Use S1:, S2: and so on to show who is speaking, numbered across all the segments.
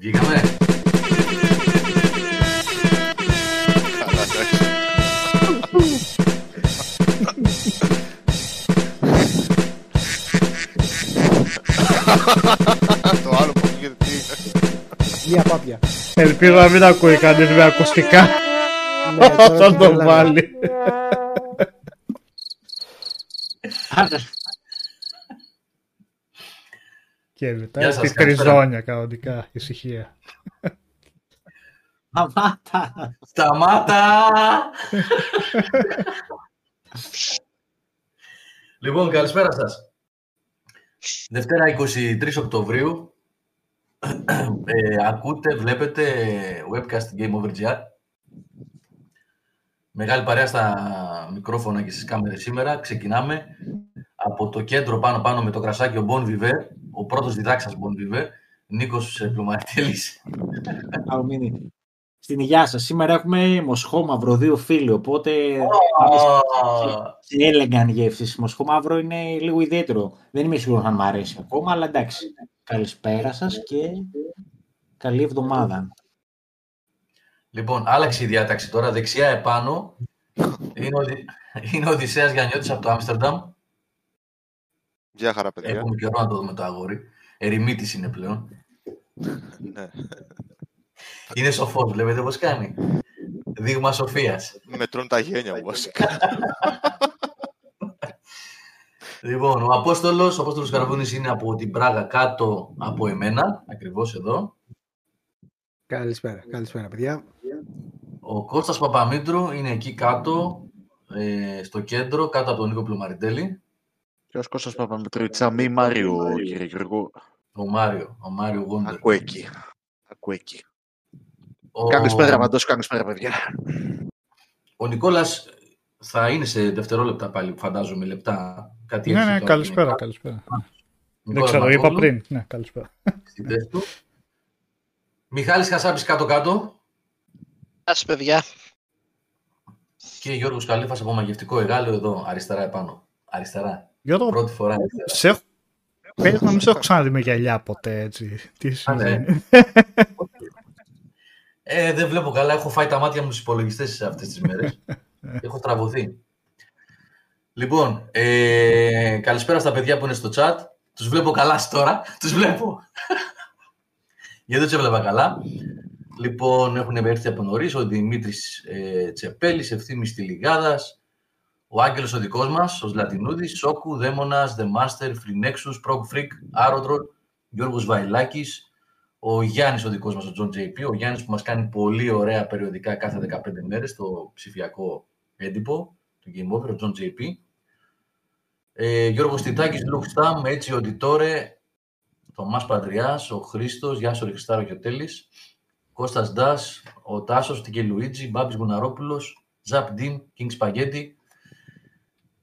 S1: Βγήκαμε.
S2: Καλά, εντάξει. Το άλλο που γίνεται τι είναι.
S3: Μία πάπια.
S4: Ελπίζω να μην ακούει κανείς με ακουστικά
S3: Ναι, τώρα
S4: όταν το
S3: καταλάβα.
S4: βάλει. Και μετά
S1: Γεια σας,
S4: τη
S1: καλησπέρα.
S4: τριζόνια κανονικά, ησυχία.
S5: Σταμάτα.
S1: Σταμάτα! λοιπόν, καλησπέρα σας. Δευτέρα 23 Οκτωβρίου. Ε, ακούτε, βλέπετε webcast Game Over GR. Μεγάλη παρέα στα μικρόφωνα και στις κάμερες σήμερα. Ξεκινάμε από το κέντρο πάνω-πάνω με το κρασάκι ο Bon Viver, ο πρώτος διδάξας Bon Viver, Νίκος Πλουμαρτέλης.
S5: Αουμίνη. Στην υγειά σας. Σήμερα έχουμε μοσχόμαυρο, δύο φίλοι, οπότε σε έλεγαν γεύσεις. Μοσχόμαυρο είναι λίγο ιδιαίτερο. Δεν είμαι σίγουρος αν μου αρέσει ακόμα, αλλά εντάξει. Καλησπέρα σας και καλή εβδομάδα.
S1: Λοιπόν, άλλαξε η διάταξη τώρα. Δεξιά επάνω είναι ο, Δη- είναι ο Οδυσσέας Γιαννιώτης από το Άμστερνταμ.
S2: Γεια χαρά, παιδιά.
S1: Έχουμε καιρό να το δούμε το αγόρι. Ερημίτης είναι πλέον.
S2: Ναι.
S1: Είναι σοφός, βλέπετε πώς κάνει. Δείγμα σοφίας.
S2: Μετρώνει τα γένια μου βασικά.
S1: Λοιπόν, ο Απόστολος, ο Απόστολος Καραβούνης είναι από την Πράγα κάτω από εμένα, ακριβώς εδώ.
S3: Καλησπέρα, καλησπέρα παιδιά.
S1: Ο Κώστας Παπαμήτρου είναι εκεί κάτω, ε, στο κέντρο, κάτω από τον Νίκο Πλουμαριτέλη.
S6: Ποιος Κώστας Παπαμετρίτσα, μη Μάριο, κύριε Γιώργο.
S1: Ο Μάριο, ο Μάριο Γόντερ.
S6: Ακού εκεί. Ακού εκεί.
S1: Ο-
S6: Καλησπέρα, Μαντός, καλησπέρα, παιδιά.
S1: Ο Νικόλας θα είναι σε δευτερόλεπτα πάλι, φαντάζομαι, λεπτά. Κάτι
S4: Ναι,
S1: έτσι
S4: ναι,
S1: τώρα
S4: καλησπέρα,
S1: είναι.
S4: καλησπέρα. Δεν
S1: Νικόλας
S4: ξέρω, είπα
S1: Μανώλου,
S4: πριν. Ναι, καλησπέρα.
S1: στην θέση του. Μιχάλης Χασάπης κάτω-κάτω
S7: Γεια σας παιδιά.
S1: και Γιώργος Καλήφας από μαγευτικό εγάλεο εδώ, αριστερά επάνω. Αριστερά.
S4: Γιώργο,
S1: Πρώτη φορά αριστερά.
S4: σε έχω... Πες να μην σε έχω ξαναδεί με γυαλιά ποτέ, έτσι. Τι
S1: Α, ναι.
S4: συμβαίνει.
S1: Ε, δεν βλέπω καλά. Έχω φάει τα μάτια μου στους υπολογιστές αυτές τις μέρες. Έχω τραβωθεί. Λοιπόν, ε, καλησπέρα στα παιδιά που είναι στο chat. Τους βλέπω καλά τώρα. Τους βλέπω. Γιατί δεν τους έβλεπα καλά. Λοιπόν, έχουν έρθει από νωρίς ο Δημήτρης ε, Τσεπέλης, Ευθύμης Τηλιγάδας, ο Άγγελος ο δικός μας, ο Ζλατινούδης, Σόκου, Δαίμονας, The Master, Freenexus, Prog Freak, Aerodrol, Γιώργος Βαϊλάκης, ο Γιάννης ο δικός μας, ο John JP, ο Γιάννης που μας κάνει πολύ ωραία περιοδικά κάθε 15 μέρες το ψηφιακό έντυπο του Game Over, ο John JP. Ε, Γιώργος Τιτάκης, Luke Stam, έτσι ο Ντιτόρε, Θωμάς Παντριάς, ο Χρήστος, Γιάσο Ριχστάρο και ο Τέλης, Κώστας Ντάς, ο Τάσος, Τικε Λουίτζι, Μπάμπης Γουναρόπουλος, Ζαπ Ντίν, King Spaghetti,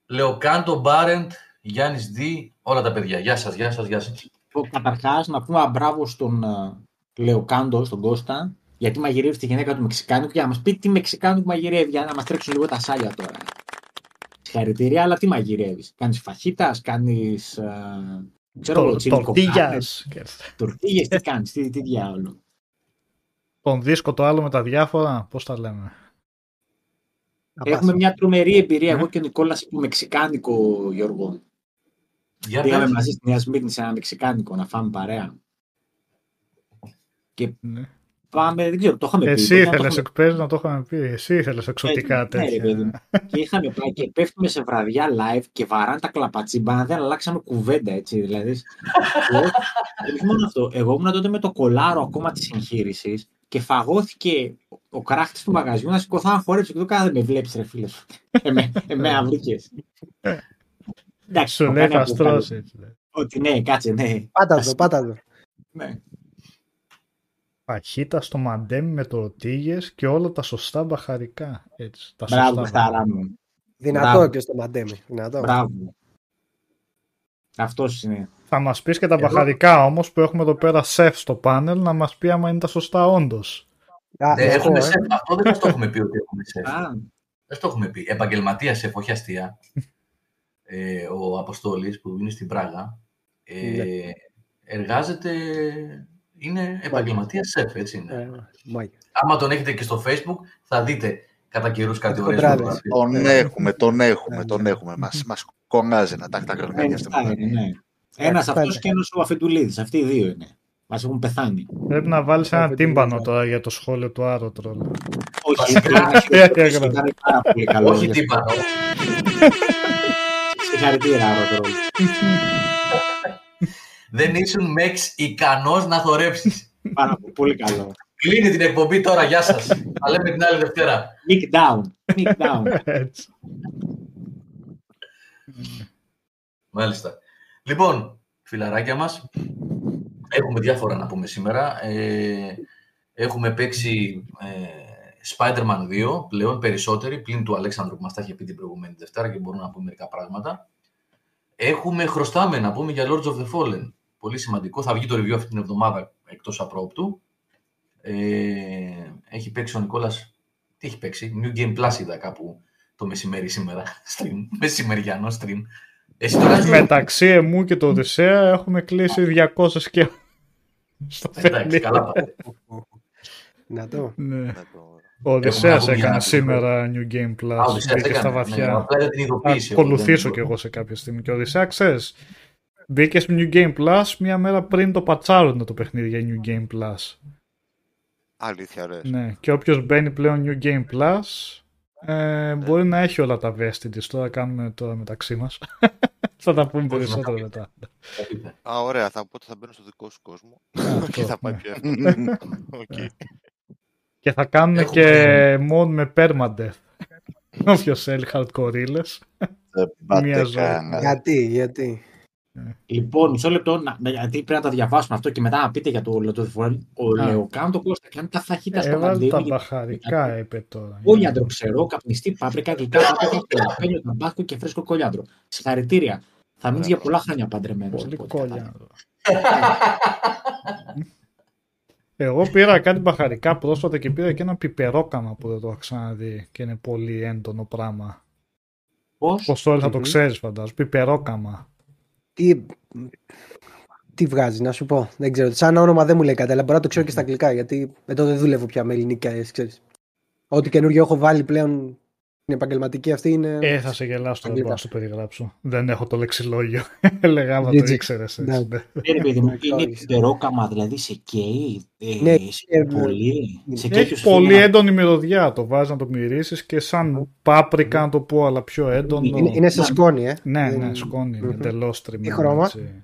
S1: Λεοκάντο Μπάρεντ, Γιάννης Δι, όλα τα παιδιά. Γεια σας, γεια σας, γεια σας.
S5: Καταρχάς, να πούμε ένα μπράβο στον ε, Λεοκάντο, στον Κώστα, γιατί μαγειρεύει τη γυναίκα του Μεξικάνικου για να μας πει τι Μεξικάνικου μαγειρεύει, για να μας τρέξουν λίγο τα σάλια τώρα. Συγχαρητήρια, αλλά τι μαγειρεύεις. Κάνεις φαχίτας, κάνεις. ξέρω εγώ, τσίλι
S4: Τορτίγιας.
S5: Τορτίγε, τι κάνεις, τι, τι διάολο.
S4: Τον δίσκο το άλλο με τα διάφορα, πώς τα λέμε.
S5: Έχουμε μια τρομερή εμπειρία,
S4: Ναι.
S5: εγώ και ο Νικόλας από Μεξικάνικο, Γιώργο.
S1: Για
S5: Πήγαμε
S1: πες.
S5: μαζί στη Νέα Σμύρνη σε ένα Μεξικάνικο να φάμε παρέα. Και
S4: Ναι.
S5: πάμε, δεν ξέρω, το είχαμε πει.
S4: Εσύ
S5: τότε, να το
S4: ήθελες
S5: είχαμε
S4: εκπαίζω να το είχαμε πει. Εσύ ήθελες εξωτικά
S5: Ναι, ρε, παιδί
S4: τέτοια.
S5: μου. και είχαμε πάει και πέφτουμε σε βραδιά live και βαράνε τα κλαπατσίμπανα, δεν αλλάξαμε κουβέντα έτσι. Δηλαδή. Και όχι μόνο αυτό. Εγώ ήμουν τότε με το κολάρο ακόμα της εγχείρησης και φαγώθηκε ο κράχτη του μαγαζιού να σηκωθώ να χορέψω και το κάνα δεν με βλέπεις, ρε φίλε. Εμέ- Εμένα βρήκε. Εντάξει,
S4: Σου
S5: το
S4: λέει
S5: κάνει
S4: θα
S5: από
S4: στρώσει.
S5: κάτω.
S4: έτσι, ναι.
S5: Ότι ναι, κάτσε, ναι.
S3: Πάτα το, πάτα το.
S5: ναι.
S4: Φαχίτα στο μαντέμι με τορτίγες και όλα τα σωστά μπαχαρικά. Έτσι, τα
S5: Μπράβο,
S4: σωστά
S5: Χταρά μου.
S3: Δυνατό
S5: Μπράβο.
S3: και στο μαντέμι. Δυνατό.
S5: Μπράβο. Αυτός είναι.
S4: Θα μας πεις και τα
S1: Εδώ-
S4: μπαχαρικά όμως που έχουμε εδώ πέρα σεφ στο πάνελ να μας πει άμα είναι τα σωστά όντως.
S3: Α,
S1: Ναι,
S3: έχω,
S1: έχουμε
S3: ε.
S1: σεφ. Αυτό δεν μας το έχουμε πει ότι έχουμε σεφ.
S5: Α,
S1: Δεν το έχουμε πει. Επαγγελματίας σεφ, όχι αστεία. Ε, ο Αποστόλης που είναι στην Πράγα ε,
S3: Ναι.
S1: εργάζεται Είναι επαγγελματίας σεφ, έτσι είναι.
S3: Ε, μάγια.
S1: Άμα τον έχετε και στο facebook, θα δείτε κατά καιρούς κάτι ωραίες
S3: Κοντράδες.
S1: φωτογραφίες.
S6: Τον έχουμε, τον έχουμε,
S3: Ναι,
S6: τον
S3: ναι.
S6: έχουμε. Μας, μας κονάζει ένα τάκ τάκ
S5: Ε,
S6: κανονικά
S5: αυτά είναι, ναι. Ένας
S3: αυτά
S5: αυτός
S3: είναι.
S5: και ένας ο Αφεντουλίδης. Αυτοί οι δύο είναι. Μας έχουν πεθάνει.
S4: Πρέπει να βάλεις ένα
S3: Έχω
S4: τύμπανο
S3: την
S4: τώρα για το σχόλιο του Άρο Τρόλ.
S5: Όχι,
S1: Βασικά,
S5: ήταν ήταν πάρα πολύ καλό.
S1: Όχι τίποτα.
S5: Συγχαρητήρια, Ρότρο.
S1: Δεν ήσουν μεξ ικανός να θορέψεις.
S5: Πάρα πολύ καλό.
S1: Κλείνει την εκπομπή τώρα, γεια σας. Θα λέμε την άλλη Δευτέρα.
S5: Nick down. Nick down.
S4: Έτσι.
S1: Μάλιστα. Λοιπόν, φιλαράκια μας, έχουμε διάφορα να πούμε σήμερα. Ε, έχουμε παίξει ε, Spider-Man 2, πλέον περισσότεροι, πλην του Αλέξανδρου που μας τα είχε πει την προηγούμενη Δευτέρα και μπορούμε να πούμε μερικά πράγματα. Έχουμε χρωστάμε να πούμε για Lords of the Fallen. Πολύ σημαντικό. Θα βγει το review αυτή την εβδομάδα εκτός απρόπτου. Ε, έχει παίξει ο Νικόλας... Τι έχει παίξει; New Game Plus είδα κάπου το μεσημέρι σήμερα. Stream. Μεσημεριανό stream. Εσύ τώρα έχεις-
S4: Μεταξύ εμού και το Οδυσσέα έχουμε κλείσει 200 και... Στο
S1: Εντάξει,
S4: παιχνίδι.
S1: καλά πάτε.
S3: Να το.
S4: Ναι.
S2: Να το-
S4: Ο Οδυσσέας
S1: να πούμε για
S4: έκανε
S1: να
S4: σήμερα New Game
S1: Α,
S4: Plus.
S1: ο Οδυσσέας
S4: Μπήκε στα
S1: έκανε, ναι,
S4: βαθιά.
S1: απλά είδα την
S4: Θα
S1: ειδοποίηση. εγώ,
S4: ακολουθήσω
S1: δεν-
S4: κι εγώ σε κάποια στιγμή. Και ο Οδυσσέας, ξέρεις, μπήκε στο New Game Plus μία μέρα πριν το πατσάρουν το παιχνίδι για New Game Plus.
S2: Αλήθεια, ρε.
S4: Ναι, και όποιος μπαίνει πλέον New Game Plus ε, μπορεί να έχει όλα τα vestiges. Τώρα κάνουμε τώρα μεταξύ μας. Θα τα πούμε
S1: Όχι,
S4: περισσότερο
S1: μετά.
S4: μετά.
S1: Θα πείτε.
S2: Α, ωραία, θα, οπότε θα μπαίνω στο δικό σου κόσμο.
S4: Αυτό,
S2: και θα πάει
S4: ναι.
S2: πιο εύκολα. Οκ.
S4: Και θα κάνουμε
S1: Έχουμε-
S4: και mod με permadeath. Όποιος θέλει hardcore
S6: Δεν πάτε
S4: Μία ζωή.
S6: κανένα.
S3: Γιατί, γιατί.
S5: Λοιπόν, μισό λεπτό, να, να- γιατί πρέπει να τα διαβάσουμε αυτό και μετά να πείτε για το Lotto Ο
S4: Α.
S5: Λεοκάν το Κώστα κάνει τα θαχύτα στα
S4: Έβαλε τα
S5: μαντήλια.
S4: μπαχαρικά, είπε τώρα.
S5: Κόλιαντρο ξερό, καπνιστή, πάπρικα, γλυκά, πάπρικα, κολαπένιο, ταμπάκο και φρέσκο κόλιαντρο. Συγχαρητήρια. Θα μείνεις για πολλά χρόνια παντρεμένος.
S4: Πολύ κόλιαντρο. Εγώ πήρα κάτι μπαχαρικά πρόσφατα και πήρα και ένα πιπερόκαμα που δεν το έχω ξαναδεί και είναι πολύ έντονο πράγμα.
S5: Πώς;
S4: Πώς τώρα θα το
S3: Μμμ.
S4: ξέρεις φαντάζομαι. Πιπερόκαμα.
S3: Τι, τι βγάζει, να σου πω. Δεν ξέρω. Σαν όνομα δεν μου λέει κάτι, αλλά μπορώ να το ξέρω και στα αγγλικά. Γιατί εδώ δεν δουλεύω πια με ελληνικά, ξέρεις. Ό,τι καινούργιο έχω βάλει πλέον στην επαγγελματική αυτή είναι.
S4: Ε, θα σε γελάσω τώρα, δεν μπορώ
S3: Αγγλικά.
S4: να σου περιγράψω. Δεν έχω το λεξιλόγιο. Έλεγα άμα το
S3: GG.
S4: ήξερες.
S3: Ναι.
S4: έτσι, ναι.
S5: Ε, παιδί μου, είναι
S3: Ορίστε.
S5: πιπερόκαμα, δηλαδή σε καίει. Ε,
S3: Ναι,
S5: σε
S3: ε,
S5: πολύ. Σε καίει
S4: Έχει
S5: σου
S4: πολύ
S5: φύγει
S4: έντονη μυρωδιά. Το βάζεις να το μυρίσεις και σαν πάπρικα να το πω, αλλά πιο έντονο.
S3: Είναι, είναι σε σκόνη, ε.
S4: Ναι,
S3: Δεν-
S4: ναι, σκόνη.
S3: Μμμ.
S4: Εντελώς
S3: Τι
S4: τριμμένο.
S3: χρώμα;
S4: έτσι.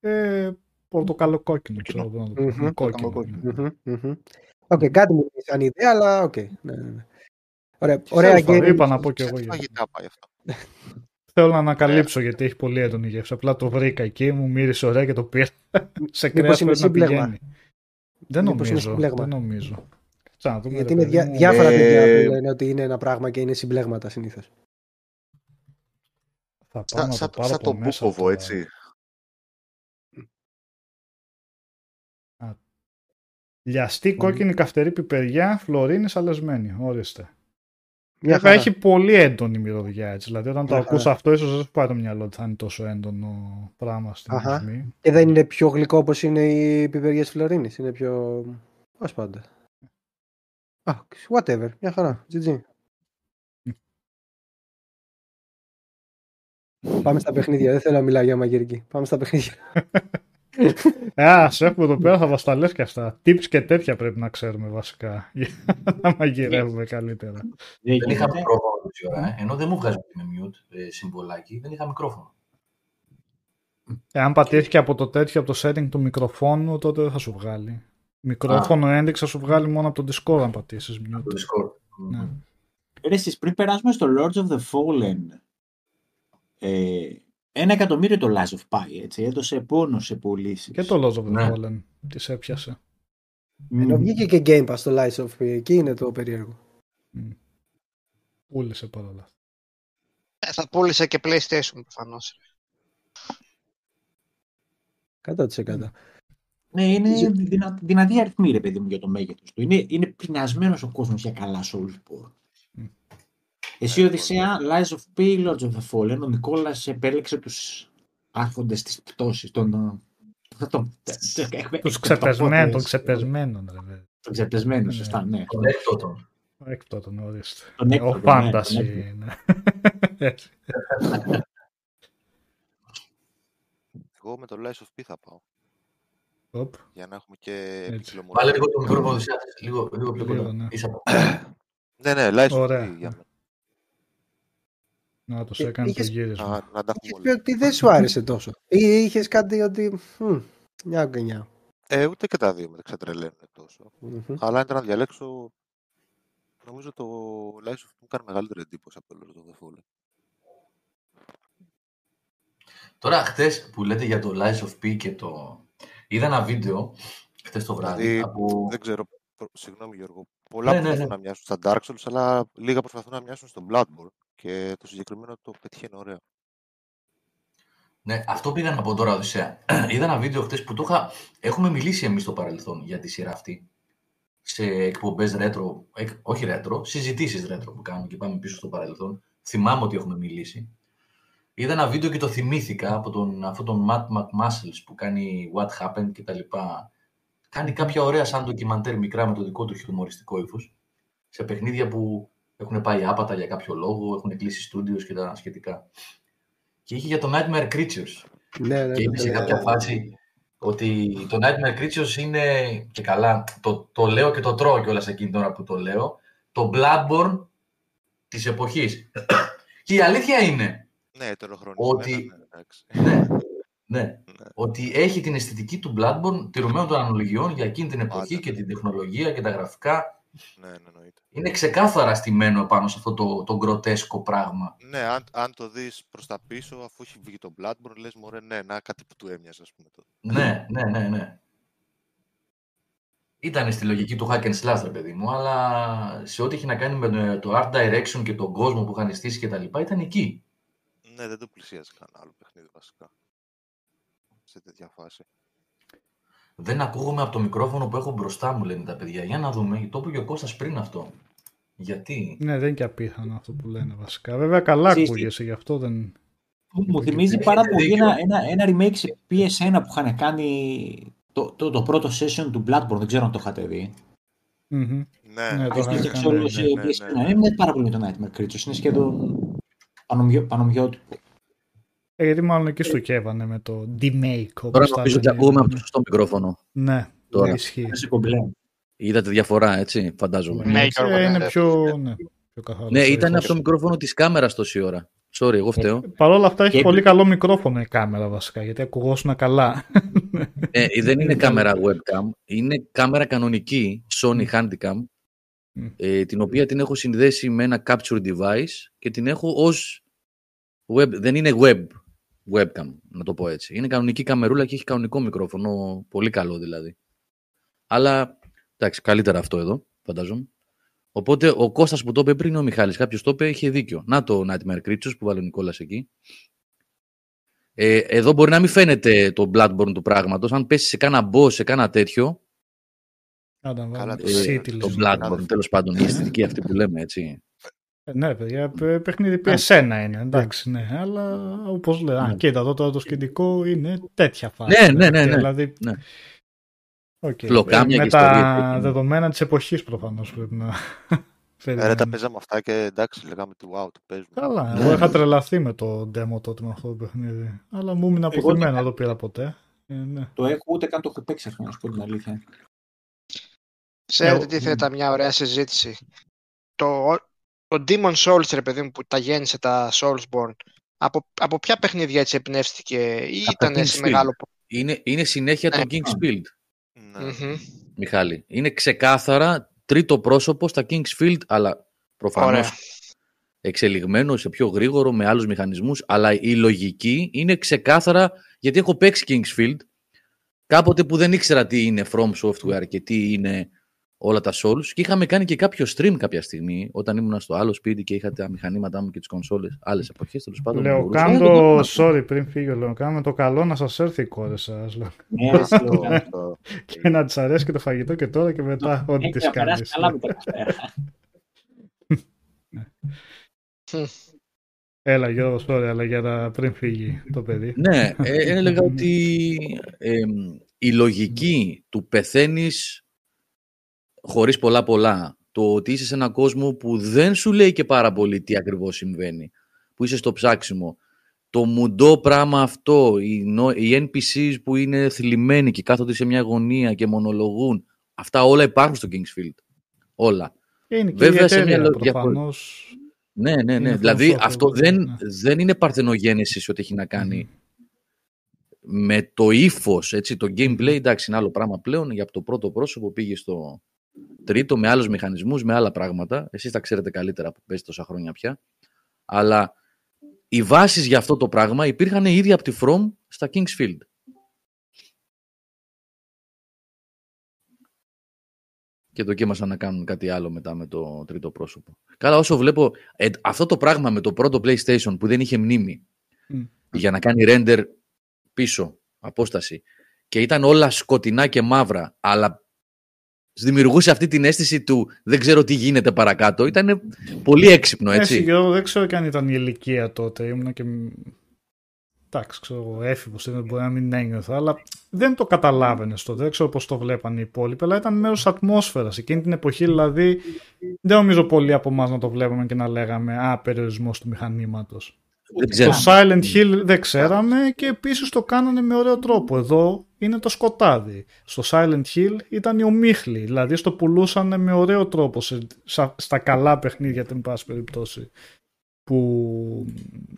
S4: Ε, πορτοκαλό κόκκινο, ξέρω εγώ να το πω.
S3: Μμμ.
S4: Κόκκινο.
S6: Κόκκινο.
S4: ναι.
S3: Μμμ, μμμ. Οκ, κάτι μου λέει σαν ιδέα, αλλά οκ. Ναι, ναι, ναι. Ωραία, ωραία
S4: Τέλος πάντων,
S3: gaming.
S4: Είπα να πω και
S2: Σε
S4: εγώ
S2: τι
S4: για
S2: φαγητά πάει αυτό.
S4: Θέλω να ανακαλύψω γιατί έχει πολύ έντονη γεύση. Απλά το βρήκα εκεί, μου μύρισε ωραία και το πήρα. Σε
S3: Μήπως
S4: κρέας
S3: είναι
S4: πρέπει να
S3: σύμπλεγμα.
S4: πηγαίνει. Δεν
S3: Μήπως είναι
S4: νομίζω.
S3: σύμπλεγμα.
S4: Δεν νομίζω. Κάτσε να δούμε,
S3: Γιατί
S4: ρε
S3: είναι
S4: παιδί
S3: διά,
S4: μου.
S3: διάφορα
S6: Ε,
S3: παιδιά που λένε ότι είναι ένα πράγμα και είναι συμπλέγματα συνήθως.
S4: Θα πάω
S6: Σαν,
S4: να
S6: σαν,
S4: το πάρω
S6: σαν
S4: από
S6: το
S4: μέσα
S6: Μπούκοβο,
S4: τώρα.
S6: έτσι.
S4: Λιαστή κόκκινη καυτερή πιπεριά, φλωρίνη σαλεσμένη. Ορίστε.
S3: Μια
S4: Βέβαια
S3: χαρά.
S4: έχει πολύ έντονη μυρωδιά έτσι. Δηλαδή όταν το
S3: Μια
S4: ακούς
S3: χαρά.
S4: αυτό, ίσως δεν σου πάει το μυαλό ότι θα είναι τόσο έντονο πράγμα στην
S3: Αχα.
S4: ορμή.
S3: Και δεν είναι πιο γλυκό όπως είναι οι πιπεριές Φλωρίνη. Είναι πιο. Πώς πάντα. Α, whatever. Μια χαρά. GG. Πάμε στα παιχνίδια. Δεν θέλω να μιλάω για μαγειρική. Πάμε στα παιχνίδια.
S4: Α, σε έχουμε εδώ πέρα, θα μας τα λες και αυτά. Tips και τέτοια πρέπει να ξέρουμε βασικά. Για να μαγειρεύουμε καλύτερα.
S5: Δεν
S1: Δεν είχα
S5: γίνεται.
S1: μικρόφωνο τόση ώρα, ε. ενώ δεν μου βγάζει με mute ε, συμβολάκι, δεν είχα μικρόφωνο.
S4: Εάν πατήθηκε από το τέτοιο, από το setting του μικροφόνου, τότε δεν θα σου βγάλει. Μικρόφωνο ένδειξη θα σου βγάλει μόνο από το Discord αν πατήσεις mute.
S1: Το Discord.
S4: Ναι.
S5: Ρε, εσείς, πριν περάσουμε στο Lords of the Fallen, ε, ένα εκατομμύριο το Lies of Pi, έτσι, έδωσε πόνο σε πωλήσεις.
S4: Και το Lords of the
S1: Ναι.
S4: Fallen της έπιασε.
S3: Ενώ βγήκε και Game Pass στο Lies of P. Εκεί είναι το περίεργο.
S4: Μμ. Πούλησε παρόλα.
S7: Ε, θα πούλησε και PlayStation προφανώς.
S3: 100%.
S5: Ναι, είναι δυνα, δυνατή αριθμή, ρε παιδί μου, για το μέγεθος του. Είναι, είναι πεινασμένος ο κόσμος για καλά Soulsborne.
S4: Μμ.
S5: Εσύ, Οδυσσέα, Lies of P, Lords of the Fallen, ο Νικόλας επέλεξε τους άρχοντες της πτώσης, των, Αυτό το- το- το-
S4: Τους
S5: το-
S4: ξεπεσμένων, των
S5: το-
S4: ξεπεσμένων. ρε παιδί.
S5: Των ξεπεσμένων,
S4: Ναι.
S5: σωστά, ναι.
S8: Τον έκτοτον.
S4: Έκτο τον ορίστε.
S5: Τον έκτο,
S4: Ο
S5: τον
S4: φάνταση.
S5: έκτο, τον
S4: είναι. Έτσι.
S2: Εγώ με το Lies of P θα πάω.
S4: Οπ.
S2: Για να έχουμε και
S4: Έτσι.
S2: ποικιλομορφία.
S8: Βάλε λίγο το μικρόφωνο Οδυσσέας, λίγο, λίγο πιο
S4: Λίγο,
S8: κοντά.
S4: ναι.
S8: Ίσα από-
S2: Ναι, ναι, Lies of
S4: Ωραία.
S2: P για μένα.
S4: Να τους
S3: Ε,
S4: έκανε το
S3: είχες-
S4: γύρισμα.
S2: Να, να τα
S3: Είχες
S2: έχουμε
S3: πει
S2: όλα.
S3: ότι δεν σου άρεσε τόσο. Ή είχες κάτι ότι. Μμ, Νιά και νιά.
S2: Ε, ούτε και τα δύο με ξετρελαίνουν τόσο.
S3: Μμμ.
S2: Αλλά αν ήταν να διαλέξω, νομίζω το Lies of P μου κάνει μεγαλύτερη εντύπωση από το Lord of the Fallen.
S8: Τώρα, χτε που λέτε για το Lies of P και το. Είδα ένα βίντεο χτε το βράδυ.
S2: Δηλαδή,
S8: από...
S2: Δεν ξέρω, προ- συγγνώμη Γιώργο, πολλά
S8: Ναι, ναι,
S2: προσπαθούν
S8: ναι.
S2: να μοιάσουν στα Dark Souls, αλλά λίγα προσπαθούν να μοιάσουν στο Bloodborne και το συγκεκριμένο το πετυχαίνει ωραία.
S8: Ναι, αυτό πήγα να πω τώρα, Οδυσσέα. Είδα ένα βίντεο χτε που το είχα. Έχουμε μιλήσει εμείς στο παρελθόν για τη σειρά αυτή. Σε εκπομπές retro, εκ, όχι retro, συζητήσεις retro που κάνουμε και πάμε πίσω στο παρελθόν. Θυμάμαι ότι έχουμε μιλήσει. Είδα ένα βίντεο και το θυμήθηκα από τον, αυτόν τον Matt McMuscles που κάνει What Happened και τα λοιπά. Κάνει κάποια ωραία σαν ντοκιμαντέρ μικρά με το δικό του χιουμοριστικό ύφος. Σε παιχνίδια που έχουν πάει άπατα για κάποιο λόγο, έχουν κλείσει στούντιος και τα σχετικά. Και είχε για το Nightmare Creatures.
S3: Ναι, ναι,
S8: Και είπε σε
S3: ναι.
S8: κάποια φάση ότι το Nightmare Creatures είναι και καλά, το, το λέω και το τρώω κιόλας εκείνη την ώρα που το λέω, το Bloodborne της εποχής. και η αλήθεια είναι,
S2: Ναι, ετεροχρονισμένα,
S8: Ότι-
S2: ναι, εντάξει.
S8: ναι, ναι,
S2: Ναι.
S8: ότι έχει την αισθητική του Bloodborne τηρουμένων των αναλογιών για εκείνη την εποχή
S2: Πάντα.
S8: και την τεχνολογία και τα γραφικά.
S2: Ναι, ναι, εννοείται.
S8: Είναι ξεκάθαρα στημένο πάνω σε αυτό το, το γκροτέσκο πράγμα.
S2: Ναι, αν, αν το δεις προς τα πίσω, αφού έχει βγει το Bloodborne, λες μωρέ, ναι, να κάτι που του έμοιαζε, ας πούμε. τότε.
S8: Ναι, ναι, ναι, ναι. Ήταν στη λογική του hack and slash, ρε παιδί μου, αλλά σε ό,τι έχει να κάνει με το- το art direction και τον κόσμο που είχαν στήσει και τα λοιπά, ήταν εκεί.
S2: Ναι, δεν το πλησίαζε κανένα άλλο παιχνίδι, βασικά. Σε τέτοια φάση.
S8: Δεν ακούγομαι από το μικρόφωνο που έχω μπροστά μου, λένε τα παιδιά. Για να δούμε, το είπε και ο Κώστας πριν αυτό. Γιατί;
S4: Ναι, δεν είναι και απίθανο αυτό που λένε βασικά. Βέβαια καλά
S5: Ξέρεις τι-
S4: ακούγεσαι, γι' αυτό δεν...
S5: Μου θυμίζει
S8: Έχετε
S5: πάρα πολύ
S8: δίκιο.
S5: ένα, ένα, ένα remake σε PS1 που είχαν κάνει το, το, το πρώτο session του Bloodborne. Δεν ξέρω αν το είχατε δει.
S4: Μμμ.
S2: Ναι,
S4: Ναι, το
S5: Αυτό
S4: είχαν
S5: και
S4: κάνει,
S5: όλο
S2: ναι,
S5: σε
S2: ναι, ναι,
S5: PS1.
S2: ναι.
S5: Είναι πάρα πολύ με το Nightmare Creatures. Είναι σχεδόν πανομοιό, πανομοιότυπο.
S4: Ε, γιατί μάλλον εκεί στο κέβανε με το D-Make.
S1: Τώρα
S4: όπως τα
S1: νομίζω ότι
S4: λένε.
S1: ακούμε από το σωστό μικρόφωνο.
S4: Ναι,
S1: Τώρα.
S4: ισχύει.
S5: Είναι σε κομπλέ.
S1: Είδατε διαφορά, έτσι, φαντάζομαι.
S7: Ναι,
S4: Ε,
S7: Γιώργο, ναι,
S4: είναι
S7: ναι.
S4: πιο, ναι, πιο καθαρός.
S1: Ναι,
S4: ο
S1: ήταν
S4: ήχος.
S1: από το μικρόφωνο της κάμερας τόση ώρα. Sorry, εγώ φταίω.
S4: Παρ' όλα αυτά έχει
S5: Και-
S4: πολύ καλό μικρόφωνο η κάμερα βασικά, γιατί ακουγόσουν καλά.
S1: Ε, δεν είναι κάμερα webcam, είναι κάμερα κανονική Sony Handycam,
S4: Μμ.
S1: ε, την οποία την έχω συνδέσει με ένα capture device και την έχω ως web, δεν είναι web webcam, να το πω έτσι. Είναι κανονική καμερούλα και έχει κανονικό μικρόφωνο, πολύ καλό δηλαδή. Αλλά, εντάξει, καλύτερα αυτό εδώ, φαντάζομαι. Οπότε ο Κώστας που το είπε πριν, ο Μιχάλης, κάποιος το είπε, είχε δίκιο. Να το Nightmare Creatures που βάλει ο Νικόλας εκεί. Ε, εδώ μπορεί να μην φαίνεται το Bloodborne του πράγματος. Αν πέσει σε κάνα boss, σε κάνα τέτοιο,
S4: Άντα,
S2: Καλά,
S4: βάλουμε
S2: το
S4: το
S1: ε,
S4: City,
S1: το
S4: λες.
S1: Bloodborne, τέλος πάντων, η αισθητική αυτή που λέμε, έτσι.
S4: Ε, Ναι, παιδιά, παι- παιχνίδι PS1 είναι, εντάξει, ναι, αλλά όπως λέω, α,
S1: Ναι.
S4: κοίτα εδώ τώρα το σκηνικό είναι τέτοια φάση.
S1: Ναι, ναι, ναι,
S4: Και
S1: ναι,
S4: Δηλαδή,
S1: ναι.
S4: Οκ.
S1: Φλοκάμια
S4: με
S1: και
S4: τα
S1: ιστορίες εκεί.
S4: δεδομένα της εποχής προφανώς πρέπει να
S2: Ε, ρε, τα
S4: περιμένουμε.
S2: παίζαμε αυτά και εντάξει, λέγαμε του wow, το παίζουμε.
S4: Καλά,
S1: Ναι.
S4: εγώ είχα τρελαθεί με το demo τότε με αυτό το παιχνίδι. Αλλά μου έμεινε
S5: Εγώ
S4: αποθυμένο,
S5: τι
S4: δεν το πήρα ποτέ. Ε, ναι.
S5: Το έχω ούτε καν το έχω παίξει αυτό, να σου πω την αλήθεια.
S7: Ξέρετε
S4: Εγώ-
S7: τι θέλετε μια ωραία συζήτηση. Το, το Demon Souls, ρε παιδί μου, που τα γέννησε τα Soulsborne, από, από ποια παιχνίδια έτσι εμπνεύστηκε ή
S1: Από τα
S7: ήταν σε
S1: King's
S7: μεγάλο...
S1: Είναι, είναι συνέχεια
S7: Ναι.
S1: των Kingsfield,
S2: Ναι.
S7: Μμμ.
S1: Μιχάλη. Είναι ξεκάθαρα τρίτο πρόσωπο στα Kingsfield, αλλά προφανώς
S7: Ωραία.
S1: εξελιγμένο σε πιο γρήγορο με άλλους μηχανισμούς, αλλά η λογική είναι ξεκάθαρα, γιατί έχω παίξει Kingsfield, κάποτε που δεν ήξερα τι είναι From Software και τι είναι όλα τα Souls και είχαμε κάνει και κάποιο stream κάποια στιγμή όταν ήμουν στο άλλο σπίτι και είχα τα μηχανήματά μου και τις κονσόλες άλλες εποχές τέλος πάντων.
S4: Λέω,
S1: μπορούσα.
S4: κάντο, sorry πριν φύγει ο Λεωκάν, με το καλό να σας έρθει η κόρη σας. λέω.
S5: Ναι, ρε, σε λέω,
S2: Αυτό, αυτό.
S4: Και να της αρέσει και το φαγητό και τώρα και μετά ό,τι
S5: Έχει
S4: της
S5: να περάσει
S4: κάνεις.
S5: καλά με τα καφέ.
S4: Έλα Γιώργος, sorry, αλλά για να πριν φύγει το παιδί.
S1: Ναι, ε, έλεγα ότι ε, η λογική του πεθαίνεις χωρίς πολλά πολλά, το ότι είσαι σε έναν κόσμο που δεν σου λέει και πάρα πολύ τι ακριβώς συμβαίνει, που είσαι στο ψάξιμο, το μουντό πράγμα αυτό, οι, νο- οι NPCs που είναι θλιμμένοι και κάθονται σε μια γωνία και μονολογούν, αυτά όλα υπάρχουν στο Kingsfield. Όλα.
S4: Και είναι και
S1: Βέβαια,
S4: η
S1: σε μια
S4: εταιρεία
S1: λο- διαφορε-
S4: προφανώς.
S1: Ναι, ναι, ναι.
S4: Είναι
S1: Δηλαδή
S4: φιλοσόφο,
S1: αυτό
S4: οπότε,
S1: δεν,
S4: ναι.
S1: δεν είναι παρθενογένεσης ότι έχει να κάνει με το ύφος, έτσι, το gameplay, εντάξει, είναι άλλο πράγμα πλέον. Για το πρώτο πρόσωπο πήγε στο τρίτο με άλλους μηχανισμούς, με άλλα πράγματα. Εσείς τα ξέρετε καλύτερα που παίζετε τόσα χρόνια πια. Αλλά οι βάσεις για αυτό το πράγμα υπήρχαν ήδη από τη From στα Kingsfield. Και δοκίμασαν να κάνουν κάτι άλλο μετά με το τρίτο πρόσωπο. Καλά, όσο βλέπω, ε, αυτό το πράγμα με το πρώτο PlayStation που δεν είχε μνήμη
S4: Μμ.
S1: για να κάνει render πίσω, απόσταση, και ήταν όλα σκοτεινά και μαύρα, αλλά δημιουργούσε αυτή την αίσθηση του δεν ξέρω τι γίνεται παρακάτω. Ήταν πολύ έξυπνο,
S4: Έτσι,
S1: έτσι.
S4: Γιώργο, δεν ξέρω και αν ήταν η ηλικία τότε. Ήμουν και. Εντάξει, ξέρω εγώ, έφηβος, δεν μπορεί να μην ένιωθα, αλλά δεν το καταλάβαινες τότε. Δεν ξέρω πώς το βλέπανε οι υπόλοιποι, αλλά ήταν μέρος ατμόσφαιρας. Εκείνη την εποχή, δηλαδή, δεν νομίζω πολλοί από εμάς να το βλέπαμε και να λέγαμε Α, περιορισμός του μηχανήματος.
S1: Δεν ξέρω.
S4: Το Silent Hill δεν ξέραμε και επίσης το κάνανε με ωραίο τρόπο. Εδώ είναι το σκοτάδι. Στο Silent Hill ήταν οι ομίχλοι, δηλαδή στο πουλούσαν με ωραίο τρόπο σε, σα- στα καλά παιχνίδια, την πάση περιπτώσει, που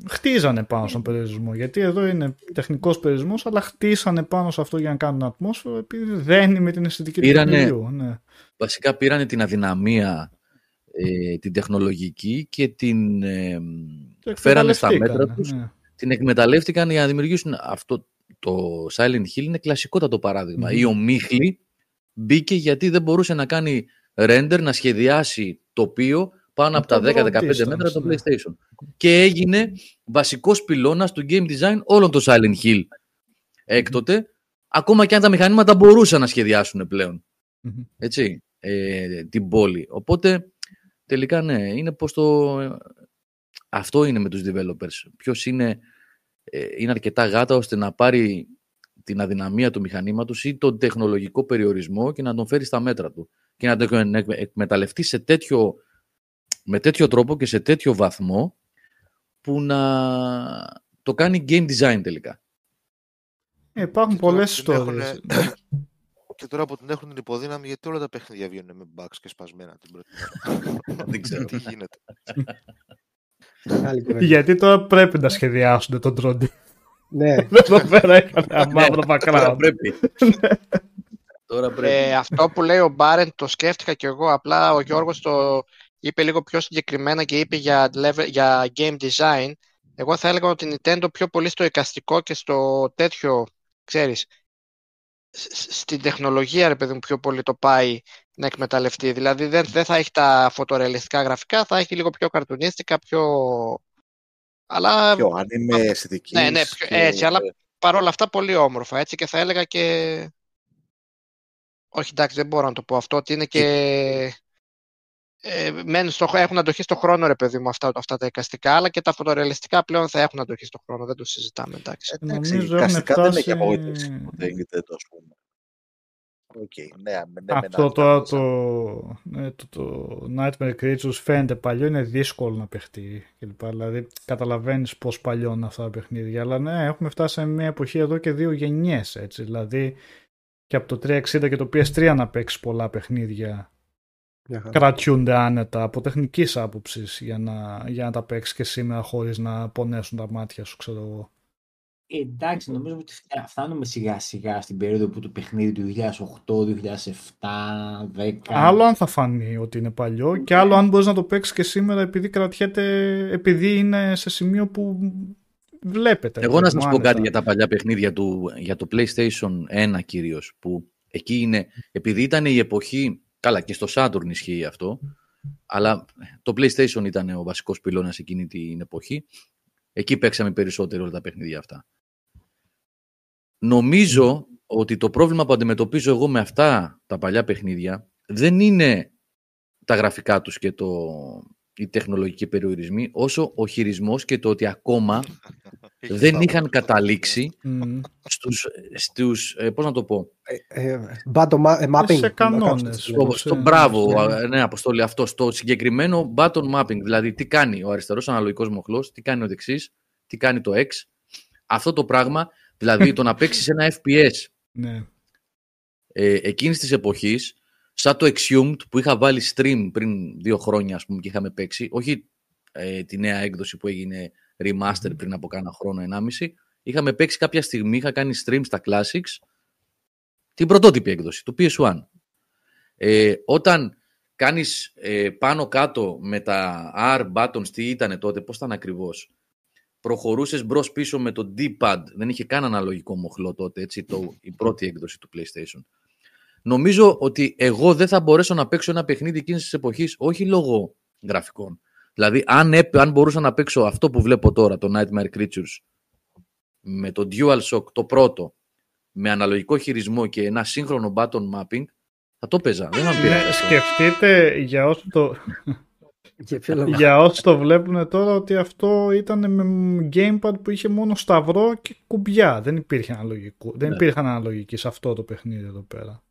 S4: χτίζανε πάνω στον περιορισμό. Γιατί εδώ είναι τεχνικός περιορισμός, αλλά χτίσανε πάνω σε αυτό για να κάνουν ατμόσφαιρα, επειδή δεν είναι με την αισθητική του
S1: Πήρανε-
S4: παιχνιδιού. Ναι.
S1: Βασικά πήρανε την αδυναμία, ε, την τεχνολογική και την ε,
S4: Το
S1: φέρανε στα
S4: εκμεταλλευτήκανε,
S1: μέτρα τους
S4: ναι.
S1: την εκμεταλλεύτηκαν για να δημιουργήσουν αυτό το Silent Hill είναι κλασικότατο παράδειγμα.
S4: Μμμ.
S1: Η ομίχλη μπήκε γιατί δεν μπορούσε να κάνει render, να σχεδιάσει τοπίο πάνω από τα
S4: το
S1: 10-15
S4: distance,
S1: μέτρα το
S4: ναι.
S1: PlayStation. Και έγινε βασικός πυλώνας του game design όλων των Silent Hill έκτοτε, ακόμα και αν τα μηχανήματα μπορούσαν να σχεδιάσουν πλέον
S4: Μμμ.
S1: έτσι, ε, την πόλη. Οπότε, τελικά ναι, είναι πως το... Αυτό είναι με τους developers. Ποιος είναι, ε, είναι αρκετά γάτα ώστε να πάρει την αδυναμία του μηχανήματος ή τον τεχνολογικό περιορισμό και να τον φέρει στα μέτρα του. Και να το εκμε- εκμεταλλευτεί σε τέτοιο, με τέτοιο τρόπο και σε τέτοιο βαθμό που να το κάνει game design τελικά.
S4: Ε, υπάρχουν
S2: Και τώρα
S4: πολλές
S2: που την έχουνε-
S4: ιστορίες.
S2: Και τώρα που την έχουν την υποδύναμη, γιατί όλα τα παιχνίδια βγαίνουν με bugs και σπασμένα την πρώτη μέρα.
S1: Δεν ξέρω.
S2: Τι γίνεται;
S3: Άλλη κουβέντα.
S4: Γιατί τώρα πρέπει να σχεδιάσουν τον τρόντι.
S3: ναι.
S4: Εδώ πέρα είχαν ένα μαύρο
S1: Τώρα
S4: background.
S1: πρέπει. Τώρα πρέπει.
S7: Ε, αυτό που λέει ο Μπάρεν το σκέφτηκα κι εγώ. Απλά ο Γιώργος το είπε λίγο πιο συγκεκριμένα και είπε για, level, για game design. Εγώ θα έλεγα ότι η Nintendo πιο πολύ στο εικαστικό και στο τέτοιο, ξέρεις, σ- σ- στην τεχνολογία, ρε παιδί μου, πιο πολύ το πάει να εκμεταλλευτεί. Δηλαδή δεν, δεν θα έχει τα φωτορεαλιστικά γραφικά, θα έχει λίγο πιο καρτουνίστικα, πιο... Αλλά
S2: Πιο άνιμε αισθητική.
S7: Ναι, ναι, πιο- έτσι, αλλά παρόλα αυτά πολύ όμορφα, έτσι, και θα έλεγα και... Όχι, εντάξει, δεν μπορώ να το πω αυτό, ότι είναι και... Ε, μένουν στο, έχουν αντοχή στο χρόνο, ρε παιδί μου, αυτά, αυτά τα εικαστικά, αλλά και τα φωτορεαλιστικά πλέον θα έχουν αντοχή στο χρόνο, δεν το συζητάμε, εντάξει.
S2: Εντάξει,
S4: Νομίζω
S2: εικαστικά
S4: έχουν
S2: δεν με έχει
S4: φτάσει-
S2: απογοητεύσει ποτέ η Nintendo, ας πούμε. Οκ, ναι, με- ναι, με
S4: Αυτό
S2: ένα
S4: τώρα
S2: άλλο
S4: το, ναι, το, το Nightmare Creatures φαίνεται παλιό, είναι δύσκολο να παιχτεί κλπ. Δηλαδή καταλαβαίνεις πώς παλιό είναι αυτά τα παιχνίδια. Αλλά ναι, έχουμε φτάσει σε μια εποχή εδώ και δύο γενιές έτσι. Δηλαδή και από το 360 και το PS3 να παίξεις πολλά παιχνίδια
S3: Μια χαρά.
S4: κρατιούνται άνετα από τεχνικής άποψης για να, για να τα παίξεις και σήμερα χωρίς να πονέσουν τα μάτια σου, ξέρω εγώ.
S5: Ε, εντάξει, νομίζω ότι φτά- φτάνουμε σιγά σιγά στην περίοδο που το παιχνίδι του 2008, 2007, 10.
S4: Άλλο αν θα φανεί ότι είναι παλιό και άλλο αν μπορείς να το παίξεις και σήμερα επειδή κρατιέται, επειδή είναι σε σημείο που βλέπετε.
S1: Εγώ να σας πω
S4: άνετα.
S1: κάτι για τα παλιά παιχνίδια του, για το PlayStation 1 κυρίως, που εκεί είναι, επειδή ήταν η εποχή, καλά και στο Saturn ισχύει αυτό, αλλά το PlayStation ήταν ο βασικός πυλώνας εκείνη την εποχή, εκεί παίξαμε περισσότερο όλα τα παιχνίδια αυτά. Νομίζω ότι το πρόβλημα που αντιμετωπίζω εγώ με αυτά τα παλιά παιχνίδια δεν είναι τα γραφικά τους και το, οι τεχνολογικοί περιορισμοί, όσο ο χειρισμός και το ότι ακόμα
S2: Έχει
S1: δεν
S2: στάβο.
S1: είχαν καταλήξει
S4: Μμ.
S1: στους, στους ε, πώς να το πω,
S3: Ε, ε, button ma- ε, mapping.
S4: Σε κανόνες.
S1: στο,
S4: Όπως,
S1: στο
S4: ε,
S1: μπράβο,
S4: ναι.
S1: α, ναι, Αποστόλη, αυτό, στο συγκεκριμένο button mapping, δηλαδή τι κάνει ο αριστερός αναλογικός μοχλός, τι κάνει ο δεξής, τι κάνει το X, αυτό το πράγμα, δηλαδή το να παίξεις ένα FPS
S4: Ναι.
S1: ε, εκείνης της εποχής, σαν το Exhumed που είχα βάλει stream πριν δύο χρόνια ας πούμε και είχαμε παίξει, όχι ε, τη νέα έκδοση που έγινε remaster πριν από κάνα χρόνο, ενάμιση, είχαμε παίξει κάποια στιγμή, είχα κάνει stream στα Classics, την πρωτότυπη έκδοση του PS1. Ε, όταν κάνεις ε, πάνω κάτω με τα R buttons, τι ήταν τότε, πώς ήταν ακριβώς, προχωρούσες μπρος πίσω με το D-pad, δεν είχε καν αναλογικό μοχλό τότε, έτσι, το, η πρώτη έκδοση του PlayStation. Νομίζω ότι εγώ δεν θα μπορέσω να παίξω ένα παιχνίδι εκείνης της εποχής, όχι λόγω γραφικών. Δηλαδή, αν, έπ- αν μπορούσα να παίξω αυτό που βλέπω τώρα, το Nightmare Creatures, με το DualShock το πρώτο, με αναλογικό χειρισμό και ένα σύγχρονο button mapping, θα το παίζα. Δεν θα με πειράζει
S4: Ναι,
S1: αυτό.
S4: σκεφτείτε για όσοι το,
S3: Για ποιο λόγο.
S4: για όσοι το βλέπουν τώρα ότι αυτό ήταν με gamepad που είχε μόνο σταυρό και κουμπιά. Δεν υπήρχε αναλογικό. Δεν
S1: Ναι.
S4: υπήρχαν αναλογικοί σε αυτό το παιχνίδι εδώ πέρα.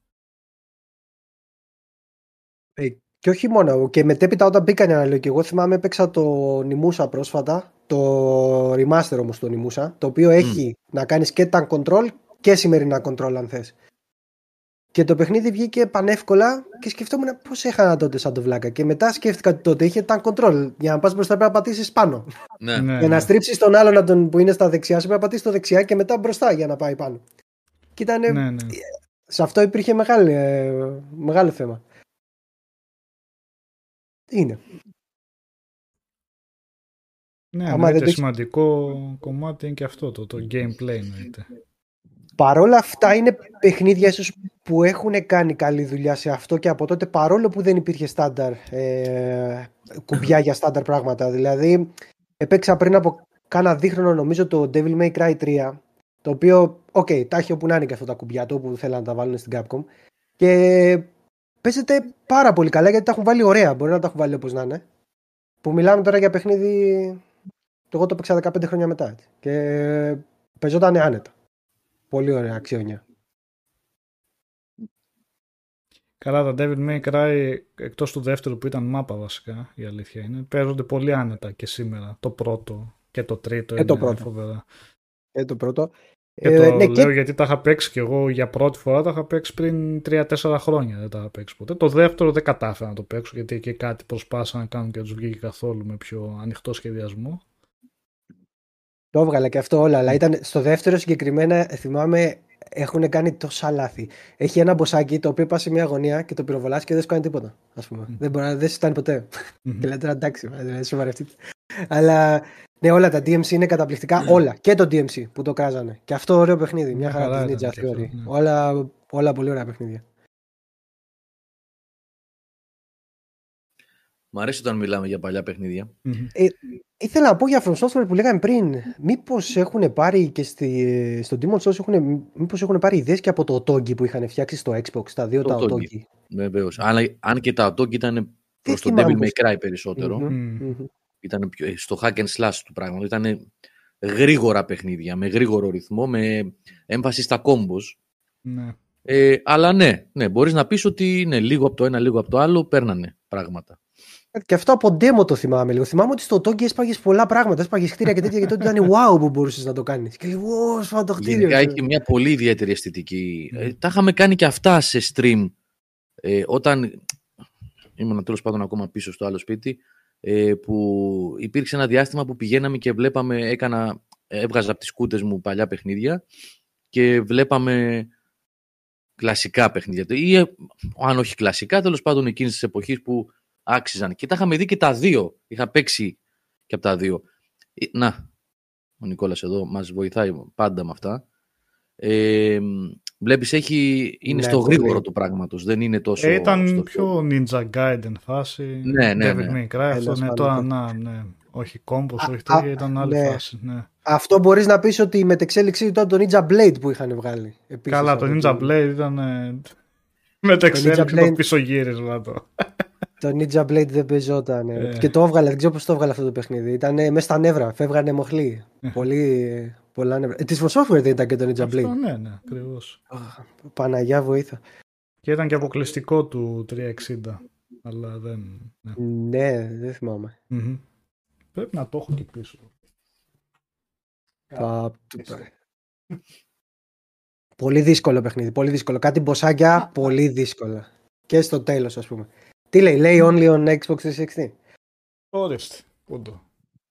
S3: Ε, και όχι μόνο, και μετέπειτα όταν μπήκαν οι αναλογικοί, εγώ θυμάμαι έπαιξα το Νιμούσα πρόσφατα, το remaster όμως το Νιμούσα, το οποίο έχει να κάνεις και τα control και σημερινά control αν θες. Και το παιχνίδι βγήκε πανεύκολα και σκεφτόμουν πώς έχανα τότε σαν το βλάκα. Και μετά σκέφτηκα ότι τότε είχε τα control. Για να πας μπροστά πρέπει να πατήσεις πάνω.
S1: Ναι.
S4: Ναι,
S3: Για να
S4: ναι.
S3: στρίψεις τον άλλον από τον που είναι στα δεξιά σου πρέπει να πατήσεις το δεξιά και μετά μπροστά για να πάει πάνω. Και ήταν,
S4: Ναι, ναι.
S3: σε αυτό υπήρχε μεγάλη, ε, μεγάλο θέμα. Είναι.
S4: Ναι,
S3: Άμα δεν
S4: εννοείται,
S3: το έχεις-
S4: σημαντικό κομμάτι είναι και αυτό, το, το gameplay εννοείται.
S3: Παρόλα αυτά είναι παιχνίδια ίσως που έχουν κάνει καλή δουλειά σε αυτό και από τότε παρόλο που δεν υπήρχε στάνταρ ε, κουμπιά για στάνταρ πράγματα. Δηλαδή έπαιξα πριν από κάνα δίχρονο νομίζω το Devil May Cry 3 το οποίο, οκ, τα έχει όπου να είναι και αυτά τα κουμπιά του όπου θέλουν να τα βάλουν στην Capcom και παίζεται πάρα πολύ καλά γιατί τα έχουν βάλει ωραία, μπορεί να τα έχουν βάλει όπως να είναι. Που μιλάμε τώρα για παιχνίδι, το εγώ το παίξα 15 χρόνια μετά έτσι. και παίζονταν άνετα. Πολύ ωραία αξιόνια.
S4: Καλά, τα Devil May Cry, εκτός του δεύτερου που ήταν μάπα βασικά, η αλήθεια είναι, παίζονται πολύ άνετα και σήμερα. Το πρώτο και το τρίτο
S3: Και το
S4: είναι
S3: πρώτο.
S4: φοβερά.
S3: Ε, το πρώτο.
S4: Και
S3: Ε,
S4: το
S3: ναι,
S4: λέω
S3: και-
S4: γιατί τα είχα παίξει και εγώ για πρώτη φορά, τα είχα παίξει πριν 3-4 χρόνια, δεν τα είχα παίξει ποτέ. Το δεύτερο δεν κατάφερα να το παίξω γιατί εκεί κάτι προσπάθησαν να κάνουν και δεν τους βγήκε καθόλου με πιο ανοιχτό σχεδιασμό.
S3: Το έβγαλα και αυτό όλα, αλλά ήταν στο δεύτερο συγκεκριμένα, ε, θυμάμαι, έχουν κάνει τόσα λάθη. Έχει ένα μποσάκι το οποίο πάει σε μια γωνία και το πυροβολάς και δεν σου κάνει τίποτα. Ας πούμε. Δεν, μπορεί, να- δεν σου φτάνει ποτέ.
S4: Μμμ.
S3: και λέτε τώρα εντάξει, δηλαδή, σοβαρευτείτε. Αλλά ναι, όλα τα DMC είναι καταπληκτικά. όλα. Και το DMC που το κράζανε. Και αυτό ωραίο παιχνίδι. Μια
S4: Μια
S3: χαρά
S4: χαρά
S3: της
S4: ήταν
S3: Ninja
S4: και αυτό,
S3: Theory.
S4: ναι.
S3: Όλα, όλα πολύ ωραία παιχνίδια.
S1: Μ' αρέσει όταν μιλάμε για παλιά παιχνίδια.
S4: Μμμ.
S3: Ήθελα να πω για From Software που λέγαμε πριν. Μήπως έχουν πάρει και στη, στο Demon Souls έχουν, μήπως έχουν πάρει ιδέες και από το Otogi που είχαν φτιάξει στο Xbox, τα δύο
S1: Το
S3: τα
S1: Otogi.
S3: Otogi.
S1: Βεβαίως. Αλλά αν και τα Otogi ήταν προς το
S3: θυμάμαι
S1: Devil
S3: πώς-
S1: May Cry περισσότερο.
S3: Μμμ.
S4: Μμμ.
S3: Μμμ.
S1: Ήταν πιο, ε, στο hack and slash του πράγματος. Ήταν γρήγορα παιχνίδια, με γρήγορο ρυθμό, με έμφαση στα combos.
S4: Ναι.
S1: Ε, αλλά ναι, ναι, μπορείς να πεις ότι ναι, λίγο από το ένα, λίγο από το άλλο παίρνανε πράγματα.
S3: Και αυτό από demo το θυμάμαι λίγο. Θυμάμαι ότι στο Otogi έσπαγες πολλά πράγματα. Έσπαγες κτίρια και τέτοια και τότε ήταν wow που μπορούσες να το κάνεις. Και λέει, wow, σφά το κτίριο.
S1: Γενικά έχει μια πολύ ιδιαίτερη αισθητική. Ε, τα είχαμε κάνει και αυτά σε stream ε, όταν ήμουν τέλος πάντων ακόμα πίσω στο άλλο σπίτι ε, που υπήρξε ένα διάστημα που πηγαίναμε και βλέπαμε, έκανα, έβγαζα από τις κούτες μου παλιά παιχνίδια και βλέπαμε κλασικά παιχνίδια. Ή, ε, αν όχι κλασικά, τέλος πάντων εκείνης της εποχής που άξιζαν. Και τα είχαμε δει και τα δύο. Είχα παίξει και από τα δύο. Ε, Να, ο Νικόλας εδώ μας βοηθάει πάντα με αυτά. Ε, βλέπεις, έχει, είναι
S3: Ναι,
S1: στο
S3: πολύ.
S1: γρήγορο του πράγματος. Δεν είναι τόσο...
S4: Ε, ήταν
S1: στο
S4: πιο Ninja Gaiden φάση.
S1: Ναι, ναι,
S4: Devil
S1: ναι.
S4: May Cry, αυτό
S3: Ένας
S4: ναι, τώρα
S3: φανατικός.
S4: να, ναι. Όχι κόμπος,
S3: Α,
S4: όχι
S3: α,
S4: τέτοια, ήταν άλλη
S3: ναι.
S4: φάση. Ναι.
S3: Αυτό μπορείς να πεις ότι η μετεξέλιξή ήταν το Ninja Blade που είχαν βγάλει. Επίσης,
S4: Καλά,
S3: από
S4: το
S3: το
S4: Ninja Blade ήταν ε, μεταξέλιξη
S3: Blade-
S4: το πίσω γύρισμα το.
S3: Το Ninja Blade δεν παίζονταν.
S4: Ε.
S3: Και το έβγαλε, δεν ξέρω πώς το έβγαλε αυτό το παιχνίδι. Ήταν μέσα στα νεύρα, φεύγανε μοχλοί. Πολύ. Πολλά νεύρα. Ε, Της For Software δεν ήταν και το Ninja
S4: Αυτό,
S3: Blade.
S4: ναι, ναι, ακριβώς.
S3: Παναγιά βοήθα.
S4: Και ήταν και αποκλειστικό του 360. Αλλά δεν. Ναι.
S3: Ναι, δεν θυμάμαι.
S4: Μμμ. Πρέπει να το έχω και πίσω.
S3: Τα- Πολύ δύσκολο παιχνίδι. Πολύ δύσκολο. Κάτι μποσάκια πολύ δύσκολα. Και στο τέλος, ας πούμε. Τι λέει, λέει only on Xbox 360.
S4: Ορίστε. Πού το.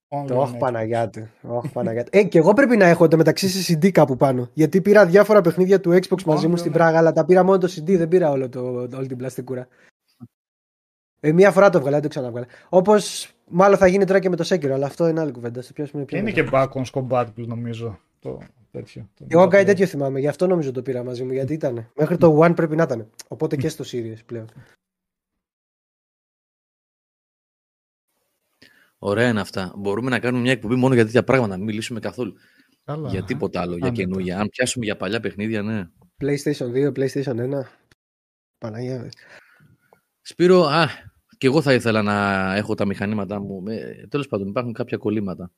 S4: Only
S3: Το
S4: on
S3: όχι
S4: Xbox.
S3: Παναγιά του. Όχι Παναγιά του. Ε, και εγώ πρέπει να έχω το μεταξύ σε CD κάπου πάνω. Γιατί πήρα διάφορα παιχνίδια του Xbox μαζί μου
S4: ναι,
S3: στην
S4: ναι.
S3: Πράγα, αλλά τα πήρα μόνο το CD, δεν πήρα όλο το, όλη την πλαστικούρα. Ε, μία φορά το βγάλα, δεν το ξαναβγάλα. Όπως μάλλον θα γίνει τώρα και με το Sekiro, αλλά αυτό είναι άλλη κουβέντα. Στο πιάσουμε πιο
S4: Είναι
S3: μετά.
S4: και backwards compatible νομίζω. Το τέτοιο. Το
S3: Εγώ κάτι τέτοιο θυμάμαι, γι' αυτό νομίζω το πήρα μαζί μου, γιατί ήταν. Μέχρι το One πρέπει να ήταν. Οπότε και στο Series πλέον.
S1: Ωραία είναι αυτά. Μπορούμε να κάνουμε μια εκπομπή μόνο για τέτοια πράγματα, να μην μιλήσουμε καθόλου.
S4: Καλά.
S1: Για τίποτα άλλο, για
S4: Άνετα.
S1: καινούργια. Αν πιάσουμε για παλιά παιχνίδια, ναι.
S3: PlayStation 2, PlayStation 1. Παναγία.
S1: Σπύρο, α, και εγώ θα ήθελα να έχω τα μηχανήματά μου. Ε, τέλος πάντων, υπάρχουν κάποια κολλήματα.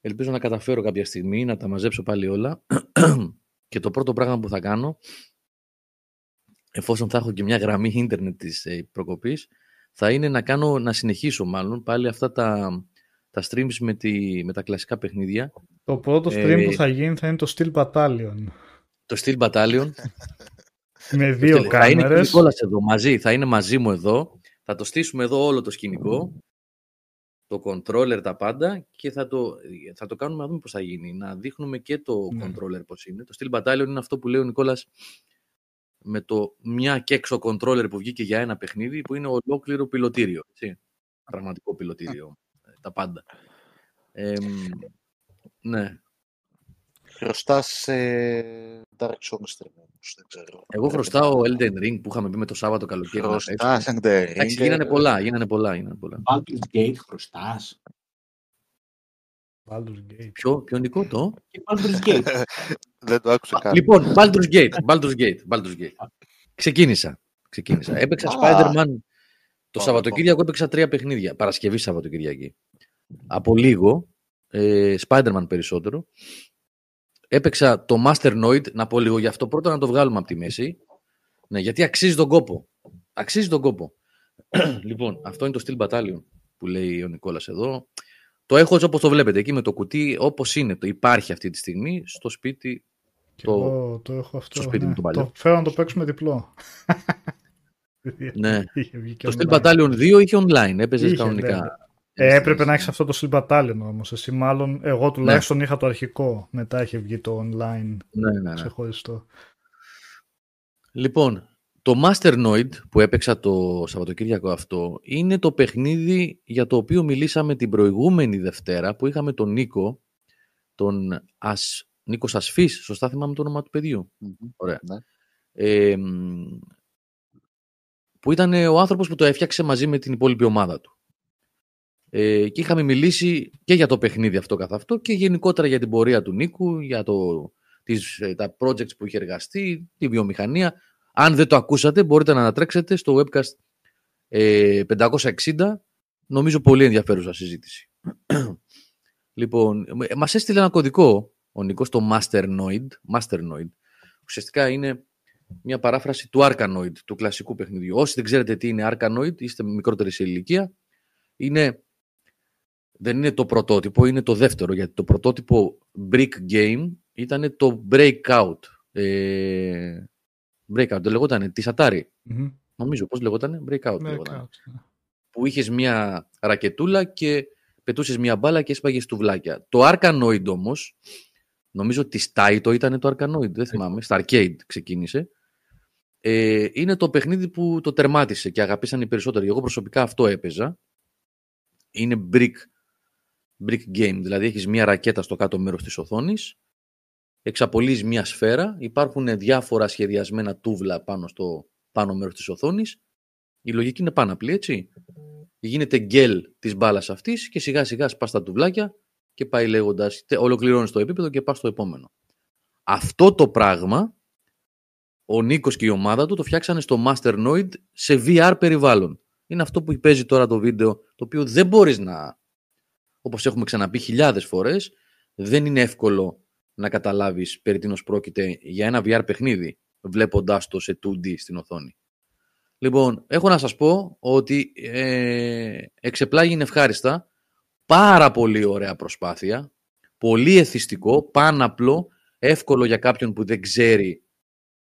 S1: Ελπίζω να καταφέρω κάποια στιγμή να τα μαζέψω πάλι όλα. και το πρώτο πράγμα που θα κάνω, εφόσον θα έχω και μια γραμμή ίντερνετ της ε, προκοπής, θα είναι να, κάνω, να συνεχίσω μάλλον πάλι αυτά τα, τα streams με, τη, με τα κλασικά παιχνίδια.
S4: Το πρώτο stream
S1: Ε,
S4: που θα γίνει θα είναι το Steel Battalion.
S1: Το Steel Battalion.
S4: Με δύο
S1: θα είναι και ο
S4: κάμερες.
S1: Νικόλας εδώ μαζί, θα είναι μαζί μου εδώ. Θα το στήσουμε εδώ όλο το σκηνικό. Το controller, τα πάντα και θα το, θα το κάνουμε να δούμε πώς θα γίνει. Να δείχνουμε και το
S4: Ναι.
S1: controller πώς είναι. Το Steel Battalion είναι αυτό που λέει ο Νικόλας με το μια και έξω controller που βγήκε για ένα παιχνίδι που είναι ολόκληρο πιλωτήριο. Έτσι. Πραγματικό πιλωτήριο. ε, Τα πάντα. Εμ, ναι.
S2: Χρωστάς σε Dark Souls stream όμως, δεν ξέρω.
S1: Εγώ χρωστάω Elden Ring που είχαμε πει με το Σάββατο καλοκαίρι. να παίξουμε.
S2: Χρωστάς Elden Ring.
S1: Εντάξει, γίνανε πολλά, γίνανε πολλά, γίνανε πολλά.
S5: Baldur's Gate χρωστάς.
S4: Baldur's Gate.
S1: Ποιο, ποιο Νικό το;
S5: Και Baldur's Gate.
S2: Δεν το άκουσα καν.
S1: Λοιπόν, Baldur's Gate, Baldur's Gate, Baldur's Gate. Ξεκίνησα. Ξεκίνησα. Έπαιξα
S2: Α.
S1: Spider-Man. Το
S2: Πάμε,
S1: Σαββατοκύριακο έπαιξα τρία παιχνίδια. Παρασκευή Σαββατοκύριακη. Από λίγο, ε, Spider-Man περισσότερο. Έπαιξα το Masternoid, να πω λίγο γι' αυτό. Πρώτα να το βγάλουμε από τη μέση. Ναι, γιατί αξίζει τον κόπο. Αξίζει τον κόπο. λοιπόν, αυτό είναι το Steel Battalion που λέει ο Νικόλας εδώ. Το έχω έτσι όπως το βλέπετε, εκεί με το κουτί, όπως είναι. Το υπάρχει αυτή τη στιγμή στο σπίτι
S4: Και
S1: Το-
S4: εγώ το έχω αυτό.
S1: στο σπίτι μου το παλιό.
S4: Το φέρω να το παίξουμε διπλό.
S1: Ναι.
S4: Είχε βγει και
S1: Το Steel
S4: online.
S1: Battalion 2 είχε online, έπαιζες
S4: Είχε,
S1: κανονικά.
S4: ναι. Ε, έπρεπε να έχεις αυτό το Steel Battalion όμως. Εσύ, μάλλον, εγώ τουλάχιστον
S1: Ναι.
S4: είχα το αρχικό. Μετά είχε βγει το online
S1: Ναι, ναι, ναι.
S4: ξεχωριστό.
S1: Λοιπόν, το Masternoid που έπαιξα το Σαββατοκύριακο αυτό είναι το παιχνίδι για το οποίο μιλήσαμε την προηγούμενη Δευτέρα που είχαμε τον Νίκο, τον Ασ... Νίκος Ασφής, σωστά θυμάμαι το όνομα του παιδιού.
S2: Μμμ.
S1: Ωραία.
S2: Ναι.
S1: Ε, μ, που ήταν ο άνθρωπος που το έφτιαξε μαζί με την υπόλοιπη ομάδα του. Ε, και είχαμε μιλήσει και για το παιχνίδι αυτό καθ' αυτό και γενικότερα για την πορεία του Νίκου, για το, τις, ε, τα projects που είχε εργαστεί, τη βιομηχανία. Αν δεν το ακούσατε μπορείτε να ανατρέξετε στο webcast ε, 560. Νομίζω πολύ ενδιαφέρουσα συζήτηση. λοιπόν, ε, μας έστειλε ένα κωδικό ο Νίκος, το Masternoid. Masternoid. Ουσιαστικά είναι μια παράφραση του Arkanoid, του κλασικού παιχνιδιού. Όσοι δεν ξέρετε τι είναι Arkanoid, είστε μικρότεροι σε ηλικία, είναι, δεν είναι το πρωτότυπο, είναι το δεύτερο, γιατί το πρωτότυπο Brick Game ήταν το Breakout. Ε, breakout, δεν λεγόταν, της Atari.
S4: Μμμ.
S1: Νομίζω, πώς λεγόταν, Breakout.
S4: Ναι,
S1: λεγόταν.
S4: κάτω, ναι.
S1: Που είχες μια ρακετούλα και πετούσες μια μπάλα και έσπαγες τουβλάκια. Το Arkanoid όμως, νομίζω ότι Taito ήταν το Arkanoid, δεν θυμάμαι, στα Arcade ξεκίνησε. Ε, είναι το παιχνίδι που το τερμάτισε και αγαπήσαν οι περισσότεροι. Εγώ προσωπικά αυτό έπαιζα. Είναι brick, brick game, δηλαδή έχεις μια ρακέτα στο κάτω μέρος της οθόνης, εξαπολύεις μια σφαίρα, υπάρχουν διάφορα σχεδιασμένα τούβλα πάνω στο πάνω μέρος της οθόνης. Η λογική είναι πάνω απλή, έτσι. Γίνεται γκέλ της μπάλας αυτής και σιγά σιγά σπάς τα τουβλάκια και πάει λέγοντας, τε- ολοκληρώνεις το επίπεδο και πας στο επόμενο. Αυτό το πράγμα ο Νίκος και η ομάδα του το φτιάξανε στο Masternoid σε VR περιβάλλον. είναι αυτό που παίζει τώρα το βίντεο, το οποίο δεν μπορείς να, όπως έχουμε ξαναπεί χιλιάδες φορές, δεν είναι εύκολο να καταλάβεις περί τίνος πρόκειται για ένα VR παιχνίδι, βλέποντάς το σε 2D στην οθόνη. Λοιπόν, έχω να σας πω ότι ε, εξεπλάγει είναι ευχάριστα, πάρα πολύ ωραία προσπάθεια, πολύ εθιστικό, πάναπλο, εύκολο για κάποιον που δεν ξέρει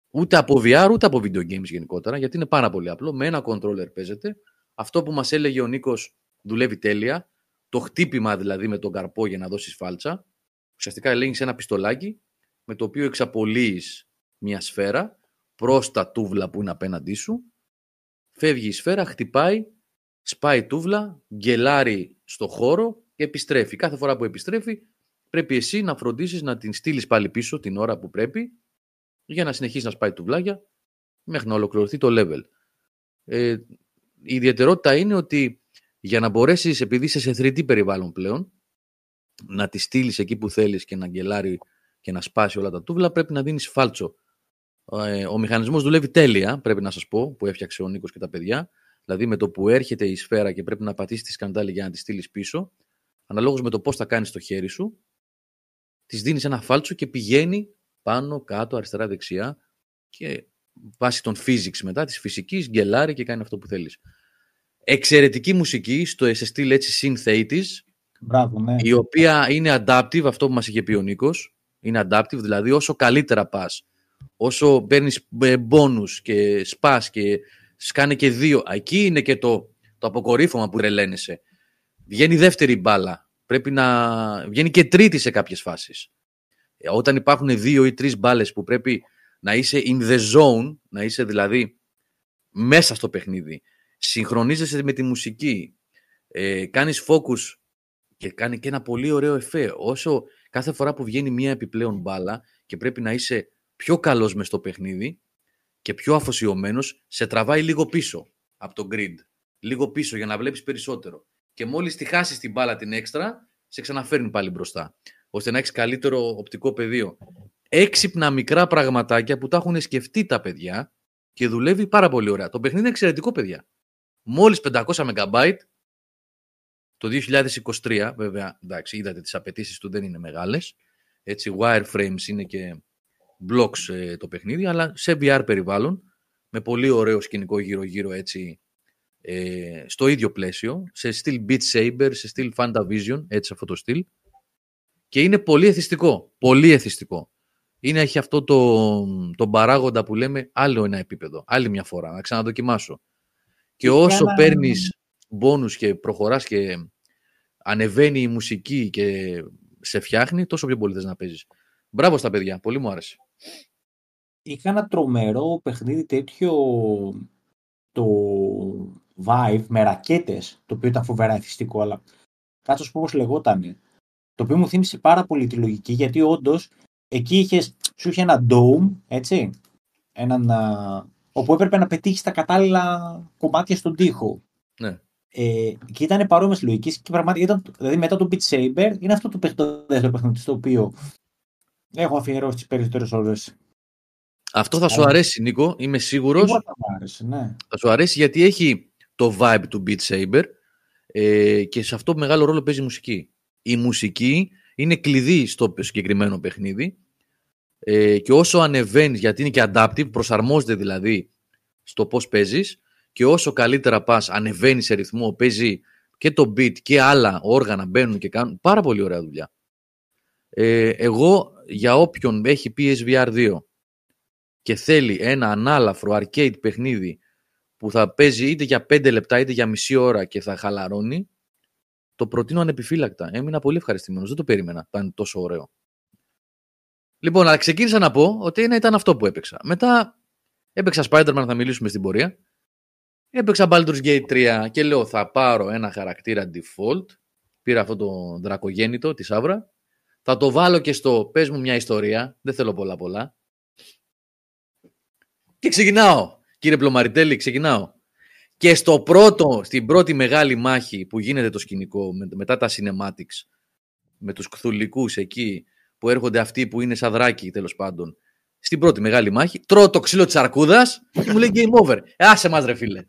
S1: ούτε από VR ούτε από video games γενικότερα, γιατί είναι πάρα πολύ απλό. Με ένα controller παίζεται. Αυτό που μας έλεγε ο Νίκος δουλεύει τέλεια. Το χτύπημα δηλαδή με τον καρπό για να δώσεις φάλτσα. Ουσιαστικά ελέγχεις ένα πιστολάκι με το οποίο εξαπολύεις μια σφαίρα προς τα τούβλα που είναι απέναντί σου. Φεύγει η σφαίρα, χτυπάει, σπάει τούβλα, γκελάρει στο χώρο και επιστρέφει. Κάθε φορά που επιστρέφει πρέπει εσύ να φροντίσεις να την στείλεις πάλι πίσω την ώρα που πρέπει για να συνεχίσει να σπάει τουβλάκια μέχρι να ολοκληρωθεί το level. Ε, η ιδιαιτερότητα είναι ότι για να μπορέσεις, επειδή είσαι σε 3D περιβάλλον πλέον, να τη στείλεις εκεί που θέλεις και να γκελάρει και να σπάσει όλα τα τούβλα, πρέπει να δίνεις φάλτσο. Ε, ο μηχανισμός δουλεύει τέλεια, πρέπει να σας πω, που έφτιαξε ο Νίκος και τα παιδιά. Δηλαδή με το που έρχεται η σφαίρα και πρέπει να πατήσεις τη σκανδάλη για να τη στείλεις πίσω, αναλόγως με το πώς θα κάνεις το χέρι σου, της δίνεις ένα φάλτσο και πηγαίνει πάνω, κάτω, αριστερά, δεξιά και βάσει των physics μετά, της φυσικής, γκελάρει και κάνει αυτό που θέλεις. Εξαιρετική μουσική στο SST έτσι synth
S5: Μπράβο, ναι.
S1: η οποία είναι adaptive, αυτό που μας είχε πει ο Νίκος, είναι adaptive, δηλαδή όσο καλύτερα πας, όσο παίρνεις bonus και σπάς και σκάνε και δύο, εκεί είναι και το, το αποκορύφωμα που ρελαίνεσαι. Βγαίνει δεύτερη μπάλα, πρέπει να βγαίνει και τρίτη σε κάποιες φάσεις. Ε, όταν υπάρχουν δύο ή τρεις μπάλες που πρέπει να είσαι in the zone, να είσαι δηλαδή μέσα στο παιχνίδι, συγχρονίζεσαι με τη μουσική, ε, κάνεις focus και κάνει και ένα πολύ ωραίο εφέ. Όσο κάθε φορά που βγαίνει μια επιπλέον μπάλα και πρέπει να είσαι πιο καλός μες στο παιχνίδι και πιο αφοσιωμένος, σε τραβάει λίγο πίσω από το grid. Λίγο πίσω για να βλέπεις περισσότερο. Και μόλις τη χάσεις την μπάλα την έξτρα, σε ξαναφέρνει πάλι μπροστά ώστε να έχεις καλύτερο οπτικό πεδίο. Έξυπνα μικρά πραγματάκια που τα έχουν σκεφτεί τα παιδιά και δουλεύει πάρα πολύ ωραία. Το παιχνίδι είναι εξαιρετικό, παιδιά. Μόλις 500 MB το 2023, βέβαια, εντάξει, είδατε τις απαιτήσεις του δεν είναι μεγάλες. Έτσι, wireframes είναι και blocks ε, το παιχνίδι, αλλά σε VR περιβάλλον, με πολύ ωραίο σκηνικό γύρω-γύρω έτσι, ε, στο ίδιο πλαίσιο, σε στυλ Beat Saber, σε στυλ Fantavision, έτσι αυτό το στυλ. Και είναι πολύ εθιστικό. Πολύ εθιστικό. Είναι, έχει αυτό το, το παράγοντα που λέμε άλλο ένα επίπεδο. Άλλη μια φορά. Να ξαναδοκιμάσω. Και όσο ένα... παίρνεις μπόνους και προχωράς και ανεβαίνει η μουσική και σε φτιάχνει, τόσο πιο πολύ θες να παίζεις. Μπράβο στα παιδιά. Πολύ μου άρεσε.
S5: Είχα ένα τρομερό παιχνίδι τέτοιο το Vive με ρακέτες, το οποίο ήταν φοβερά εθιστικό, αλλά κάτω σου πω πώς λεγότανε. Το οποίο μου θύμισε πάρα πολύ τη λογική, γιατί όντως εκεί είχες, σου είχε ένα dome, έτσι, έναν, όπου έπρεπε να πετύχεις τα κατάλληλα κομμάτια στον τοίχο.
S1: Ναι.
S5: Ε, και ήταν παρόμοιες λογική και πραγματικά ήταν, δηλαδή μετά το Beat Saber, είναι αυτό το, το δεύτερο παιχνίδι στο οποίο έχω αφιερώσει τι περισσότερες ώρες.
S1: Αυτό θα σου αρέσει, Νίκο, είμαι σίγουρος.
S5: Θα, αρέσει, ναι.
S1: θα σου αρέσει γιατί έχει το vibe του Beat Saber ε, και σε αυτό μεγάλο ρόλο παίζει η μουσική η μουσική είναι κλειδί στο συγκεκριμένο παιχνίδι ε, και όσο ανεβαίνεις, γιατί είναι και adaptive, προσαρμόζεται δηλαδή στο πώς παίζεις και όσο καλύτερα πας, ανεβαίνεις σε ρυθμό, παίζει και το beat και άλλα όργανα μπαίνουν και κάνουν πάρα πολύ ωραία δουλειά. Ε, εγώ για όποιον έχει PSVR 2 και θέλει ένα ανάλαφρο arcade παιχνίδι που θα παίζει είτε για 5 λεπτά είτε για μισή ώρα και θα χαλαρώνει, το προτείνω ανεπιφύλακτα. Έμεινα πολύ ευχαριστημένος. Δεν το περίμενα. Ήταν τόσο ωραίο. Λοιπόν, αλλά ξεκίνησα να πω ότι ένα ήταν αυτό που έπαιξα. Μετά έπαιξα Spider-Man, θα μιλήσουμε στην πορεία. Έπαιξα Baldur's Gate 3 και λέω θα πάρω ένα χαρακτήρα default. Πήρα αυτό το δρακογέννητο τη Άβρα. Θα το βάλω και στο πες μου μια ιστορία. Δεν θέλω πολλά πολλά. Και ξεκινάω. Κύριε Πλωμαριτέλη, ξεκινάω. Και στο πρώτο, στην πρώτη μεγάλη μάχη που γίνεται το σκηνικό μετά τα cinematics με τους κθουλικούς εκεί που έρχονται αυτοί που είναι σαν δράκι τέλος πάντων στην πρώτη μεγάλη μάχη τρώω το ξύλο της αρκούδας και μου λέει game over. Ε, άσε μας ρε φίλε.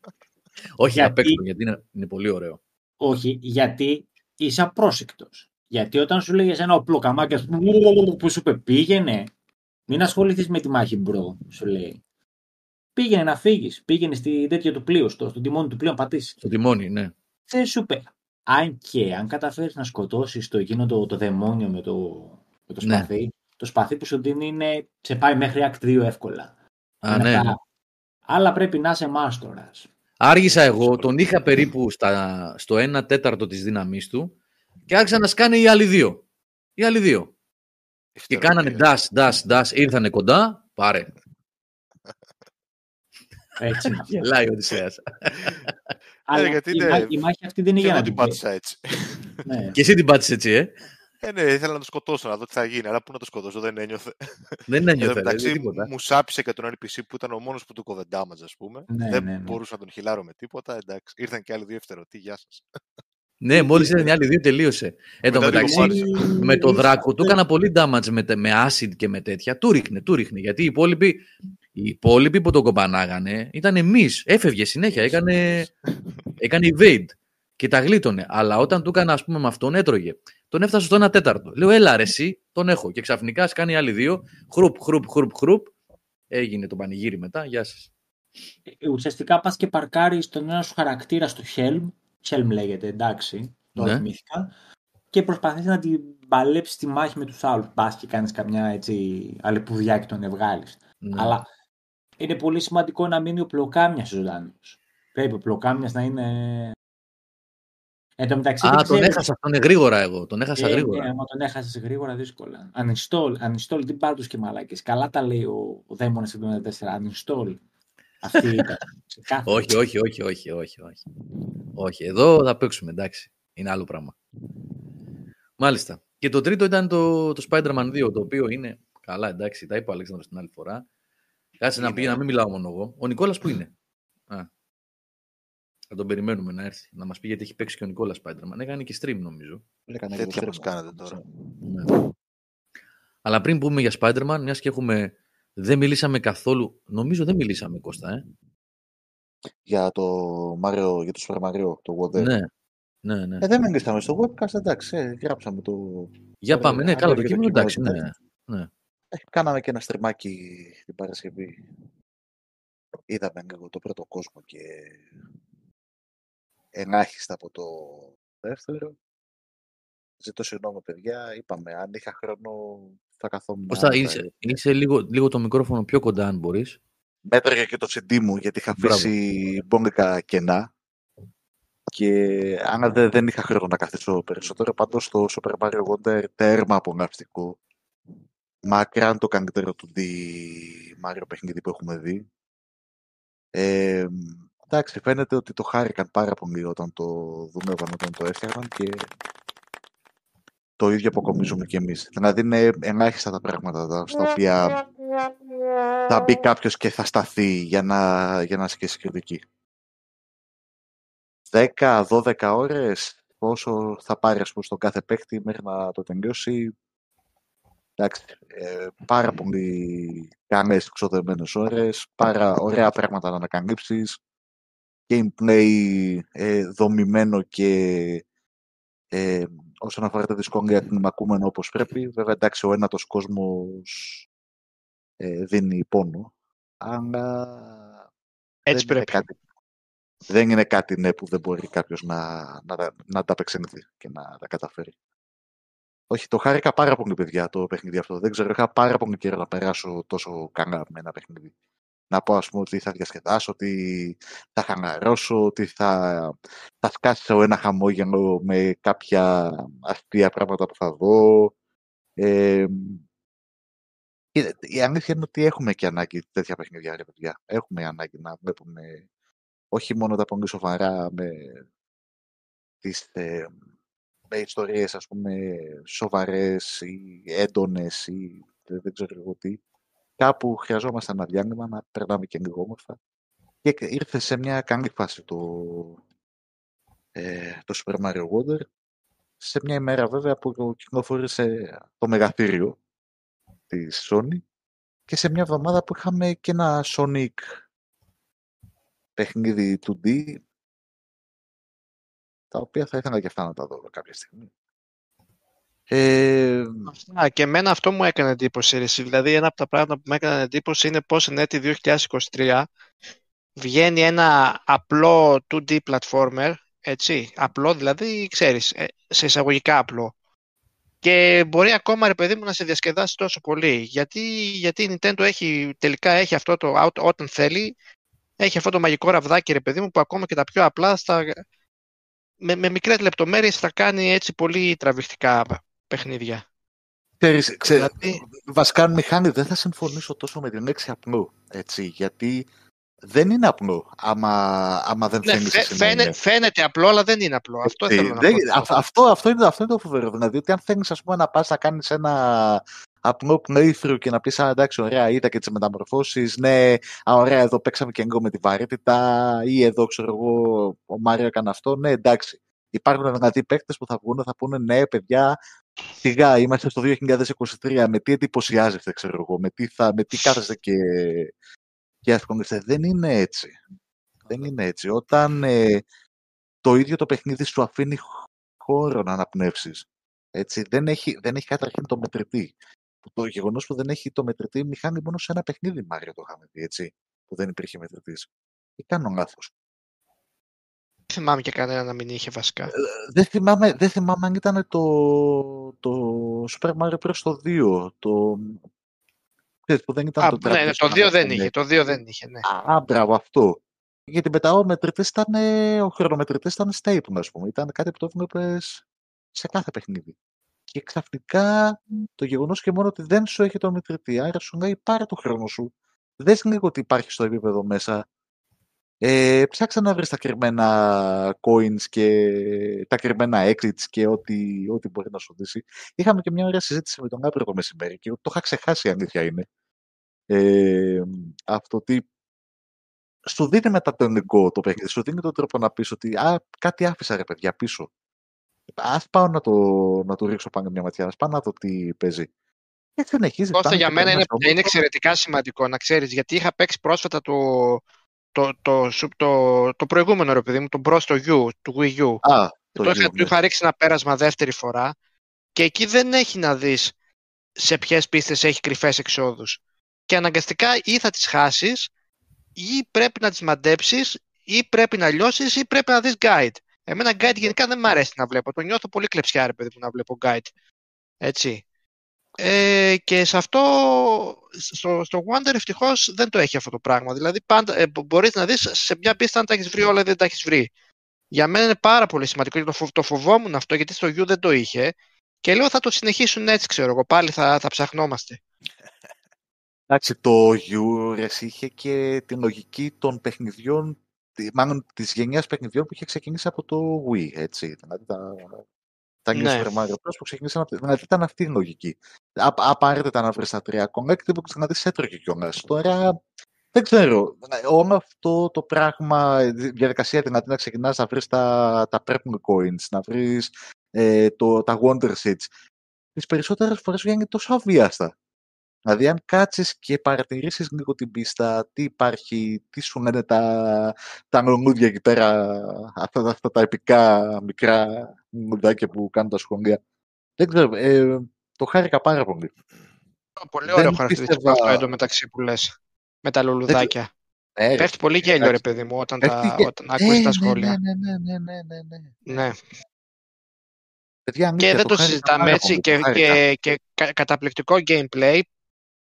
S1: Όχι,
S5: Γιατί-
S1: να παίξω γιατί είναι, είναι πολύ ωραίο.
S5: Όχι, γιατί είσαι απρόσεκτος. Γιατί όταν σου λέγε ένα ο πλοκαμάκης, ας πούμε, που σου είπε πήγαινε, μην ασχοληθείς με τη μάχη, bro, σου λέει. Πήγαινε να φύγεις. Πήγαινε στη τέτοια του πλοίου, στο, στο τιμόνι του πλοίου να πατήσεις.
S1: Στο τιμόνι, ναι.
S5: Δεν σου είπε. Αν και αν καταφέρεις να σκοτώσεις το εκείνο το, το δαιμόνιο με το, με το
S1: Ναι.
S5: Σπαθί, το σπαθί που σου δίνει είναι, σε πάει μέχρι Act 2 εύκολα.
S1: Α,
S5: Είναι
S1: ναι.
S5: αυτά. Αλλά πρέπει να είσαι μάστορας.
S1: Άργησα εγώ, τον είχα περίπου στα, στο 1 τέταρτο της δύναμής του και άρχισα να σκάνε οι άλλοι δύο. Οι άλλοι δύο. Και κάνανε dash, dash, dash, ήρθανε κοντά, πάρε.
S5: Έτσι είναι. αυτό.
S1: Γελάει ο Οδυσσέας.
S5: Αλλά
S2: γιατί
S5: η,
S2: είναι-
S5: μάχη, η μάχη αυτή δεν είναι
S2: Και
S5: για
S2: εγώ
S5: να
S2: την
S5: την
S2: πάτησα έτσι.
S5: Ναι.
S1: Και εσύ την πάτησες έτσι, ε.
S2: Ε, ναι, ήθελα να το σκοτώσω, να δω τι θα γίνει. Αλλά πού να το σκοτώσω, δεν ένιωθε.
S1: Δεν
S2: Εν τω
S1: ένιωθε, δεν
S2: μεταξύ,
S1: τίποτα.
S2: μου σάπισε και τον NPC που ήταν ο μόνος που του κόβε damage, ας πούμε.
S5: Ναι,
S2: δεν
S5: ναι, ναι.
S2: μπορούσα να τον χιλάρω με τίποτα. Εντάξει, ήρθαν και άλλοι δύο ευθερωτοί. Γεια σας.
S1: Ναι, μόλις ήταν οι άλλοι δύο τελείωσε. Εν τω
S2: Μετά
S1: μεταξύ,
S2: λίγο
S1: με το δράκο του έκανα πολύ damage με, τε- με acid και με τέτοια. Του ρίχνε, του ρίχνε. Γιατί οι υπόλοιποι, οι υπόλοιποι που τον κοπανάγανε ήταν εμείς. Έφευγε συνέχεια, έκανε, έκανε evade και τα γλίτωνε. Αλλά όταν του έκανα, ας πούμε, με αυτόν έτρωγε. Τον έφτασε στο 1 τέταρτο. Λέω, έλα ρε, εσύ, τον έχω. Και ξαφνικά σκάνει οι άλλοι δύο. Χρουπ, χρουπ, χρουπ, χρουπ. Έγινε το πανηγύρι μετά. Γεια σας.
S5: Ε, Ουσιαστικά πας και παρκάρεις τον ένα σου χαρακτήρα στο Helm. Helm λέγεται, εντάξει. Το
S1: Ναι.
S5: θυμήθηκα. Και προσπαθείς να την παλέψεις τη μάχη με τους άλλους. Πας και κάνεις καμιά έτσι αλεπουδιά και τον βγάλει.
S1: Ναι.
S5: Αλλά είναι πολύ σημαντικό να μείνει ο πλοκάμιας ζωντανός. Πρέπει ο πλοκάμιας να είναι. Εν τω μεταξύ,
S1: Α,
S5: δεν
S1: τον
S5: ξέρεις-
S1: έχασα αυτόν γρήγορα εγώ. Τον έχασα
S5: Ε,
S1: γρήγορα.
S5: Ναι, άμα τον έχασες γρήγορα, δύσκολα. Uninstall, uninstall, τι πάρ' τους και μαλάκες. Καλά τα λέει ο, ο Δαίμονας 74. Uninstall. Αυτή ήταν. Ξεκάθαρα.
S1: όχι, όχι, όχι, όχι, όχι, όχι. Όχι, εδώ θα παίξουμε, εντάξει. Είναι άλλο πράγμα. Μάλιστα. Και το τρίτο ήταν το, το Spider-Man 2, το οποίο είναι. Καλά, εντάξει, τα είπε ο Αλέξανδρος την άλλη φορά. Κάτσε να πει να μην μιλάω μόνο εγώ. Ο Νικόλας που είναι; Α. Θα τον περιμένουμε να έρθει. Να μας πει γιατί έχει παίξει και ο Νικόλας Spider-Man. Έκανε και stream νομίζω.
S6: Έκανε
S2: Τέτοια
S6: και
S2: μας
S6: stream.
S2: κάνατε τώρα.
S1: Ναι. Αλλά πριν πούμε για Spider-Man, μιας και έχουμε... Δεν μιλήσαμε καθόλου. Νομίζω δεν μιλήσαμε, Κώστα, ε.
S6: Για το Mario, για το Super Mario, το Wonder.
S1: Ναι. Ναι, ναι.
S6: Ε, δεν μιλήσαμε στο webcast, εντάξει, ε, γράψαμε το...
S1: Για
S6: ωραία,
S1: πάμε. Ναι,
S6: αν
S1: καλά, το
S6: έρχεται
S1: κείμενο
S6: το
S1: εντάξει.
S6: κείμενο,
S1: Ναι.
S6: Ε, κάναμε και ένα στριμάκι την Παρασκευή. Είδαμε λίγο το πρώτο κόσμο και ελάχιστα από το δεύτερο. Ζητώ συγγνώμη, παιδιά. Είπαμε, αν είχα χρόνο θα καθόμουν.
S1: Κώστα,
S6: να-
S1: είσαι, είσαι λίγο, λίγο το μικρόφωνο πιο κοντά, αν μπορείς.
S6: Μέτραγε και το CD μου γιατί είχα
S1: Μπράβο.
S6: αφήσει μπόμικα κενά. Και αν δεν, δεν είχα χρόνο να καθίσω περισσότερο, πάντως το Super Mario Wonder τέρμα απολαυστικό. Μακράν το καλύτερο του δι Mario παιχνίδι που έχουμε δει. Ε, εντάξει, φαίνεται ότι το χάρηκαν πάρα πολύ όταν το δούλευαν, όταν το έφτιαχναν και το ίδιο αποκομίζουμε κι εμείς. Δηλαδή είναι ελάχιστα τα πράγματα τα- στα οποία θα μπει κάποιος και θα σταθεί για να, για να ασκήσει κριτική. 10-12 ώρες πόσο θα πάρει ας πούμε, στον κάθε παίκτη μέχρι να το τελειώσει. Εντάξει, ε, πάρα πολύ καλές εξοδεμένες ώρες, πάρα ωραία πράγματα να ανακαλύψεις, gameplay ε, δομημένο και ε, όσον αφορά τη δυσκολία κλιμακούμενο όπως πρέπει. Βέβαια εντάξει ο ένατος κόσμος ε, δίνει πόνο. Αλλά
S7: Έτσι
S6: δεν είναι
S7: πρέπει.
S6: κάτι, δεν είναι κάτι ναι, που δεν μπορεί κάποιος να, να, τα- να τα απεξελθεί και να τα καταφέρει. Όχι, το χάρηκα πάρα πολύ, παιδιά, το παιχνίδι αυτό. Δεν ξέρω, είχα πάρα πολύ καιρό να περάσω τόσο καλά με ένα παιχνίδι. Να πω, ας πούμε, ότι θα διασκεδάσω, ότι θα χαναρώσω, ότι θα, θα σκάσω ένα χαμόγελο με κάποια αστεία πράγματα που θα δω. Ε, και η αλήθεια είναι ότι έχουμε και ανάγκη τέτοια παιχνίδια, ρε παιδιά. Έχουμε ανάγκη να βλέπουμε όχι μόνο τα πολύ σοβαρά με τις ε, με ιστορίες ας πούμε σοβαρές ή έντονες ή δεν, δεν ξέρω εγώ τι. Κάπου χρειαζόμαστε ένα διάλειμμα να περνάμε και λίγο όμορφα. Και ήρθε σε μια καλή φάση το, ε, το Super Mario Wonder σε μια ημέρα βέβαια που κυκλοφόρησε το μεγαθύριο της Sony και σε μια εβδομάδα που είχαμε και ένα Sonic παιχνίδι 2D τα οποία θα ήθελα και αυτά να τα δω κάποια στιγμή. Ε,
S7: Αυτά. Και εμένα αυτό μου έκανε εντύπωση. ρε εσύ. Δηλαδή, ένα από τα πράγματα που μου έκανε εντύπωση είναι πώς εν έτη 2023 βγαίνει ένα απλό 2D platformer, έτσι, απλό δηλαδή, ξέρεις, ε, σε εισαγωγικά απλό. Και μπορεί ακόμα, ρε παιδί μου, να σε διασκεδάσει τόσο πολύ. Γιατί, γιατί η Nintendo έχει, τελικά έχει αυτό το, out- όταν θέλει, έχει αυτό το μαγικό ραβδάκι, ρε παιδί μου, που ακόμα και τα πιο απλά, στα, με, με μικρές λεπτομέρειες θα κάνει έτσι πολύ τραβηχτικά παιχνίδια.
S6: ξέρεις, ξέ,
S7: Δηλαδή-
S6: βασικά μηχάνη δεν θα συμφωνήσω τόσο με την λέξη απλό, έτσι, γιατί δεν είναι απλό άμα, άμα δεν
S7: Ναι,
S6: φαίνεται
S7: φαι-
S6: σε συνέχεια.
S7: φαίνε- φαίνεται απλό, αλλά δεν είναι απλό. Αυτό
S6: Έτσι,
S7: θέλω να
S6: δεν-
S7: πω.
S6: αυ- αυτό, αυτό, είναι, αυτό είναι το φοβερό. Δηλαδή, ότι αν θέλεις να πας να κάνεις ένα απλό playthrough και να πεις: Α, εντάξει, ωραία, είδα και τις μεταμορφώσεις. Ναι, α, ωραία, εδώ παίξαμε και λίγο με τη βαρύτητα. Ή εδώ, ξέρω εγώ, ο Μάριο έκανε αυτό. Ναι, εντάξει. Υπάρχουν δηλαδή παίκτες που θα βγουν, θα πούνε: Ναι, παιδιά, σιγά, είμαστε στο 2023. Με τι εντυπωσιάζεστε, ξέρω εγώ, με τι, θα, με τι κάθεστε και, και ασχολείστε. Δεν είναι έτσι. Δεν είναι έτσι. Όταν ε, το ίδιο το παιχνίδι σου αφήνει χώρο να αναπνεύσεις. Έτσι, δεν έχει, δεν έχει καταρχήν το μετρητή. Που Το γεγονός που δεν έχει το μετρητή μηχάνη μόνο σε ένα παιχνίδι Μάριο το είχαμε δει, έτσι, που δεν υπήρχε μετρητής. Ή κάνω λάθος.
S7: Δεν θυμάμαι και κανένα να μην είχε βασικά.
S6: Δεν θυμάμαι, δεν θυμάμαι αν ήταν το, το Super Mario Bros. το 2. Το, ξέρεις, που δεν ήταν
S7: Α,
S6: το
S7: ναι, ναι,
S6: trackball
S7: το
S6: που
S7: 2 δεν
S6: αναφέραμε.
S7: είχε. Το 2 δεν είχε, ναι.
S6: Α, μπράβο, αυτό. Γιατί μετά ο μετρητής ήταν, ε, ο χρονομετρητής ήταν staple, ας πούμε. Ήταν κάτι που το έβλεπες σε κάθε παιχνίδι. Και ξαφνικά το γεγονός και μόνο ότι δεν σου έχει το μετρητή, άρα σου λέει πάρε το χρόνο σου. Δες λίγο τι υπάρχει στο επίπεδο μέσα. Ε, ψάξε να βρεις τα κρυμμένα coins και τα κρυμμένα exits και ό,τι, ό,τι μπορεί να σου δείσει. Είχαμε και μια ωραία συζήτηση με τον Άπριο το μεσημέρι και το είχα ξεχάσει η αλήθεια είναι. Ε, αυτό ότι σου δίνει μετά το ελληνικό το παιχνίδι, σου δίνει τον τρόπο να πεις ότι α, κάτι άφησα ρε παιδιά πίσω. Ας πάω να το, να το ρίξω πάνω μια ματιά, ας πάω να δω τι παίζει. Και συνεχίζει.
S7: Κώστα,
S6: φτάνει
S7: για
S6: και
S7: μένα είναι,
S6: περνάς
S7: είναι εξαιρετικά σημαντικό να ξέρεις, γιατί είχα παίξει πρόσφατα το, το, το, το, το, το προηγούμενο, ρε παιδί μου, τον Bros το U, του Wii U.
S6: Α,
S7: Το,
S6: το
S7: είχα,
S6: U,
S7: του
S6: ναι.
S7: είχα ρίξει ένα πέρασμα δεύτερη φορά και εκεί δεν έχει να δεις σε ποιες πίστες έχει κρυφές εξόδους. Και αναγκαστικά ή θα τις χάσεις ή πρέπει να τις μαντέψεις ή πρέπει να λιώσεις ή πρέπει να δεις guide. Εμένα guide γενικά δεν μου αρέσει να βλέπω. Το νιώθω πολύ κλεψιά ρε παιδί μου να βλέπω guide. Έτσι. Ε, και σε αυτό, στο, στο Wonder ευτυχώς δεν το έχει αυτό το πράγμα. Δηλαδή πάντα, ε, μπο- μπορείς να δεις σε μια πίστα αν τα έχεις βρει όλα ή δεν τα έχεις βρει. Για μένα είναι πάρα πολύ σημαντικό και το, φο- το φοβόμουν αυτό γιατί στο U δεν το είχε και λέω θα το συνεχίσουν έτσι ξέρω εγώ πάλι θα, θα ψαχνόμαστε.
S6: Εντάξει, το Eures είχε και την λογική των παιχνιδιών, τη- μάλλον της γενιάς παιχνιδιών που είχε ξεκινήσει από το Wii, έτσι. Δηλαδή τα, τα New
S7: Ναι.
S6: Super Mario Bros. που ξεκινήσαν από... Δηλαδή ήταν αυτή η λογική. Α- Απαραίτητα να βρεις τα τρία connect που να δεις έτρωγε κιόλας. Τώρα, δεν ξέρω. Όλο αυτό το πράγμα, η διαδικασία δυνατή να ξεκινάς να βρεις τα, τα Purple Coins, να βρεις ε, το, τα Wonder Seeds, τις περισσότερες φορές βγαίνει τόσο αβίαστα. Δηλαδή, αν κάτσεις και παρατηρήσεις λίγο την πίστα, τι υπάρχει, τι σου λένε τα, τα λουλούδια εκεί πέρα, αυτά, αυτά τα επικά μικρά λουλουδάκια που κάνουν τα σχολεία. Δεν ξέρω, ε, το χάρηκα πάρα πολύ.
S7: Πολύ
S6: Δεν
S7: ωραίο χαρακτηριστικό
S6: πίστευα-
S7: αυτό εντωμεταξύ που λες. Με τα λουλουδάκια.
S6: Ε, ρε,
S7: Πέφτει πολύ γέλιο ρε
S6: εντάξει.
S7: παιδί μου όταν,
S6: Πέφτει
S7: τα,
S6: και-
S7: όταν ακούσεις
S6: Ε,
S7: τα
S6: ναι,
S7: σχόλια.
S6: Ναι, ναι, ναι, ναι, ναι, ναι, ναι.
S7: Ναι.
S6: Παιδιά,
S7: Και
S6: αλήθεια,
S7: δεν το
S6: χάρηκα
S7: συζητάμε
S6: πάρα
S7: έτσι
S6: πολύ,
S7: και,
S6: το χάρηκα.
S7: και, και κα- καταπληκτικό gameplay.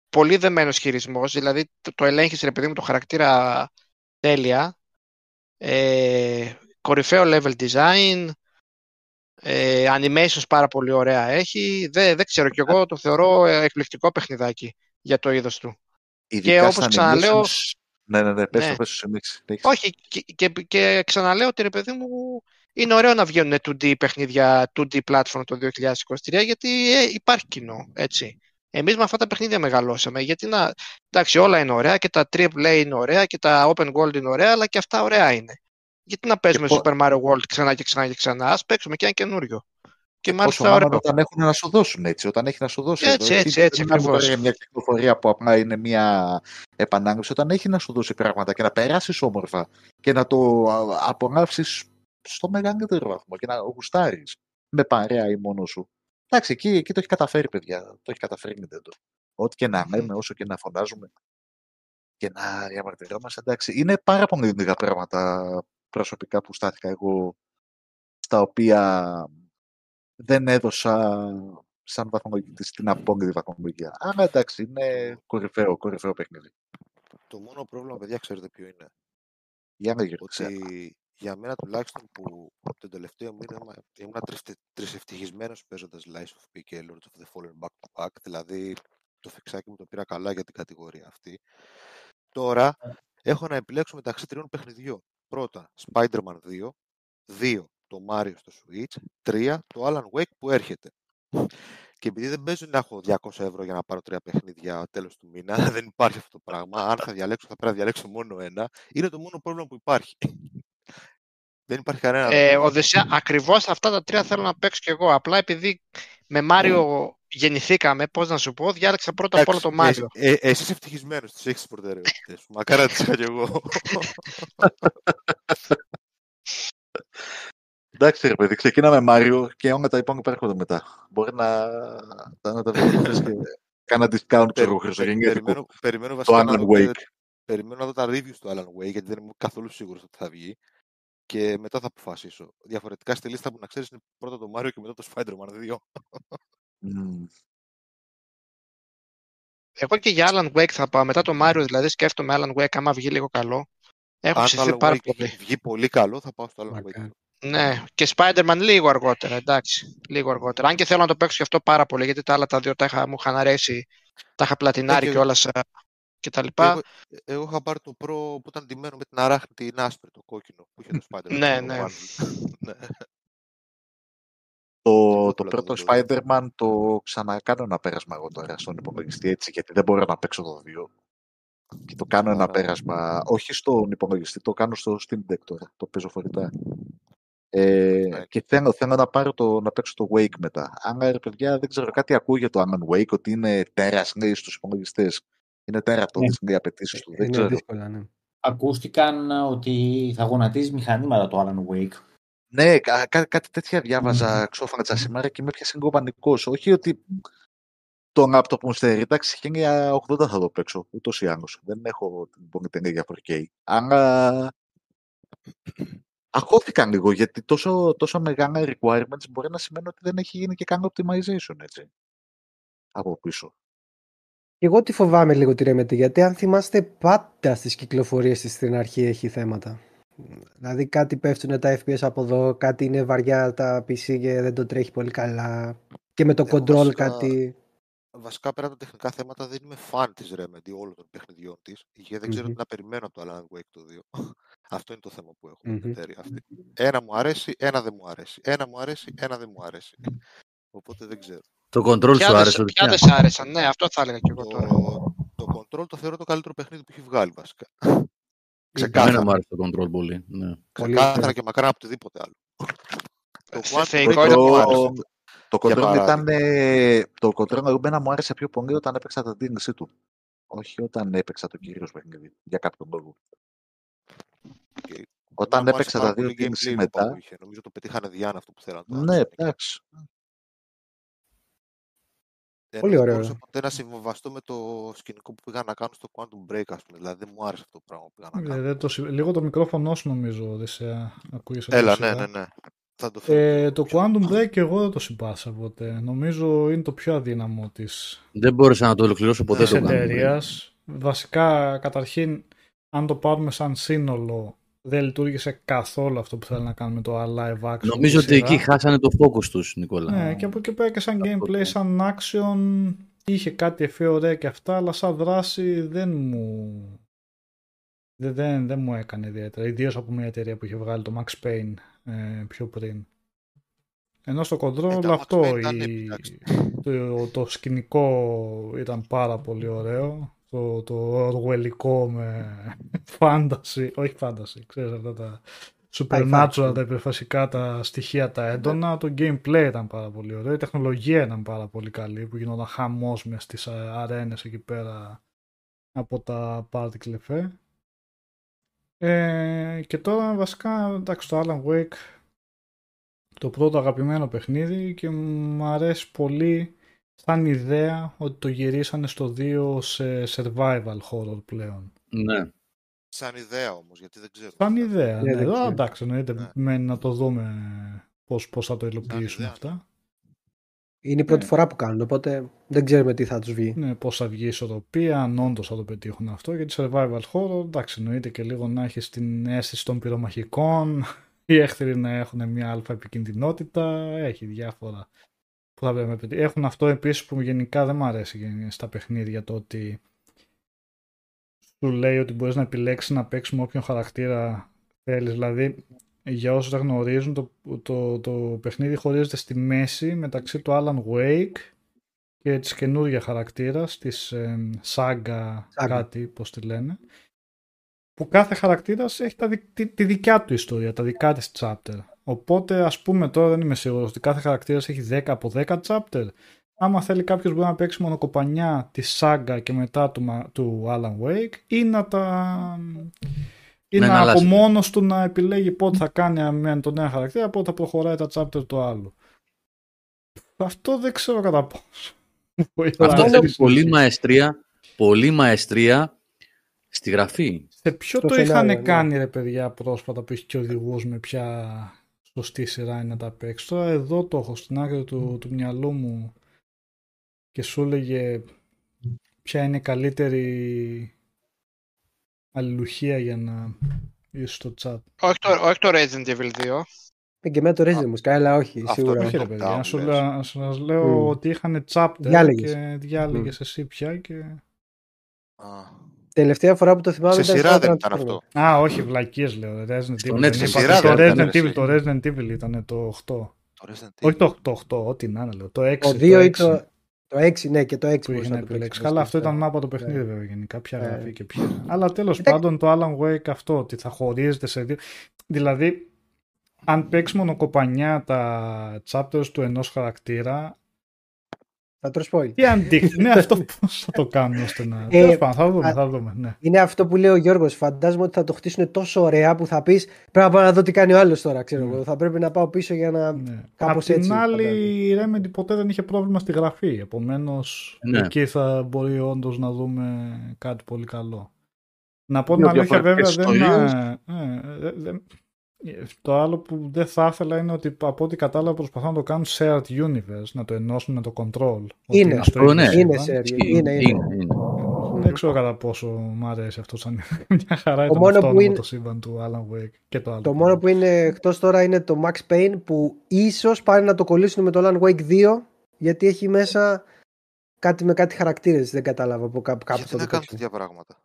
S7: Πολύ δεμένος χειρισμός, δηλαδή το, το ελέγχεις ρε παιδί μου το χαρακτήρα τέλεια. Ε, κορυφαίο level design. Ε, animations πάρα πολύ ωραία έχει. Δεν, δεν ξέρω κι εγώ το θεωρώ ε, εκπληκτικό παιχνιδάκι για το είδος του.
S6: Ειδικά
S7: όπως
S6: στα
S7: ξαναλέω-
S6: animations- Ναι, ναι, ναι, πες
S7: Ναι.
S6: το, πες το, συνέχισε, συνέχισε.
S7: Όχι, και, και, και ξαναλέω ότι ρε παιδί μου είναι ωραίο να βγαίνουν 2D παιχνίδια, 2D platform το 2023 γιατί ε, υπάρχει κοινό, έτσι. Εμείς με αυτά τα παιχνίδια μεγαλώσαμε, γιατί να, εντάξει όλα είναι ωραία και τα AAA είναι ωραία και τα Open World είναι ωραία, αλλά και αυτά ωραία είναι. Γιατί να παίζουμε
S6: πο-
S7: Super Mario World ξανά και ξανά και ξανά, ας παίξουμε και ένα καινούριο. Και
S6: Πόσο
S7: μάλιστα
S6: μάλλον
S7: ωραίο.
S6: όταν έχουν να σου δώσουν έτσι, όταν έχει να σου δώσει.
S7: Έτσι,
S6: εδώ,
S7: έτσι, έτσι,
S6: δεν μιλάμε
S7: ακριβώς.
S6: τώρα για μια κυκλοφορία που απλά είναι μια επανάγνωση, όταν έχει να σου δώσει πράγματα και να περάσεις όμορφα και να το απολαύσεις στο μεγαλύτερο βαθμό και να γουστάρεις με παρέα ή μόνος σου. Εντάξει, εκεί, εκεί το έχει καταφέρει, παιδιά. Το έχει καταφέρει η Nintendo. Ό,τι και να λέμε, όσο και να φωνάζουμε και να διαμαρτυρόμαστε, εντάξει. Είναι πάρα πολύ λίγα πράγματα προσωπικά που στάθηκα εγώ στα οποία δεν έδωσα σαν βαθμολογητή στην απόλυτη βαθμολογία. Αλλά εντάξει, είναι κορυφαίο, κορυφαίο παιχνίδι.
S2: Το μόνο πρόβλημα, παιδιά, ξέρετε ποιο είναι;
S6: Για να γύρω
S2: Ότι για μένα τουλάχιστον που τον τελευταίο μήνα ήμουν- ήμουν τρισευτυχισμένος παίζοντας Lies of P και Lords of the Fallen Back to Back. Δηλαδή το φιξάκι μου το πήρα καλά για την κατηγορία αυτή. Τώρα έχω να επιλέξω μεταξύ τριών παιχνιδιών. Πρώτα, Spider-Man 2. Δύο, το Mario στο Switch. Τρία, το Alan Wake που έρχεται. Και επειδή δεν παίζει να έχω 200 ευρώ για να πάρω τρία παιχνίδια τέλος του μήνα, δεν υπάρχει αυτό το πράγμα. Αν θα διαλέξω, θα πρέπει να διαλέξω μόνο ένα. Είναι το μόνο πρόβλημα που υπάρχει. Δεν υπάρχει κανένας.
S7: Ε,
S2: άλλο.
S7: Οδυσσέα, ακριβώς αυτά τα τρία θέλω να παίξω κι εγώ. Απλά επειδή με Μάριο γεννηθήκαμε, πώς να σου πω, διάλεξα πρώτα απ' όλα το
S2: Εντάξει,
S7: Μάριο.
S2: Ε, ε, εσύ είσαι ευτυχισμένος, τις έχεις τις προτεραιότητες σου. Μακάρι να τις είχα κι εγώ.
S6: Εντάξει, ρε παιδί, ξεκινάμε Μάριο και όλα τα υπόλοιπα έρχονται μετά. Μπορεί να, να, να τα βρει και κάνα discount, ξέρω εγώ, χριστουγεννιάτικο.
S2: περιμένω, περιμένω
S6: Το
S2: βασικά να
S6: Alan
S2: δω,
S6: Wake.
S2: περιμένω να δω τα reviews του Alan Wake, γιατί δεν είμαι καθόλου σίγουρος ότι θα βγει. Και μετά θα αποφασίσω. Διαφορετικά στη λίστα μου να ξέρεις είναι πρώτα το Mario και μετά το Spider-Man 2.
S6: Μμμ.
S7: Εγώ και για Alan Wake θα πάω. Μετά το Mario, δηλαδή σκέφτομαι Alan Wake, άμα βγει λίγο καλό. Έχω
S2: Αν το
S7: ψηθεί
S2: Alan
S7: πάρα
S2: Wake
S7: πολύ.
S2: βγει πολύ καλό, θα πάω στο Alan Wake.
S3: Μακάρι.
S7: Ναι, και Spider-Man λίγο αργότερα, εντάξει. Λίγο αργότερα. Αν και θέλω να το παίξω και αυτό πάρα πολύ, γιατί τα άλλα τα δύο τα είχα, μου είχαν αρέσει. Τα είχα πλατινάρει
S2: και-
S7: κιόλας και τα λοιπά.
S2: Εγώ, εγώ είχα πάρει το Pro που ήταν ντυμένο με την αράχνη την άσπρη, το κόκκινο που είχε το Spider-Man.
S7: Ναι,
S2: το
S7: ναι.
S2: One. ναι.
S6: Το, το
S2: Εύκολα
S6: πρώτο
S2: το δω.
S6: Spider-Man το ξανακάνω ένα πέρασμα εγώ τώρα στον υπολογιστή έτσι, γιατί δεν μπορώ να παίξω το 2. Και το κάνω ένα
S2: Άρα-
S6: πέρασμα, όχι στον υπολογιστή, το κάνω στο Steam Deck τώρα, το παίζω φορητά. Ε,
S2: Ναι.
S6: και θέλω, θέλω να πάρω το, να παίξω το Wake μετά. Αν ρε παιδιά δεν ξέρω κάτι ακούω για το Alan Wake, ότι είναι τέρας λέει στους υπολογιστές. Είναι τέρατος,
S3: Ναι.
S6: ναι. οι απαιτήσεις του. Δεν
S3: Είναι
S6: ξέρω.
S3: δύσκολα, ναι.
S9: Ακούστηκαν ότι θα γονατίζεις μηχανήματα το Alan Wake.
S6: Ναι, κα- κά- κάτι τέτοια διάβαζα ξόφανατσα σήμερα και με έπιασε λίγο πανικός. Όχι ότι το laptop μου στερεί, εντάξει, 1080 θα το παίξω, ούτως ή άλλως. Δεν έχω την πολυτενία για 4K. Αλλά αχώθηκαν λίγο, γιατί τόσο, τόσο μεγάλα requirements μπορεί να σημαίνει ότι δεν έχει γίνει και καν optimization, έτσι. Από πίσω.
S3: Και εγώ τι φοβάμαι λίγο τη Remedy, γιατί αν θυμάστε πάντα στις κυκλοφορίες της στην αρχή έχει θέματα. Δηλαδή κάτι πέφτουν τα FPS από εδώ, κάτι είναι βαριά τα PC και δεν το τρέχει πολύ καλά. Και με το
S2: Εγώ
S3: control
S2: βασικά-
S3: κάτι...
S2: Βασικά πέρα από τα τεχνικά θέματα δεν είμαι φαν της Remedy όλων των παιχνιδιών της γιατί δεν ξέρω
S3: Μμμ.
S2: τι να περιμένω από το Alan Wake το 2. Αυτό είναι το θέμα που έχω με
S3: Μμμ.
S2: την εταιρεία αυτή. Ένα μου αρέσει, ένα δεν μου αρέσει. Ένα μου αρέσει, ένα δεν μου αρέσει. Οπότε δεν ξέρω.
S1: Το control
S7: Ποια
S1: σου
S7: δεν-
S1: άρεσε.
S7: ποια
S1: Ποια.
S7: δεν σ' άρεσαν, ναι, αυτό θα έλεγα κι εγώ τώρα.
S2: Το, το Control το θεωρώ το καλύτερο παιχνίδι που έχει βγάλει βασικά.
S1: Εμένα
S2: Ξεκάθαρα.
S1: μου άρεσε το control πολύ. Ναι.
S3: Πολύ
S2: Ξεκάθαρα
S3: ωραίο.
S2: και μακράν από οτιδήποτε άλλο. Το
S7: Σε
S2: Quantum
S7: θεϊκό
S2: Break
S7: ήταν
S2: δεν μου
S7: το-
S2: άρεσε.
S6: Το
S2: Για
S6: control
S2: παράδειγμα.
S6: ήταν. ε, Το control εμένα μου άρεσε πιο πολύ όταν έπαιξα τα DLC του. Όχι όταν έπαιξα το κυρίως παιχνίδι. Για κάποιο λόγο.
S2: Και
S6: Όταν
S2: εμένα μου
S6: έπαιξα
S2: άρεσε
S6: τα
S2: πάρα
S6: δύο
S2: πολύ
S6: DLC
S2: gameplay λούπα
S6: μετά.
S2: που είχε. Νομίζω το πετύχανε διάνα αυτό που θέλανε. το
S6: Ναι,
S2: άρεσε.
S6: εντάξει.
S2: Ενώ
S3: Πολύ
S2: δεν
S3: ωραίο.
S2: μπορούσα ποτέ να συμβαστώ με το σκηνικό που πήγα να κάνω στο Quantum Break, ας πούμε. Δηλαδή δεν μου άρεσε αυτό το πράγμα που πήγα να
S4: Ε,
S2: κάνω.
S4: δεν το συ- Λίγο το μικρόφωνο σου νομίζω, Οδυσσέα, ακούγεσαι πιο
S2: Έλα, ναι,
S4: ψηλά.
S2: ναι, ναι. Θα το φέρω.
S4: Ε,
S2: πιο-
S4: το
S2: πιο
S4: Quantum
S2: κοντά.
S4: Break εγώ δεν το συμπάθησα ποτέ. Νομίζω είναι το πιο αδύναμο της,
S1: Δεν μπόρεσα να το ολοκληρώσω ποτέ
S4: της
S1: το Quantum Break.
S4: εταιρείας. Βασικά, καταρχήν, αν το πάρουμε σαν σύνολο, δεν λειτουργήσε καθόλου αυτό που θέλει να κάνουμε το live action.
S1: Νομίζω
S4: τη
S1: ότι εκεί
S4: σειρά.
S1: χάσανε το focus τους, Νικόλα.
S4: Ναι, και από εκεί πέρα και σαν
S1: Αυτό
S4: gameplay,
S1: το-
S4: σαν action, είχε κάτι εφέ ωραία και αυτά, αλλά σαν δράση δεν μου... Δεν, δεν, δεν μου έκανε ιδιαίτερα, ιδίως από μια εταιρεία που είχε βγάλει το Max Payne ε, πιο πριν. Ενώ στο Control
S2: Ε, τα Max
S4: αυτό,
S2: Payne ήταν,
S4: η-
S2: εντάξει.
S4: το, το σκηνικό ήταν πάρα πολύ ωραίο. Το, το οργουελικό με fantasy, όχι fantasy, ξέρεις αυτά τα supernatural, τα υπερφασικά τα στοιχεία, τα έντονα. Το gameplay ήταν πάρα πολύ ωραίο. Η τεχνολογία ήταν πάρα πολύ καλή που γινόταν χαμός μες στις α- αρένες εκεί πέρα από τα party κλεφέ. Ε, και τώρα βασικά εντάξει το Alan Wake το πρώτο αγαπημένο παιχνίδι και μου αρέσει πολύ σαν ιδέα ότι το γυρίσανε στο 2 σε survival horror πλέον.
S1: Ναι.
S2: Σαν ιδέα όμως, γιατί δεν ξέρω.
S4: Σαν ιδέα,
S3: Ναι,
S4: ναι.
S3: δεν
S4: Α,
S3: ξέρω.
S4: εντάξει, εννοείται.
S2: Ναι.
S4: Μένει να το δούμε πώς, πώς θα το υλοποιήσουν
S2: ιδέα.
S4: αυτά.
S3: Είναι η πρώτη
S4: Ναι.
S3: φορά που κάνουν, οπότε δεν ξέρουμε τι θα τους βγει.
S4: Ναι, πώς θα βγει η ισορροπία, αν όντως θα το πετύχουν αυτό. Γιατί survival horror, εντάξει, εννοείται και λίγο να έχεις την αίσθηση των πυρομαχικών, οι έχθροι να έχουν μια αλφα επικινδυνότητα, έχει διάφορα που θα πρέπει να πετύχουν. Έχουν αυτό επίσης που γενικά δεν μου αρέσει γεν- στα παιχνίδια το ότι σου λέει ότι μπορείς να επιλέξεις να παίξεις με όποιον χαρακτήρα θέλεις. Δηλαδή, για όσους δεν γνωρίζουν, το, το, το παιχνίδι χωρίζεται στη μέση μεταξύ του Alan Wake και της καινούργια χαρακτήρας, της ε, Saga, κάτι, πώς τη λένε, που κάθε χαρακτήρας έχει τα, δι- τη, τη δικιά του ιστορία, τα δικά της chapter. Οπότε, ας πούμε τώρα, δεν είμαι σίγουρος ότι κάθε χαρακτήρας έχει 10 από 10 chapter. Άμα θέλει κάποιος μπορεί να παίξει μονοκοπανιά τη Saga και μετά του, μα- του Alan Wake ή να τα... Ή
S1: Να
S4: να,
S1: εναλλάσσει.
S4: από μόνος του να επιλέγει πότε θα κάνει με τον νέο χαρακτήρα, πότε θα προχωράει τα chapter του άλλου. Αυτό δεν ξέρω κατά πόσο. βοηθάει.
S1: Αυτό
S3: Μόνο-
S1: θέλει πολύ μαεστρία, πολύ μαεστρία στη γραφή.
S4: Σε ποιο
S3: Στο
S4: το
S3: σενάριο,
S4: είχαν
S3: ναι.
S4: κάνει ρε παιδιά πρόσφατα που έχει και οδηγούς με ποια σωστή σειρά είναι να τα παίξεις. Τώρα εδώ το έχω στην άκρη του, του μυαλού μου και σου έλεγε ποια είναι η καλύτερη αλληλουχία για να είσαι στο chat.
S7: Όχι το, όχι το Resident Evil 2.
S3: Ε, Και με το Resident μου αλλά όχι,
S2: Αυτό
S3: σίγουρα.
S2: είναι
S4: Όχι ρε
S2: top
S4: παιδιά,
S2: down,
S4: να σου,
S2: λες.
S4: λέω- να σας λέω
S3: Μμμ.
S4: ότι είχαν chapter
S3: Διάλεγες.
S4: και διάλεγες εσύ πια και...
S2: Α,
S3: Τελευταία φορά που το θυμάμαι
S2: σε
S3: ήταν
S2: σειρά
S3: στο
S2: δεν
S3: Grand
S2: ήταν
S3: Theft
S2: αυτό.
S3: Auto.
S4: Α, όχι, βλακίες λέω. Resident
S1: Στο
S4: Evil.
S1: Netflix.
S4: δεν
S2: Σε
S4: είπα.
S2: σειρά
S4: το,
S2: δεν
S4: Resident
S2: ήταν,
S4: Evil,
S2: εσύ.
S4: το Resident Evil ήταν το 8.
S2: Το Resident
S4: Όχι
S2: Evil.
S4: το, το 8, ό,τι να είναι λέω. Το 6.
S3: Το
S4: το
S3: 2 ή
S4: 6
S3: το, το 6, ναι, και το 6
S4: που
S3: μπορείς
S4: είχε να
S3: το
S4: επιλέξει.
S3: παίξεις,
S4: Καλά, αυτό
S3: σωστά.
S4: ήταν μάπα το παιχνίδι βέβαια γενικά. Ποια
S3: Ε.
S4: γραφή και ποια. Αλλά τέλος
S3: Εντάξει.
S4: πάντων το Alan Wake αυτό, ότι θα χωρίζεται σε δύο. Δηλαδή, αν παίξεις μονοκοπανιά τα chapters του ενός χαρακτήρα,
S3: Θα τρως spoil.
S4: τι αντίκτυπο είναι αυτό πώς θα το κάνουν ώστε να.
S3: Ε,
S4: Τέλος πάντων, θα δούμε,
S3: α-
S4: θα δούμε. Ναι.
S3: Είναι αυτό που λέει ο Γιώργος. Φαντάζομαι ότι θα το χτίσουν τόσο ωραία που θα πεις πρέπει να πάω να δω τι κάνει ο άλλος τώρα, ξέρω
S4: Ναι.
S3: εγώ. Θα πρέπει να πάω πίσω για να...
S4: Ναι.
S3: Κάπως
S4: Απ' την
S3: έτσι,
S4: άλλη,
S3: φαντάζομαι.
S4: η Remedy ποτέ δεν είχε πρόβλημα στη γραφή. Επομένως,
S1: Ναι.
S4: εκεί θα μπορεί όντως να δούμε κάτι πολύ καλό. Να πω την
S6: Δύο
S4: αλήθεια, βέβαια,
S6: διαφορετικές
S4: δεν.
S6: ιστορίες.
S4: ε, ε, δεν- ε, το άλλο που δεν θα ήθελα είναι ότι από ό,τι κατάλαβα προσπαθούν να το κάνουν shared universe, να το ενώσουν με το control. ότι
S3: Είναι.
S4: στο
S1: Αυτό,
S4: ίδιο
S1: ναι.
S3: Είναι
S4: σύμπαν.
S3: σε
S1: Ισχύει.
S3: είναι, είναι.
S1: είναι, είναι.
S4: Δεν ξέρω κατά πόσο μου αρέσει αυτό σαν μια χαρά
S3: Το
S4: ήταν
S3: μόνο
S4: αυτό
S3: που είναι-
S4: το σύμπαν του Alan Wake και το άλλο.
S3: Το μόνο που είναι εκτός τώρα είναι το Max Payne που ίσως πάνε να το κολλήσουν με το Alan Wake 2 γιατί έχει μέσα κάτι με κάτι χαρακτήρες. Δεν κατάλαβα από κάπου, κάπου
S2: Γιατί
S3: θα
S2: να
S3: το
S2: κάνουν
S3: παίξουν.
S2: τέτοια πράγματα.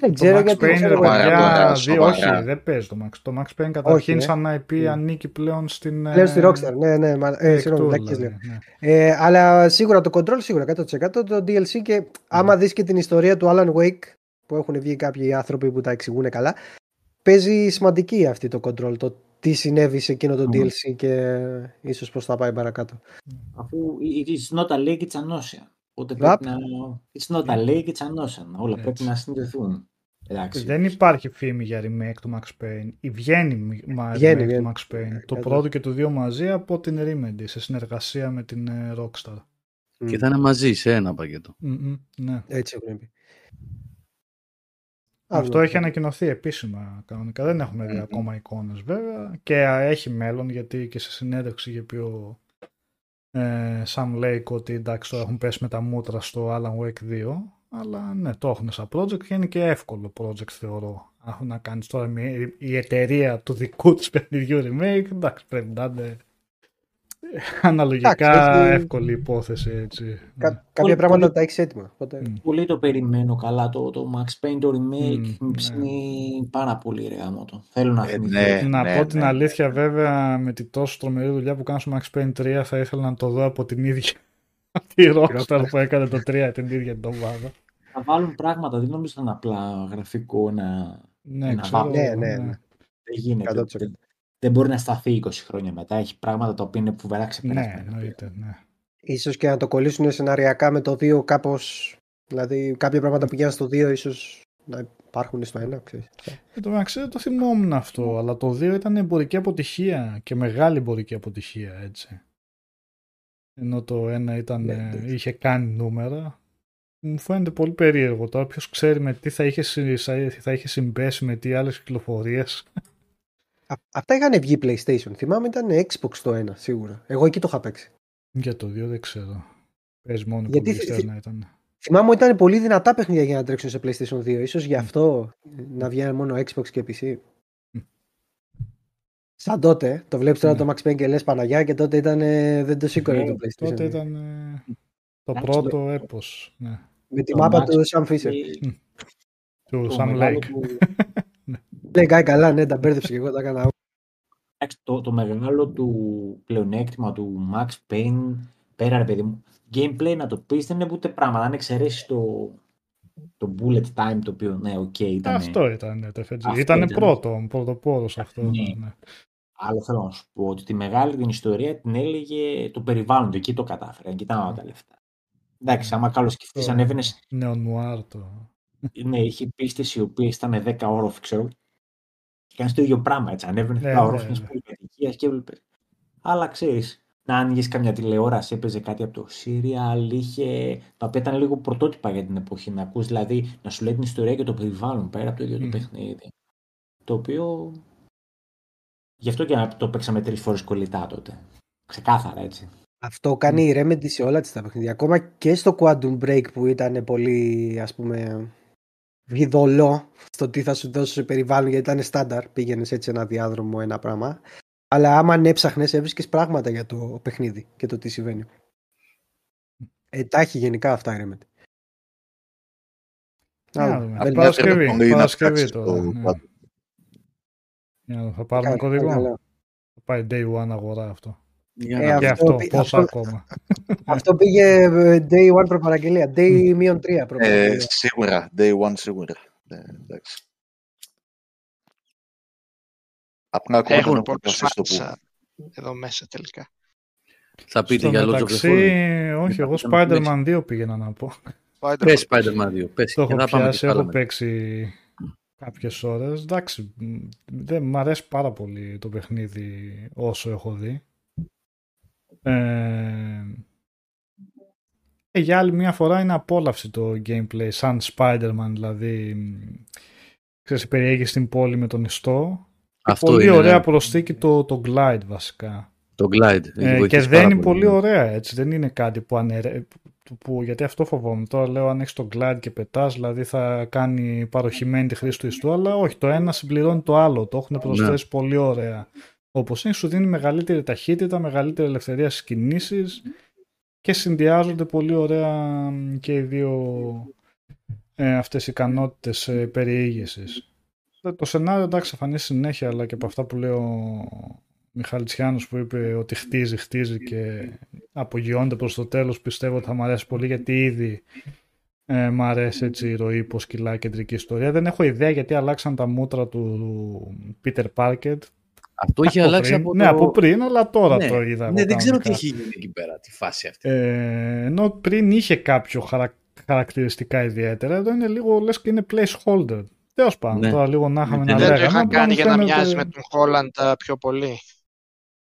S3: Δεν
S4: Το
S3: ξέρω
S4: Max
S3: γιατί.
S4: Payne,
S3: ξέρω
S4: ρε
S3: εγώ.
S1: Σοβαρά,
S4: παιδιά,
S1: τώρα,
S4: δι-
S1: σοβαρά.
S4: όχι, δεν παίζει το Max. Το Max Payne καταρχήν
S3: ε.
S4: σαν IP
S3: Mm.
S4: ανήκει πλέον στην...
S3: Πλέον στη
S4: ε,
S3: Rockstar. Ναι, ναι, μα, ε,
S4: εκ
S3: συγγνώμη,
S4: του,
S3: βλάκες
S4: δηλαδή,
S3: λέω.
S4: ναι.
S3: Ε, αλλά σίγουρα το control, σίγουρα 100% το DLC και άμα δεις και την ιστορία του Alan Wake που έχουν βγει κάποιοι άνθρωποι που τα εξηγούν καλά παίζει σημαντική αυτή το control το τι συνέβη σε εκείνο το
S9: Μμμ.
S3: DLC και ίσως πώς θα πάει παρακάτω.
S9: Αφού it is not a lake, it's an ocean. Οπότε
S3: Yep.
S9: πρέπει να... It's not a lake, it's an ocean. Όλα
S4: Έτσι.
S9: πρέπει να συνδεθούν. Εντάξει.
S4: Δεν υπάρχει φήμη για remake του Max Payne. Ή βγαίνει μ- μα-
S3: Βγαίνει,
S4: remake του
S3: βγαίνει.
S4: Max Payne.
S3: Ε,
S4: Το
S3: κάτι.
S4: πρώτο και το δύο μαζί από την Remedy σε συνεργασία με την ε, Rockstar.
S1: Και θα είναι μαζί σε ένα πακέτο.
S4: Μμμ, ναι.
S3: Έτσι έχουν πει.
S4: Αυτό
S3: Άλλο.
S4: έχει ανακοινωθεί επίσημα κανονικά. Δεν έχουμε δει ακόμα εικόνες βέβαια. Και α, έχει μέλλον γιατί και σε συνέντευξη είχε πει ο ε, Sam Lake ότι εντάξει τώρα έχουν πέσει με τα μούτρα στο Alan Wake 2. Αλλά ναι, το έχουν σαν project και είναι και εύκολο project θεωρώ. Αν να κάνεις τώρα μια, η εταιρεία του δικού της παιχνιδιού remake, εντάξει πρέπει να είναι αναλογικά
S3: Εντάξει, έχει-
S4: εύκολη υπόθεση έτσι.
S3: Κα-
S4: Ναι.
S3: κάποια
S9: Πολύ-
S3: πράγματα
S9: πολύ-
S3: τα έχεις έτοιμα. Οπότε...
S4: Μμ.
S9: Πολύ το περιμένω καλά το, το Max Payne, το remake.
S4: Μμμ,
S9: Μου
S4: ναι.
S9: ψήνει πάρα πολύ ρε γάμο το. Θέλω να
S6: Ε,
S9: θυμηθώ.
S6: ναι.
S4: Να πω την
S6: ναι.
S4: αλήθεια, βέβαια, με τη τόσο τρομερή δουλειά που κάνω στο Max Payne 3, θα ήθελα να το δω από την ίδια τη Rockstar που έκανε το 3 την ίδια την εβδομάδα.
S9: Θα βάλουν πράγματα, δεν νομίζω θα είναι απλά γραφικό να...
S4: Ναι,
S9: Ένα
S4: ξέρω.
S3: Ναι, ναι, ναι.
S5: Δεν γίνεται.
S3: 100%.
S5: Δεν, δεν μπορεί να σταθεί 20 χρόνια μετά. Έχει πράγματα τα οποία είναι φοβερά ξεπερασμένα.
S4: Ναι, εννοείται. Ναι.
S3: Ίσως και να το κολλήσουν σεναριακά με το 2 κάπως... Δηλαδή κάποια πράγματα που γίνανε στο 2 ίσως να υπάρχουν στο 1, ξέρεις.
S4: Εν τω μεταξύ δεν το θυμόμουν αυτό, αλλά το 2 ήταν εμπορική αποτυχία και μεγάλη εμπορική αποτυχία, έτσι. Ενώ το 1 ήταν,
S3: Ναι,
S4: ε,
S3: εντάξει.
S4: είχε κάνει νούμερα. Μου φαίνεται πολύ περίεργο τώρα. Ποιος ξέρει με τι θα είχε, συ- θα είχε συμπέσει με τι άλλες κυκλοφορίες.
S3: Α- Αυτά είχαν βγει PlayStation. Θυμάμαι ήταν Xbox το 1 σίγουρα. Εγώ εκεί το είχα παίξει.
S4: Για το 2 δεν ξέρω. Πες μόνο
S3: Γιατί
S4: που
S3: θυ-
S4: να ήταν.
S3: Θυμάμαι ότι ήταν πολύ δυνατά παιχνίδια για να τρέξουν σε PlayStation 2. Ίσως γι' αυτό να βγαίνει μόνο Xbox και PC.
S4: Μμ.
S3: Σαν τότε, το βλέπεις τώρα
S4: Ναι.
S3: το Max Payne και λες Παναγιά και τότε ήταν, ε, δεν το σήκωνε
S5: Ναι,
S3: το PlayStation.
S4: Τότε
S3: 2.
S4: ήταν ε, το
S5: Εντάξει,
S4: πρώτο έπος ναι,
S3: Με τη
S5: το
S3: μάπα
S5: Max
S3: του Sam Fisher.
S5: Payne,
S4: του
S5: το
S4: Sam
S5: μεγάλο
S4: Lake.
S5: του-
S3: Λέει κάνει καλά, ναι, τα μπέρδεψε και εγώ τα έκανα.
S5: Εντάξει, το, το μεγάλο του πλεονέκτημα του Max Payne, πέρα ρε παιδί μου, gameplay να το πεις δεν είναι ούτε πράγμα. Αν εξαιρέσεις το, το bullet time το οποίο, ναι, οκ, ήταν.
S4: Αυτό ήταν το FG.
S5: Αυτό
S4: Ήταν
S5: ήταν.
S4: πρώτο, πρωτοπόρος αυτό.
S5: Ναι.
S4: ναι.
S5: Άλλο θέλω να σου πω ότι τη μεγάλη την ιστορία την έλεγε το περιβάλλον του. Εκεί το κατάφεραν. Και ήταν όλα τα λεφτά. Εντάξει, άμα καλώ σκεφτείς,
S4: Το
S5: ανέβαινε.
S4: Νεονουάρ το.
S5: Ναι, είχε πίστες οι οποίες ήταν 10 όροφοι, ξέρω. Και κάνει το ίδιο πράγμα έτσι. Ανέβαινε
S4: Ναι,
S5: 10
S4: ναι,
S5: όροφοι
S4: ναι.
S5: μια πολυκατοικία και έβλεπες. Αλλά ξέρεις, να άνοιγες καμιά τηλεόραση, έπαιζε κάτι από το Serial, είχε. τα οποία ήταν λίγο πρωτότυπα για την εποχή. Να ακούς, δηλαδή να σου λέει την ιστορία και το περιβάλλον πέρα από το ίδιο το
S4: Μμμ.
S5: παιχνίδι. Το οποίο. Γι' αυτό και το παίξαμε τρεις φορές κολλητά τότε. Ξεκάθαρα έτσι.
S3: Αυτό κάνει η Remedy σε όλα της τα παιχνίδια. Ακόμα και στο Quantum Break που ήταν πολύ, ας πούμε, βιδωλό στο τι θα σου δώσει σε περιβάλλον γιατί ήταν στάνταρ. Πήγαινες έτσι ένα διάδρομο, ένα πράγμα. Αλλά άμα έψαχνες έβρισκες πράγματα για το παιχνίδι και το τι συμβαίνει. Ε, τα έχει γενικά αυτά η Remedy.
S4: Να
S3: Άλλο,
S4: δούμε.
S3: δεν-
S4: Παρασκευή,
S6: Πολύ να
S4: Παρασκευή
S6: ψάξεις
S4: τώρα.
S6: το
S4: ναι.
S6: Quantum.
S4: Για να- Θα πάρουμε
S3: Καλά,
S4: κωδικό.
S3: καλά.
S4: Θα πάει day one αγορά αυτό.
S1: Για
S3: Ε,
S1: να
S4: Και
S3: Αυτό
S4: αυτό,
S3: πι-
S4: πόσα
S3: αυτό-
S4: ακόμα.
S3: Αυτό πήγε ε, day one προπαραγγελία. Day μείον 3
S6: Ε,
S3: προπαραγγελία.
S6: σίγουρα, day one σίγουρα. Ε, εντάξει. Απλά ακόμα δεν
S7: Έχουν
S6: έχω
S7: πολλούς
S6: φτάσει στο
S7: φάτσα
S6: που.
S7: εδώ μέσα τελικά.
S1: Θα πείτε
S4: Στο
S1: για Lords of the
S4: μεταξύ,
S1: Fallen.
S4: όχι, εγώ
S1: θα με
S4: Spider-Man 2 πήγαινα να πω.
S2: Spider-Man.
S1: Πες Spider-Man 2. Πες
S4: Το
S1: και
S4: έχω
S1: θα πάμε και
S4: πιάσει,
S1: στα άλλα
S4: έχω
S1: μετά.
S4: παίξει κάποιες ώρες. Εντάξει, μ, δεν μ' αρέσει πάρα πολύ το παιχνίδι όσο έχω δει. Ε, ε, για άλλη μια φορά είναι απόλαυση το gameplay, σαν Spider-Man δηλαδή. μ, Ξέρεις, περιέγει στην πόλη με τον ιστό.
S1: Αυτό
S4: πολύ
S1: είναι,
S4: ωραία
S1: ναι.
S4: προσθήκη το, το glide βασικά.
S1: Το Glide. έχει
S4: Ε, και
S1: βοηθήσει
S4: δεν
S1: πάρα
S4: είναι πολύ
S1: ναι.
S4: ωραία έτσι. Δεν είναι κάτι που αναιρε... που- που, γιατί αυτό φοβόμαι. Τώρα λέω αν έχεις το glide και πετάς, δηλαδή θα κάνει παροχημένη τη χρήση του ιστού, αλλά όχι. Το ένα συμπληρώνει το άλλο. Το έχουν προσθέσει πολύ ωραία. Όπως είναι, σου δίνει μεγαλύτερη ταχύτητα, μεγαλύτερη ελευθερία στις κινήσεις και συνδυάζονται πολύ ωραία μ, και οι δύο ε, αυτές οι ικανότητες ε, περιήγησης. Ε, Το σενάριο εντάξει θα φανεί συνέχεια, αλλά και από αυτά που λέει ο Μιχαλητσιάνος που είπε ότι χτίζει, χτίζει και απογειώνεται προς το τέλος, πιστεύω ότι θα μου αρέσει πολύ γιατί ήδη ε, μ' αρέσει έτσι η ροή πως κυλάει κεντρική ιστορία. Δεν έχω ιδέα γιατί αλλάξαν τα μούτρα του Peter Parker.
S1: Αυτό είχε
S4: Από
S1: αλλάξει
S4: πριν.
S1: από
S4: Ναι,
S1: το...
S4: από πριν, αλλά τώρα
S1: ναι,
S4: το είδα.
S1: Ναι,
S4: εγώ
S1: δεν ξέρω τι
S4: κανονικά.
S1: έχει γίνει εκεί πέρα, τη φάση αυτή.
S4: Ε, ενώ πριν είχε κάποιο χαρα... χαρακτηριστικά ιδιαίτερα, εδώ είναι λίγο λες και είναι placeholder. Τέλος πάντων,
S1: Ναι.
S4: τώρα λίγο να είχαμε
S1: Ναι,
S4: να
S1: δεν
S7: Δεν το
S4: λέγαμε.
S7: είχαν
S4: απλά
S7: κάνει
S4: μου
S7: για να
S4: φαίνεται-
S7: μοιάζει με τον Holland πιο πολύ.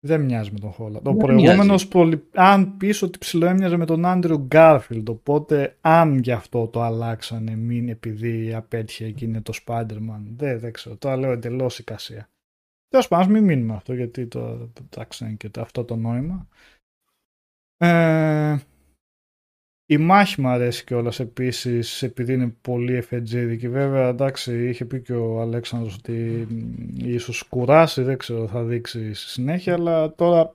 S4: Δεν μοιάζει με τον Holland. Ο
S1: Δεν
S4: προηγούμενος,
S1: μοιάζει.
S4: πολυ... αν πεις ότι ψηλοέμοιαζε με τον Άντριου Γκάρφιλντ, οπότε αν γι' αυτό το αλλάξανε, μην επειδή απέτυχε εκείνη το Spider-Man. Δεν, δεν ξέρω. Τώρα λέω εντελώς εικασία. Τέλος πάντων, ας μην μείνουμε αυτό, γιατί το εντάξει είναι και το- αυτό το νόημα. Ε, η μάχη μου αρέσει κιόλας επίσης επειδή είναι πολύ εφετζίδικη. Βέβαια, εντάξει, είχε πει και ο Αλέξανδρος ότι μ, ίσως κουράσει, δεν ξέρω, θα δείξει στη συνέχεια, αλλά τώρα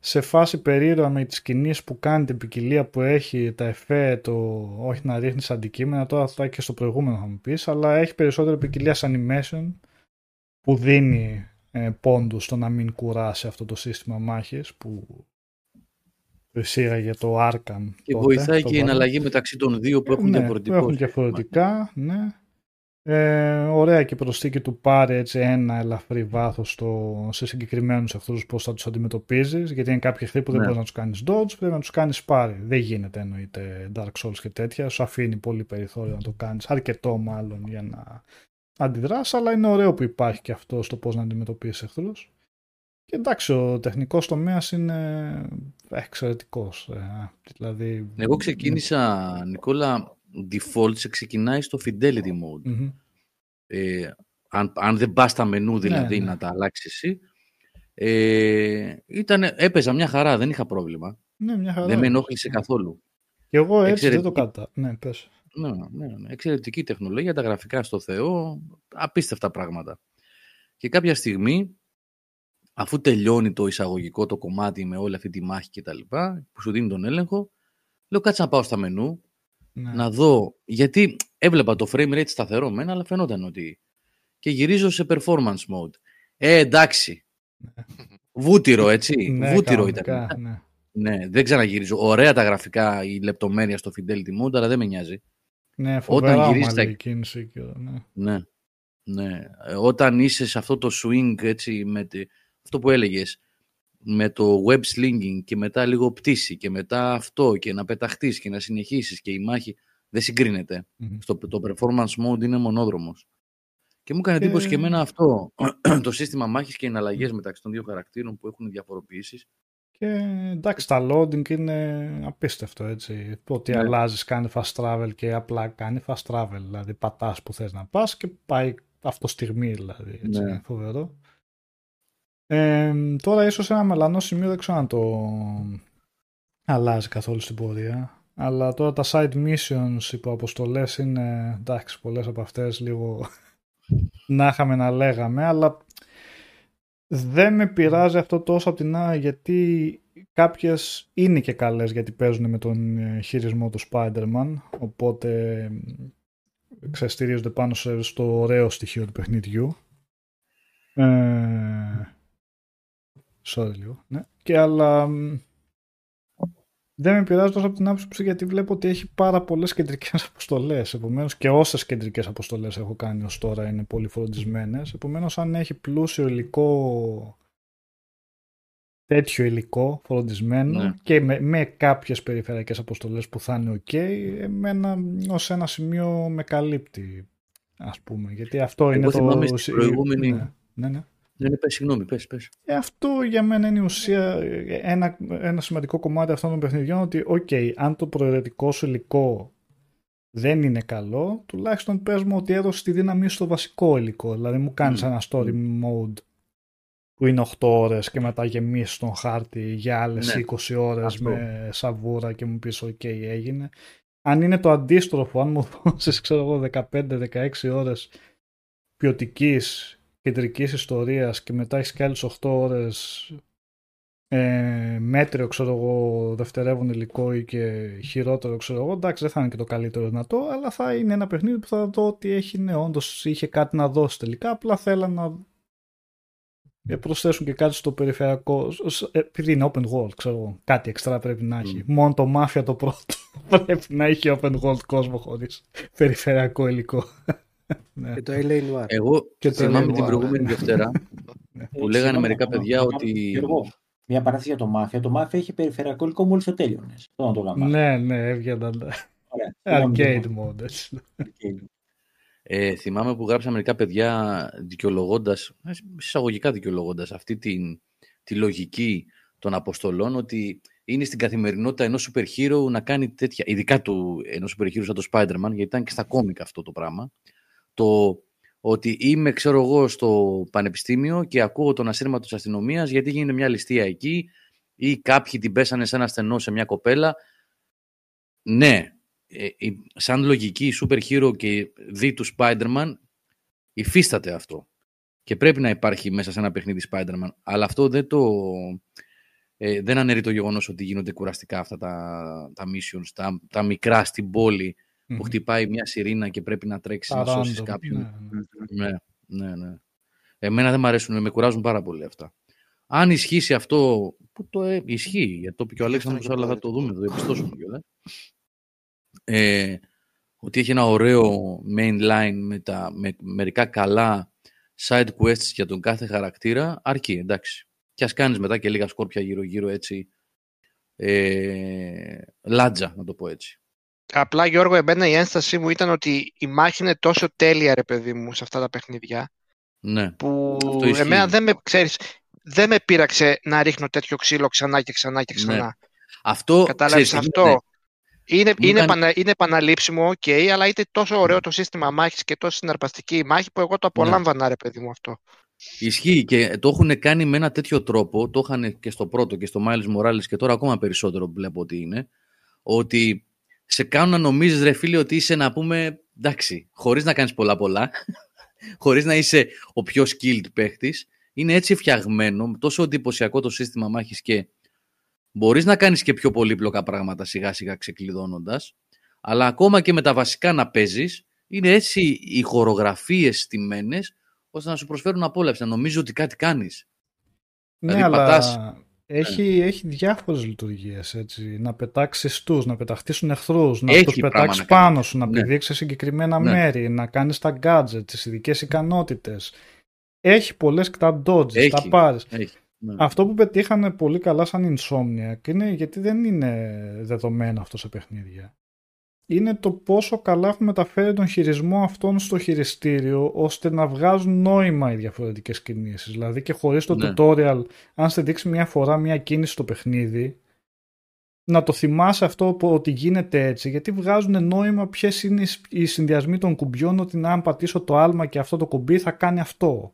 S4: σε φάση περίεργα με τις κινήσεις που κάνει, την ποικιλία που έχει, τα εφέ, το όχι να ρίχνεις αντικείμενα, τώρα θα και στο προηγούμενο θα μου πεις, αλλά έχει περισσότερη ποικιλία σε animation που δίνει ε, πόντους στο να μην κουράσει αυτό το σύστημα μάχης που εισήγαγε το Arkham
S1: Και
S4: τότε,
S1: βοηθάει
S4: το
S1: και η
S4: Valve.
S1: εναλλαγή μεταξύ των δύο που έχουν
S4: Ναι,
S1: διαφορετικό.
S4: που έχουν
S1: σύστημα.
S4: διαφορετικά, ναι. Ε, ωραία και η προσθήκη του πάρει έτσι ένα ελαφρύ βάθος σε συγκεκριμένους εχθρούς πώς θα τους αντιμετωπίζεις. Γιατί είναι κάποιοι εχθροί που δεν
S1: Ναι.
S4: μπορείς να τους κάνεις dodge, πρέπει να τους κάνεις πάρει. Δεν γίνεται εννοείται Dark Souls και τέτοια. Σου αφήνει πολύ περιθώριο να το κάνεις. Αρκετό μάλλον για να αντιδράσει, αλλά είναι ωραίο που υπάρχει και αυτό στο πώς να αντιμετωπίσεις εχθρούς. Και εντάξει, ο τεχνικός τομέας είναι εξαιρετικός. δηλαδή,
S1: Εγώ ξεκίνησα, Νικόλα, default σε ξεκινάει στο fidelity mode.
S4: Μμμ.
S1: Ε, αν, αν δεν πας στα μενού δηλαδή
S4: ναι.
S1: να τα αλλάξεις εσύ, ε, ήτανε, έπαιζα μια χαρά, δεν είχα πρόβλημα.
S4: Ναι, μια χαρά.
S1: δεν με ενόχλησε καθόλου.
S4: Και εγώ έτσι δεν το
S1: Εξαιρετική.
S4: κατά. Ναι, πες.
S1: Ναι, ναι, ναι. Εξαιρετική τεχνολογία, τα γραφικά στο Θεό, απίστευτα πράγματα. Και κάποια στιγμή, αφού τελειώνει το εισαγωγικό το κομμάτι με όλη αυτή τη μάχη και τα λοιπά, που σου δίνει τον έλεγχο, λέω κάτσε να πάω στα μενού,
S4: Ναι.
S1: να δω, γιατί έβλεπα το frame rate σταθερό μένα, αλλά φαινόταν ότι... Και γυρίζω σε performance mode. Ε, εντάξει. Βούτυρο, έτσι.
S4: Ναι,
S1: Βούτυρο
S4: κανονικά,
S1: ήταν.
S4: ναι.
S1: Ναι, δεν ξαναγυρίζω. Ωραία τα γραφικά, η λεπτομέρεια στο fidelity mode, αλλά δεν με νοιάζει.
S4: Ναι, φοβερά
S1: Όταν
S4: ομαλή
S1: γυρίσει
S4: η κίνηση. Και, ναι.
S1: Ναι. ναι. Ε, Όταν είσαι σε αυτό το swing, έτσι, με τη- αυτό που έλεγες, με το web slinging και μετά λίγο πτήση και μετά αυτό και να πεταχτείς και να συνεχίσεις και η μάχη δεν συγκρίνεται.
S4: Μμμ.
S1: Στο, το performance mode είναι μονόδρομος. Και μου έκανε
S4: Και-
S1: εντύπωση και εμένα αυτό, το σύστημα μάχης και οι εναλλαγές μεταξύ των δύο χαρακτήρων που έχουν διαφοροποιήσεις.
S4: Και εντάξει, τα loading είναι απίστευτο έτσι. Το ότι
S1: Ναι.
S4: αλλάζεις, κάνει fast travel και απλά κάνει fast travel. Δηλαδή, πατάς που θες να πας και πάει αυτό στιγμή, δηλαδή. Έτσι,
S1: Ναι.
S4: είναι φοβερό. Ε, τώρα, ίσως ένα μελανό σημείο δεν ξέρω αν το αλλάζει καθόλου στην πορεία. Αλλά τώρα τα side missions υπό αποστολές είναι εντάξει, πολλές από αυτές λίγο να είχαμε να λέγαμε, αλλά δεν με πειράζει αυτό τόσο από την άλλη γιατί κάποιες είναι και καλές γιατί παίζουν με τον ε, χειρισμό του Spider-Man οπότε ε, ξεστηρίζονται πάνω σε- στο ωραίο στοιχείο του παιχνιδιού. Ε, sorry λίγο, ναι. Και αλλά μ, δεν με πειράζει τόσο από την άποψη γιατί βλέπω ότι έχει πάρα πολλές κεντρικές αποστολές. Επομένως, και όσες κεντρικές αποστολές έχω κάνει ως τώρα είναι πολύ φροντισμένες. Επομένως, αν έχει πλούσιο υλικό, τέτοιο υλικό φροντισμένο
S1: Ναι.
S4: και με, με κάποιες περιφερειακές αποστολές που θα είναι OK, εμένα ως ένα σημείο με καλύπτει. Ας πούμε, γιατί αυτό είναι το.
S1: θυμάμαι στην προηγούμενη-
S4: Ναι, ναι, ναι.
S1: Ναι, ναι, πες, συγγνώμη, πες, πες.
S4: Ε, αυτό για μένα είναι η ουσία, ε, ένα, ένα σημαντικό κομμάτι αυτών των παιχνιδιών ότι ok, αν το προαιρετικό σου υλικό δεν είναι καλό, τουλάχιστον πες μου ότι έδωσε τη δύναμή στο βασικό υλικό. Δηλαδή μου κάνεις
S1: Μμ.
S4: ένα story mode που είναι 8 ώρες και μετά γεμίσεις τον χάρτη για άλλες
S1: Ναι,
S4: 20 ώρες
S1: αυτό.
S4: με σαβούρα και μου πεις ok έγινε. Αν είναι το αντίστροφο, αν μου δώσεις ξέρω εγώ 15-16 ώρες ποιοτικής κεντρικής ιστορίας και μετά έχεις και άλλες 8 ώρες ε, μέτριο ξέρω εγώ δευτερεύον υλικό ή και χειρότερο ξέρω εγώ εντάξει δεν θα είναι και το καλύτερο δυνατό αλλά θα είναι ένα παιχνίδι που θα δω ότι έχει ναι όντως είχε κάτι να δώσει τελικά απλά θέλαν να ε, προσθέσουν και κάτι στο περιφερειακό σ- σ- ε, επειδή είναι open world ξέρω εγώ κάτι εξτρά πρέπει να έχει. Μόνο το μάφια το πρώτο πρέπει να έχει open world κόσμο χωρίς περιφερειακό υλικό. ναι.
S3: Και το LA Noir.
S1: Εγώ
S4: Και το
S1: θυμάμαι
S4: λέω,
S1: την
S4: α,
S1: προηγούμενη
S4: ναι.
S1: Δευτέρα που λέγανε
S5: Συγγνώμη,
S1: μερικά
S5: να κάνω-
S1: παιδιά
S5: να κάνω-
S1: ότι.
S5: Γιώργο, μια παράθεση για το Μάφια. Το Μάφια είχε περιφερειακό υλικό μόλις το τέλειωνε. Αυτό να το γαμάς.
S4: ναι ναι έβγαιναν
S5: Ωραία. Συγγνώμη,
S4: arcade
S5: Γιώργο.
S4: mode έτσι.
S5: Arcade.
S1: Ε, θυμάμαι που γράψα μερικά παιδιά δικαιολογώντας, εισαγωγικά δικαιολογώντας αυτή την, τη λογική των αποστολών ότι είναι στην καθημερινότητα ενός super hero να κάνει τέτοια, ειδικά του ενός super hero σαν το Spider-Man, γιατί ήταν και στα κόμικα αυτό το πράγμα. Το ότι είμαι, ξέρω εγώ, στο πανεπιστήμιο και ακούω τον ασύρματο της αστυνομίας γιατί γίνεται μια ληστεία εκεί ή κάποιοι την πέσανε σε ένα στενό σε μια κοπέλα. Ναι, ε, η- σαν λογική super hero και δι του Spider-Man υφίσταται αυτό. Και πρέπει να υπάρχει μέσα σε ένα παιχνίδι Spider-Man. Αλλά αυτό δεν το... Ε, δεν αναιρεί το γεγονός ότι γίνονται κουραστικά αυτά τα, τα missions, τα, τα μικρά στην πόλη που
S4: Μμμ.
S1: χτυπάει μια σιρήνα και πρέπει να τρέξει
S4: Τα
S1: να σώσεις
S4: random,
S1: κάποιον.
S4: ναι,
S1: Ναι, ναι, ναι. Εμένα δεν μου αρέσουν, με κουράζουν πάρα πολύ αυτά. Αν ισχύσει αυτό, που το ε, ισχύει, γιατί το είπε και ο Αλέξανδρος, αλλά θα το δούμε, θα το διαπιστώσουμε κιόλας. Ε, ότι έχει ένα ωραίο main line με, τα, με μερικά καλά side quests για τον κάθε χαρακτήρα, αρκεί, εντάξει. Και ας κάνεις μετά και λίγα σκόρπια γύρω-γύρω έτσι, ε, λάτζα, να το πω έτσι.
S7: Απλά Γιώργο, εμένα η ένστασή μου ήταν ότι η μάχη είναι τόσο τέλεια, ρε παιδί μου, σε αυτά τα παιχνίδια,
S1: Ναι.
S7: που
S1: Αυτό ισχύει.
S7: εμένα δεν με, ξέρεις, δεν με πείραξε να ρίχνω τέτοιο ξύλο ξανά και ξανά και
S1: Ναι.
S7: ξανά.
S1: Αυτό,
S7: Κατάλαβες
S1: ξέρεις,
S7: αυτό.
S1: ναι.
S7: Είναι,
S1: Μου
S7: είναι,
S1: έκανε-
S7: επανα- είναι επαναλήψιμο, οκ, αλλά είναι τόσο ωραίο το σύστημα μάχης και τόσο συναρπαστική η μάχη που εγώ το
S1: Ναι.
S7: απολάμβανα, ρε παιδί μου αυτό.
S1: Ισχύει και το έχουν κάνει με ένα τέτοιο τρόπο, το είχαν και στο πρώτο και στο Miles Morales και τώρα ακόμα περισσότερο που βλέπω ότι είναι, ότι σε κάνουν να νομίζεις ρε φίλε ότι είσαι να πούμε, εντάξει, χωρίς να κάνεις πολλά πολλά, χωρίς να είσαι ο πιο skilled παίχτης, είναι έτσι φτιαγμένο, τόσο εντυπωσιακό το σύστημα μάχης και μπορείς να κάνεις και πιο πολύπλοκα πράγματα σιγά σιγά ξεκλειδώνοντας, αλλά ακόμα και με τα βασικά να παίζεις, είναι έτσι οι χορογραφίες στημένες, ώστε να σου προσφέρουν απόλαυση, να νομίζω ότι κάτι κάνεις.
S4: Ναι,
S1: Δηλαδή,
S4: αλλά
S1: πατάς-
S4: έχει, έχει διάφορες λειτουργίες, έτσι. Να πετάξεις τους, να πεταχτήσουν εχθρούς, να
S1: Έχει
S4: τους
S1: πράγμα
S4: πετάξεις
S1: να κάνει.
S4: πάνω σου, να
S1: Ναι.
S4: πηδήξεις συγκεκριμένα
S1: Ναι.
S4: μέρη, να κάνεις τα gadgets, τις ειδικές ικανότητες. Έχει πολλές τα dodges,
S1: Έχει.
S4: τα πάρεις.
S1: Έχει. Ναι.
S4: Αυτό που πετύχανε πολύ καλά σαν Insomniac είναι γιατί δεν είναι δεδομένο αυτό σε παιχνίδια. Είναι το πόσο καλά έχουν μεταφέρει τον χειρισμό αυτών στο χειριστήριο ώστε να βγάζουν νόημα οι διαφορετικές κινήσεις. Δηλαδή και χωρίς το
S1: Ναι.
S4: tutorial, αν σε δείξει μια φορά μια κίνηση στο παιχνίδι, να το θυμάσαι αυτό που- ότι γίνεται έτσι, γιατί βγάζουν νόημα ποιες είναι οι σ- οι συνδυασμοί των κουμπιών, ότι αν πατήσω το άλμα και αυτό το κουμπί θα κάνει αυτό.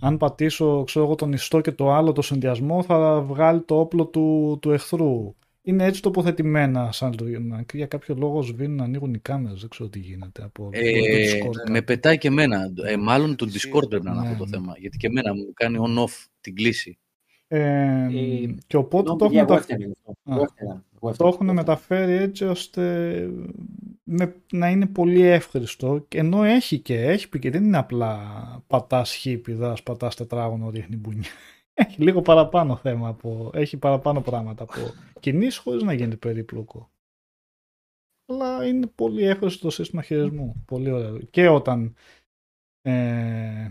S4: Αν πατήσω ξέρω εγώ, τον ιστό και το άλλο το συνδυασμό θα βγάλει το όπλο του, του εχθρού. Είναι έτσι τοποθετημένα σαν λογισμικά. Και για κάποιο λόγο σβήνουν, ανοίγουν οι κάμερες, δεν ξέρω τι γίνεται από
S1: Ε,
S4: το Discord.
S1: με πετάει και εμένα. Ε, μάλλον το Discord πρέπει να είναι
S4: Ναι,
S1: αυτό το
S4: ναι.
S1: θέμα. Γιατί και εμένα μου κάνει on-off την κλίση.
S4: Ε,
S5: Ε,
S4: και οπότε
S5: Ενώ,
S4: το
S5: παιδιά,
S4: έχουν,
S5: εγώ
S4: μετα-
S5: έφταιγα γι' αυτό.
S4: Α.
S5: Εγώ έφταιγα. Εγώ
S4: το
S5: έφταιγα.
S4: έχουν μεταφέρει έτσι ώστε με, να είναι πολύ εύχριστο και ενώ έχει και έχει πει και δεν είναι απλά πατάς χ, πηδάς, πατάς τετράγωνο, ρίχνει μπουνιά. Έχει λίγο παραπάνω θέμα, από, έχει παραπάνω πράγματα από κινήσεις χωρίς να γίνει περίπλοκο. Αλλά είναι πολύ εύχριστο το σύστημα χειρισμού. Πολύ ωραίο. Και όταν ε,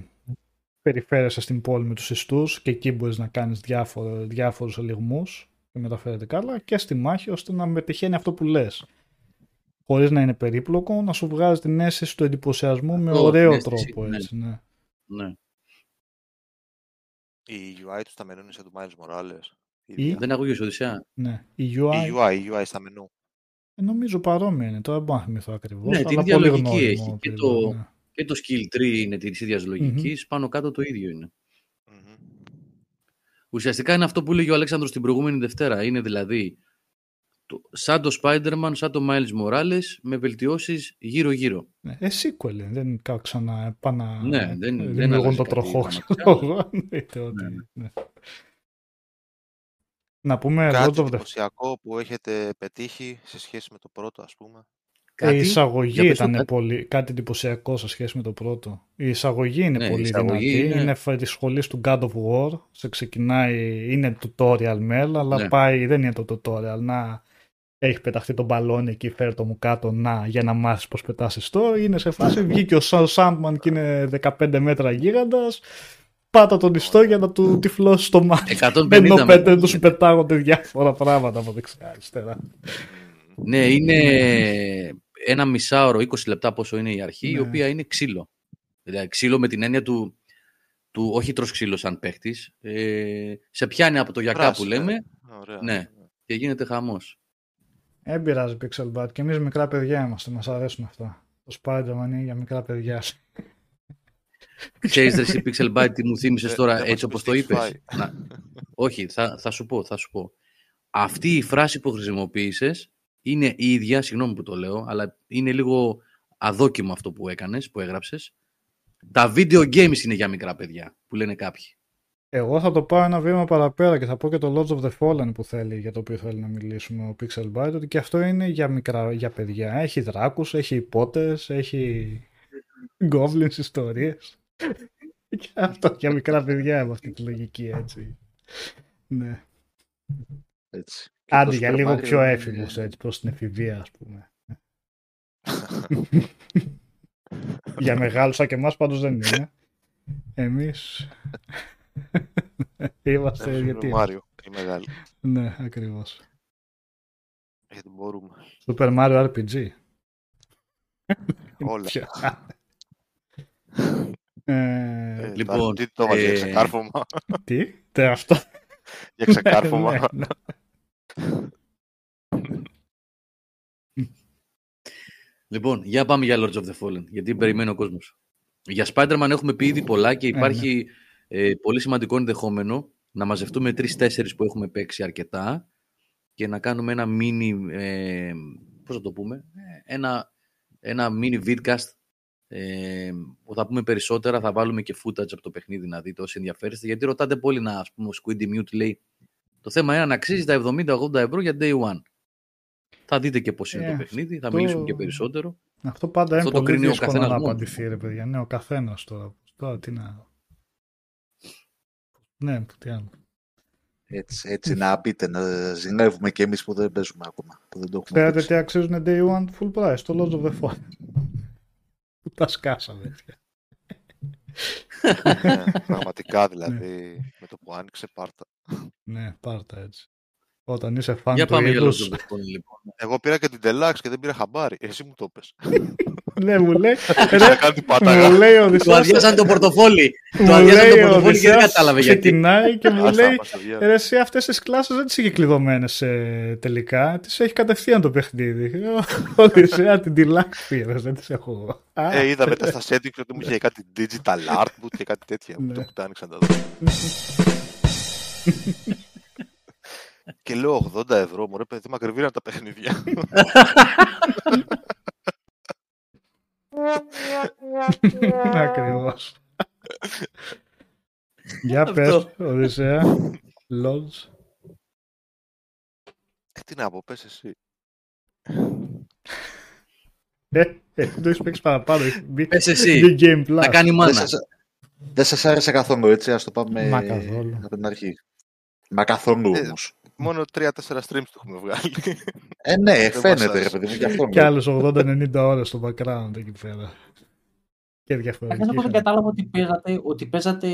S4: περιφέρεσαι στην πόλη με τους ιστούς και εκεί μπορείς να κάνεις διάφορο, διάφορους ελιγμούς και μεταφέρεται καλά και στη μάχη ώστε να μετυχαίνει αυτό που λες. Χωρίς να είναι περίπλοκο, να σου βγάζει την αίσθηση του εντυπωσιασμού με
S1: Αυτό,
S4: ωραίο
S1: την αίσθηση,
S4: τρόπο.
S1: ναι.
S4: Έτσι, ναι.
S1: Ναι.
S2: Η UI τους στα μενού είναι σαν του Miles Morales.
S4: Ή-
S2: ίδια.
S1: Δεν ακούγες Οδυσσέα;
S4: ναι. Η
S2: Η
S4: UI,
S2: UI, η UI στα μενού.
S4: ε, νομίζω παρόμοια είναι. Τώρα δεν μπορώ να θυμηθώ ακριβώς.
S1: Ναι, την
S4: αλλά
S1: ίδια
S4: πολύ
S1: λογική
S4: γνώριμο
S1: έχει. Και
S4: επίπεδο,
S1: το-
S4: ναι.
S1: Και το skill tree είναι της ίδιας λογικής, πάνω κάτω το ίδιο είναι.
S2: Μμμ.
S1: Ουσιαστικά είναι αυτό που έλεγε ο Αλέξανδρος την προηγούμενη Δευτέρα. Είναι δηλαδή το, σαν το Spider-Man, σαν το Miles Morales, με βελτιώσεις γύρω-γύρω.
S4: Ναι, ε, sequel είναι, δεν κα- ξανά επανα...
S1: Ναι, δεν- δεν
S4: δημιουργούν
S1: αλλάζει
S4: το
S1: κάτι
S4: τροχό.
S1: δραματικά.
S4: ξέρω εγώ. Εννοείται ότι-
S1: Ναι.
S4: ναι. Να πούμε
S2: Κάτι
S4: Lord of the
S2: εντυπωσιακό που έχετε πετύχει σε σχέση με το πρώτο, ας πούμε;
S4: Ε, Η εισαγωγή
S1: Για πες το
S4: ήταν
S1: κάτι.
S4: πολύ, κάτι εντυπωσιακό σε σχέση με το πρώτο. Η εισαγωγή είναι
S1: Ναι, η
S4: πολύ
S1: εισαγωγή
S4: δυνατή.
S1: είναι-
S4: Είναι φε- της σχολής του God of War. Σε ξεκινάει, είναι tutorial μέλ, αλλά
S1: Ναι.
S4: πάει, δεν είναι το tutorial. Να έχει πεταχτεί το μπαλόνι εκεί, φέρ το μου κάτω, να, για να μάθεις πώς πετάς ιστό. Είναι σε φάση, βγήκε ο Σαν Σάντμαν και είναι 15 μέτρα γίγαντας. Πάτα τον ιστό για να του τυφλώσεις το μάτι.
S1: 150
S4: Ενώ
S1: μέτρα.
S4: πέντε τους πετάγονται διάφορα πράγματα από δεξιά αριστερά.
S1: Ναι, είναι ένα μισάωρο, 20 λεπτά πόσο είναι η αρχή, η
S4: Ναι.
S1: οποία είναι ξύλο. Δηλαδή ξύλο με την έννοια του, του όχι τρως ξύλο σαν παίχτης, ε, σε πιάνει από το γιακά που
S2: Πράσινο,
S1: λέμε
S2: Ωραία.
S1: Ναι. και γίνεται χαμός.
S4: Δεν πειράζει Pixel Bud. Και εμείς μικρά παιδιά είμαστε. Μας αρέσουν αυτά. Το Spider-Man είναι για μικρά παιδιά.
S1: Ξέρεις ρε εσύ Pixel Byte τι μου θύμισες
S2: Ε,
S1: τώρα
S2: δεν
S1: έτσι
S2: μας
S1: όπως το
S2: το
S1: είπες.
S2: φάει.
S1: Να, όχι, θα, θα σου πω, θα σου πω. Αυτή η φράση που χρησιμοποίησες είναι η ίδια, συγγνώμη που το λέω, αλλά είναι λίγο αδόκιμο αυτό που έκανες, που έγραψες. Τα video games είναι για μικρά παιδιά, που λένε κάποιοι.
S4: Εγώ θα το πάω ένα βήμα παραπέρα και θα πω και το Lords of the Fallen που θέλει, για το οποίο θέλει να μιλήσουμε ο Pixel Byte, ότι και αυτό είναι για, μικρά, για παιδιά. Έχει δράκους, έχει υπότες, έχει goblins ιστορίες. και αυτό για μικρά παιδιά με αυτή τη λογική έτσι. Ναι.
S6: Έτσι. Και
S4: Άντε
S6: το
S4: για
S6: Super
S4: λίγο
S6: Mario
S4: πιο
S6: είναι-
S4: έφηβος έτσι προς την εφηβεία ας πούμε. Για μεγάλους σαν και εμάς πάντως δεν είναι. Εμείς είμαστε
S2: Ε,
S4: γιατί...
S2: Μάριο, η μεγάλη.
S4: Ναι, ακριβώς.
S2: Γιατί μπορούμε.
S4: Super Mario RPG.
S2: Όλα.
S4: Ποια- Ε,
S2: Ε,
S1: Λοιπόν,
S2: τώρα, τι το έβαλε για
S1: ε,
S2: ξεκάρφωμα.
S4: τι, τε αυτό.
S2: για ξεκάρφωμα.
S4: Ναι, ναι.
S1: Λοιπόν, για πάμε για Lords of the Fallen, γιατί περιμένει ο κόσμος. Για Spider-Man έχουμε πει ήδη πολλά και υπάρχει ε, πολύ σημαντικό ενδεχόμενο να μαζευτούμε τρει-τέσσερι που έχουμε παίξει αρκετά και να κάνουμε ένα mini, ε, πώς θα το πούμε, Ε, ένα, ένα mini vidcast ε, που θα πούμε περισσότερα, θα βάλουμε και footage από το παιχνίδι να δείτε όσοι ενδιαφέρεστε, γιατί ρωτάτε πολύ να, ας πούμε, ο Squiddy Mute λέει το θέμα είναι να αξίζει τα 70-80 ευρώ για day one. Θα δείτε και πώς είναι
S4: Ε,
S1: το παιχνίδι, θα
S4: αυτό-
S1: μιλήσουμε και περισσότερο.
S4: Αυτό πάντα είναι
S1: Αυτό το
S4: πολύ
S1: κρίνει ο
S4: δύσκολο
S1: καθένας
S4: να
S1: μόνο.
S4: απαντηθεί, ρε παιδιά. Ναι, ο καθένας τώρα. Τώρα τι να. Ναι, τι άλλο.
S6: Έτσι, έτσι να μπείτε, να ζηλεύουμε και εμείς που δεν παίζουμε ακόμα. Που δεν το έχουμε
S4: Ξέρετε
S6: παίξει.
S4: τι αξίζουν day one; Full price, το Lords of the Fallen. Που τα σκάσαμε. έτσι.
S2: Ναι, πραγματικά δηλαδή, με το που άνοιξε πάρτα.
S4: ναι, πάρτα έτσι. Όταν είσαι φαν
S1: Για
S4: του
S1: πάμε για Lords
S4: είδους,
S1: of the Fallen, λοιπόν.
S2: Εγώ πήρα και την Deluxe και δεν πήρα χαμπάρι. Εσύ μου το πες.
S4: ναι, μου λέει,
S2: να
S4: ρε,
S2: κάνει την
S4: μου
S2: πάταγα.
S4: λέει ο
S1: Του
S4: Οδυσσέας,
S1: αδειάσαν το πορτοφόλι.
S4: μου
S1: Του αδειάσαν
S4: λέει
S1: το
S4: ο
S1: πορτοφόλι και δεν
S4: Οδυσσέας,
S1: κατάλαβε γιατί.
S4: ξεκινάει και μου
S2: Άστα,
S4: λέει,
S2: μας το διάβασα.
S4: Ρε εσύ αυτές τις κλάσεις δεν τις είχε κλειδωμένες ε, τελικά. Τις έχει κατευθείαν το παιχνίδι. Ο Οδυσσέα την deluxe πήρες, δεν τις έχω εγώ. Α,
S2: Ε, είδα μετά στα settings ότι μου είχε κάτι digital art boot και κάτι τέτοια.
S4: Ναι.
S2: Το που τα άνοιξαν τα δω. Και λέω 80 ευρώ, μωρέ παιδί, μου ακριβήραν τα παιχνίδια.
S4: Ακριβώς. Για
S1: Αυτό.
S4: πες, Οδυσσέα. Lodge.
S2: Ε, Τι να πω, πες εσύ.
S4: Ε, ε, το έχεις παίξει παραπάνω. έχει μπει-
S1: Πες εσύ.
S4: μπει Game Plus.
S1: Να κάνει
S6: Δεν
S1: μάνα.
S6: σας, δεν σας άρεσε καθόλου, έτσι, ας το πάμε
S4: Μα καθόλου.
S6: από την αρχή. Μα καθόλου
S2: Ε,
S6: όμως.
S2: Μόνο 3-4 streams του έχουμε βγάλει.
S6: Ε, ναι,
S2: δεν
S6: φαίνεται
S2: μας
S6: ρε παιδί μου, γι' αυτό.
S4: Και άλλες 80-90 ώρες στο background εκεί πέρα. Και διαφορετική.
S5: Καθώς εγώ δεν
S4: χαρά.
S5: κατάλαβα ότι παίζατε, ότι παίζατε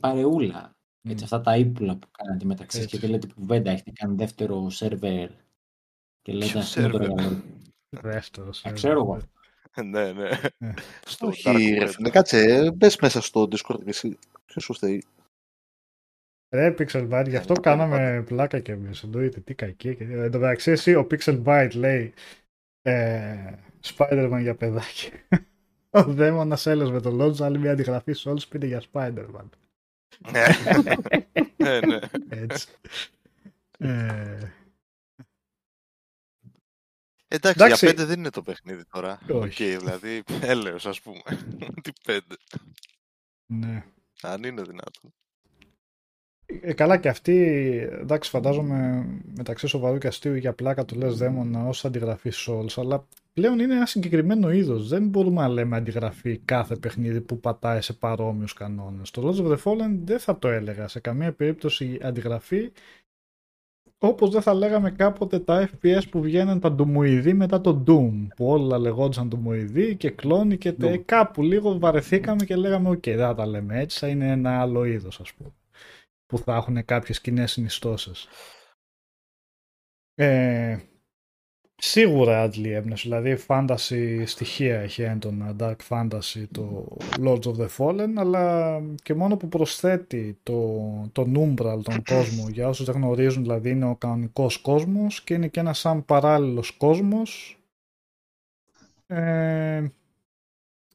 S5: παρεούλα. Έτσι, αυτά τα ύπουλα που κάνατε μεταξύ σας
S4: Έτσι.
S5: και δεν λέτε κουβέντα. Έχετε κάνει δεύτερο σερβερ και λέτε
S2: Ποιο
S5: αυτό είναι το
S2: server?
S5: εργαλείο.
S4: Δεύτερος,
S5: Α,
S4: ε,
S5: ξέρω εγώ.
S2: ναι, ναι.
S4: Ε.
S2: Στο
S6: Όχι,
S2: Dark
S6: ρε
S2: Web.
S6: φίλε, κάτσε, ε, μπες μέσα στο Discord και εσύ. Ποιος σου φταίει.
S4: Ρε Pixel Byte, γι' αυτό κάναμε πλάκα και εμείς. Εννοείται, τι κακή. και- Εν τω μεταξύ, εσύ, ο Pixel Byte λέει ε, Spider-Man για παιδάκι. Ο δαίμονας έλεγε με το Lodge, άλλη μια αντιγραφή σε όλους πείτε για Spider-Man.
S2: Ναι. ναι, ναι.
S4: Έτσι. ε,
S2: Εντάξει,
S4: Εντάξει.
S2: για πέντε δεν είναι το παιχνίδι τώρα. Οκ,
S4: Όχι.
S2: δηλαδή, έλεος ας πούμε. Τι πέντε.
S4: ναι.
S2: Αν είναι δυνατόν.
S4: Ε, καλά και αυτή, εντάξει φαντάζομαι μεταξύ σοβαρού και αστείου για πλάκα του λες δαίμονα ως αντιγραφή Souls, αλλά πλέον είναι ένα συγκεκριμένο είδος. Δεν μπορούμε να λέμε αντιγραφή κάθε παιχνίδι που πατάει σε παρόμοιους κανόνες. Το Lords of the Fallen δεν θα το έλεγα σε καμία περίπτωση αντιγραφή, όπως δεν θα λέγαμε κάποτε τα FPS που βγαίναν τα ντουμοειδή μετά το Doom, που όλα λεγόντουσαν ντουμοειδή και κλόνοι και τε-
S1: Doom.
S4: κάπου λίγο βαρεθήκαμε και λέγαμε οκ, δεν θα τα λέμε έτσι, θα είναι ένα άλλο είδος ας πούμε που θα έχουν κάποιες κοινές συνιστώσες. Ε, σίγουρα αντλεί έμπνευση, δηλαδή fantasy στοιχεία έχει έντονα, dark fantasy το Lords of the Fallen, αλλά και μόνο που προσθέτει το, τον Umbral, τον κόσμο, για όσους δεν γνωρίζουν, δηλαδή είναι ο κανονικός κόσμος και είναι και ένας σαν παράλληλος κόσμος. Ε,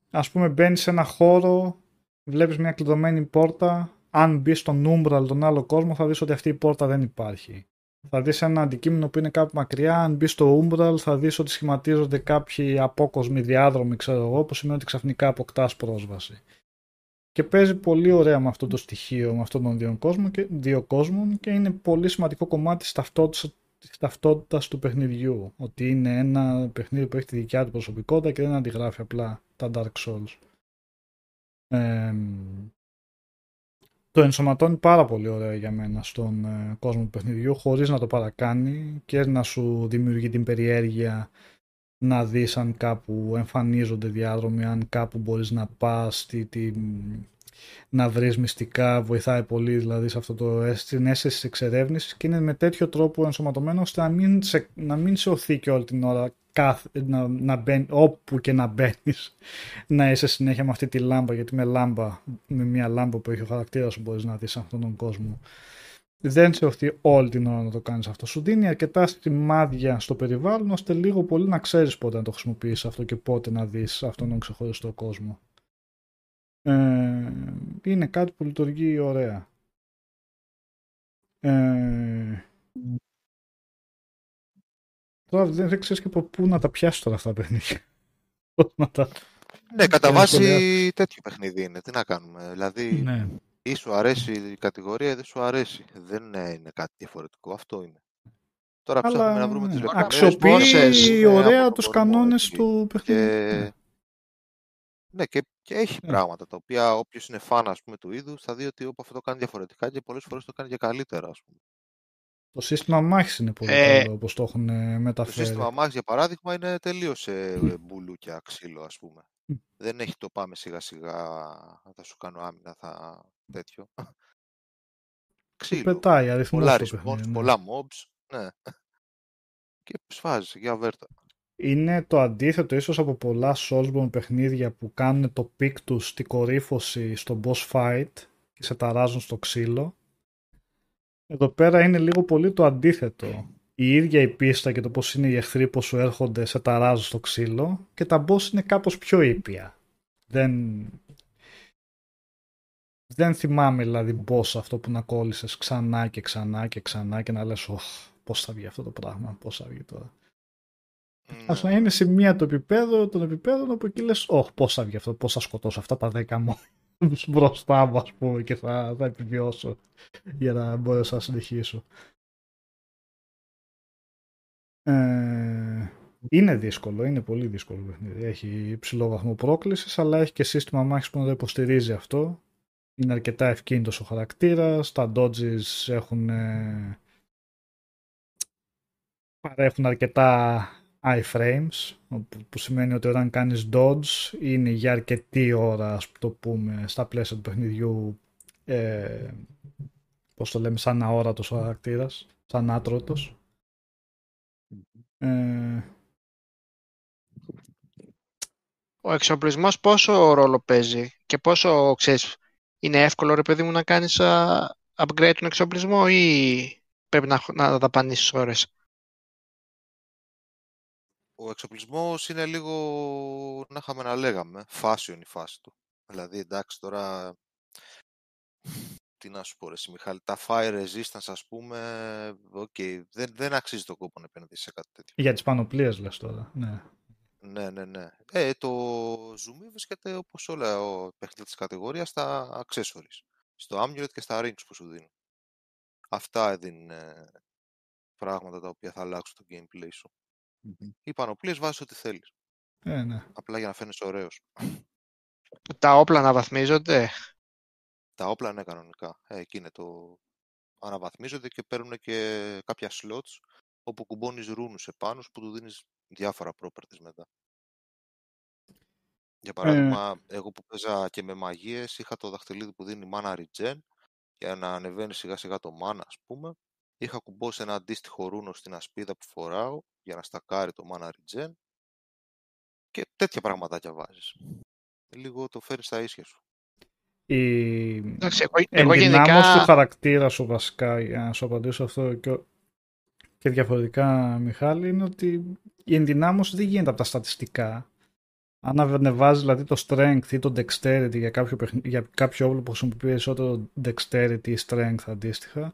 S4: ας πούμε μπαίνεις σε ένα χώρο, βλέπεις μια κλειδωμένη πόρτα, αν μπεις στον Umbral, τον άλλο κόσμο, θα δεις ότι αυτή η πόρτα δεν υπάρχει. Θα δεις ένα αντικείμενο που είναι κάπου μακριά, αν μπεις στο Umbral θα δεις ότι σχηματίζονται κάποιοι απόκοσμοι διάδρομοι, ξέρω εγώ, που σημαίνει ότι ξαφνικά αποκτάς πρόσβαση. Και παίζει πολύ ωραία με αυτό το στοιχείο, με αυτόν τον δύο κόσμο και, δύο κόσμων και είναι πολύ σημαντικό κομμάτι της ταυτότητας, της ταυτότητας του παιχνιδιού. Ότι είναι ένα παιχνίδι που έχει τη δικιά του προσωπικότητα και δεν αντιγράφει απλά τα Dark Souls. Ε, το ενσωματώνει πάρα πολύ ωραία για μένα στον ε, κόσμο του παιχνιδιού χωρίς να το παρακάνει και να σου δημιουργεί την περιέργεια να δεις αν κάπου εμφανίζονται διάδρομοι, αν κάπου μπορείς να πας, τι, τι, να βρεις μυστικά, βοηθάει πολύ δηλαδή σε αυτό το στην αίσθηση της εξερεύνησης και είναι με τέτοιο τρόπο ενσωματωμένο ώστε να μην σε, να μην σε οθεί και όλη την ώρα κάθε, να, να μπαίνει, όπου και να μπαίνεις, να είσαι συνέχεια με αυτή τη λάμπα γιατί με λάμπα, με μια λάμπα που έχει ο χαρακτήρας σου μπορείς να δεις αυτόν τον κόσμο δεν σε οθεί όλη την ώρα να το κάνεις αυτό. Σου δίνει αρκετά σημάδια στο περιβάλλον ώστε λίγο πολύ να ξέρεις πότε να το χρησιμοποιήσεις αυτό και πότε να δεις αυτόν τον ξεχωριστό κόσμο. Ε, είναι κάτι που λειτουργεί ωραία. Ε, τώρα δεν, δεν ξέρεις και από πού να τα πιάσεις τώρα αυτά τα παιχνίδια. Πώς να τα...
S2: Ναι, κατά
S4: να
S2: βάση
S4: σχολιάσεις.
S2: τέτοιο παιχνίδι είναι. Τι να κάνουμε. Δηλαδή,
S4: Ναι.
S2: ή σου αρέσει η κατηγορία ή δεν σου αρέσει. Δεν ε, είναι κάτι διαφορετικό. Αυτό είναι. Τώρα ψάχνουμε
S4: Αλλά
S2: να βρούμε τις
S4: ναι,
S2: λεπτομέρειες
S4: αξιοποιεί
S2: πόσες, ε,
S4: ωραία
S2: από
S4: τους
S2: τον κόσμο,
S4: κανόνες
S2: έτσι.
S4: του παιχνιδιού. Ναι.
S2: Και... Ναι, και, και έχει
S4: Ναι.
S2: πράγματα τα οποία όποιος είναι φαν ας πούμε, του είδους θα δει ότι όπου αυτό το κάνει διαφορετικά και πολλές φορές το κάνει και καλύτερα. Ας πούμε.
S4: Το σύστημα μάχης είναι πολύ
S7: Ε,
S4: καλό όπως το έχουν ε,
S2: Το
S4: μεταφέρει.
S2: σύστημα μάχης για παράδειγμα είναι τελείω ε, μπουλούκια ξύλο ας πούμε.
S4: Μμ.
S2: Δεν έχει το πάμε σιγά σιγά θα σου κάνω άμυνα θα τέτοιο.
S4: Του
S2: Ξύλο.
S4: πετάει αριθμούς
S2: Πολλά
S4: το
S2: response,
S4: παιχνίδι. ναι.
S2: πολλά mobs. Ναι. Και σφάζεις για βέρτα.
S4: Είναι το αντίθετο ίσως από πολλά Soulsborne παιχνίδια που κάνουν το peak τους στη κορύφωση στο boss fight και σε ταράζουν στο ξύλο. Εδώ πέρα είναι λίγο πολύ το αντίθετο. Η ίδια η πίστα και το πώς είναι οι εχθροί που σου έρχονται σε ταράζουν στο ξύλο και τα boss είναι κάπως πιο ήπια. Δεν... Δεν θυμάμαι δηλαδή boss αυτό που να κόλλησες ξανά και ξανά και ξανά και να λες «Οχ, πώς θα βγει αυτό το πράγμα, πώς θα βγει τώρα». Ας να
S2: Ναι.
S4: είναι σε μία το επίπεδο των επίπεδων όπου εκεί λες «Ωχ, πώς θα βγει αυτό, πώς θα σκοτώσω αυτά τα δέκα μου μπροστά μου ας πούμε και θα, θα επιβιώσω για να μπορέσω να συνεχίσω». Ε, είναι δύσκολο, είναι πολύ δύσκολο το παιχνίδι. Έχει υψηλό βαθμό πρόκλησης, αλλά έχει και σύστημα μάχης που να το υποστηρίζει αυτό. Είναι αρκετά ευκίνητος ο χαρακτήρας, τα dodges έχουν, ε, παρέχουν αρκετά iframes, που, που σημαίνει ότι όταν κάνεις dodge είναι για αρκετή ώρα, ας το πούμε, στα πλαίσια του παιχνιδιού, ε, πώς το λέμε, σαν αόρατος ο χαρακτήρας, σαν άτρωτος. Ε,
S7: Ο εξοπλισμός πόσο ρόλο παίζει και πόσο, ξέρεις, είναι εύκολο ρε παιδί μου να κάνεις α, upgrade τον εξοπλισμό ή πρέπει να, να δαπανήσεις ώρες;
S2: Ο εξοπλισμός είναι λίγο, να είχαμε να λέγαμε, fashion η φάση του. Δηλαδή, εντάξει, τώρα, τι να σου πω ρε εσύ, Μιχάλη, τα fire resistance, ας πούμε, οκ, δεν, δεν αξίζει τον κόπο να επενδύσεις σε κάτι τέτοιο.
S4: για τις πανοπλίες λες τώρα, ναι.
S2: Ναι, ναι, ναι. Ε, το zoom βρίσκεται όπως όλα ο παιχνίδια της κατηγορίας στα accessories. Στο amulet και στα rings που σου δίνουν. Αυτά δίνουν ε, πράγματα τα οποία θα αλλάξουν το gameplay σου. Οι πανοπλίες βάζεις ό,τι θέλεις.
S4: Ε, ναι.
S2: Απλά για να φαίνεσαι ωραίος.
S7: Τα όπλα αναβαθμίζονται;
S2: Τα όπλα είναι κανονικά. Ε, εκεί είναι το... Αναβαθμίζονται και παίρνουν και κάποια slots όπου κουμπώνεις ρούνους επάνω σου που του δίνεις διάφορα properties μετά. Για παράδειγμα, εγώ που παίζα και με μαγείες είχα το δαχτυλίδι που δίνει mana regen για να ανεβαίνει σιγά σιγά το mana ας πούμε. Είχα κουμπώσει ένα αντίστοιχο ρούνο στην ασπίδα που φοράω για να στακάρει το mana regen και τέτοια πραγματάκια βάζεις. Λίγο το φέρνεις στα ίσια σου.
S4: Η
S7: Εντάξει, εγώ, εγώ
S4: ενδυνάμωση του
S7: γενικά...
S4: χαρακτήρα σου βασικά, για να σου απαντήσω αυτό και, και διαφορετικά Μιχάλη, είναι ότι η ενδυνάμωση δεν γίνεται από τα στατιστικά. Αν ανεβάζεις δηλαδή το strength ή το dexterity για κάποιο, παιχνι- για κάποιο όπλο που χρησιμοποιεί περισσότερο dexterity ή strength αντίστοιχα,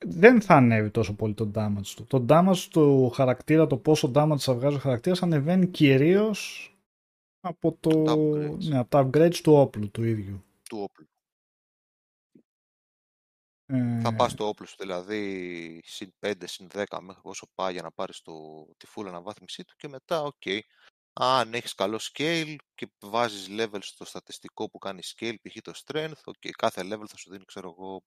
S4: δεν θα ανέβει τόσο πολύ το damage του. Το damage του χαρακτήρα, το πόσο damage θα βγάζει ο χαρακτήρας, ανεβαίνει κυρίως από, το,
S2: Τα upgrades.
S4: ναι, από τα upgrades του όπλου του ίδιου.
S2: Του όπλου.
S4: Ε,
S2: Θα πας στο όπλο σου δηλαδή συν 5, συν 10 μέχρι όσο πάει για να πάρεις το, τη full αναβάθμισή του και μετά, οκ. Αν έχεις καλό scale και βάζεις level στο στατιστικό που κάνει scale, π.χ. το strength, οκ, κάθε level θα σου δίνει, ξέρω εγώ,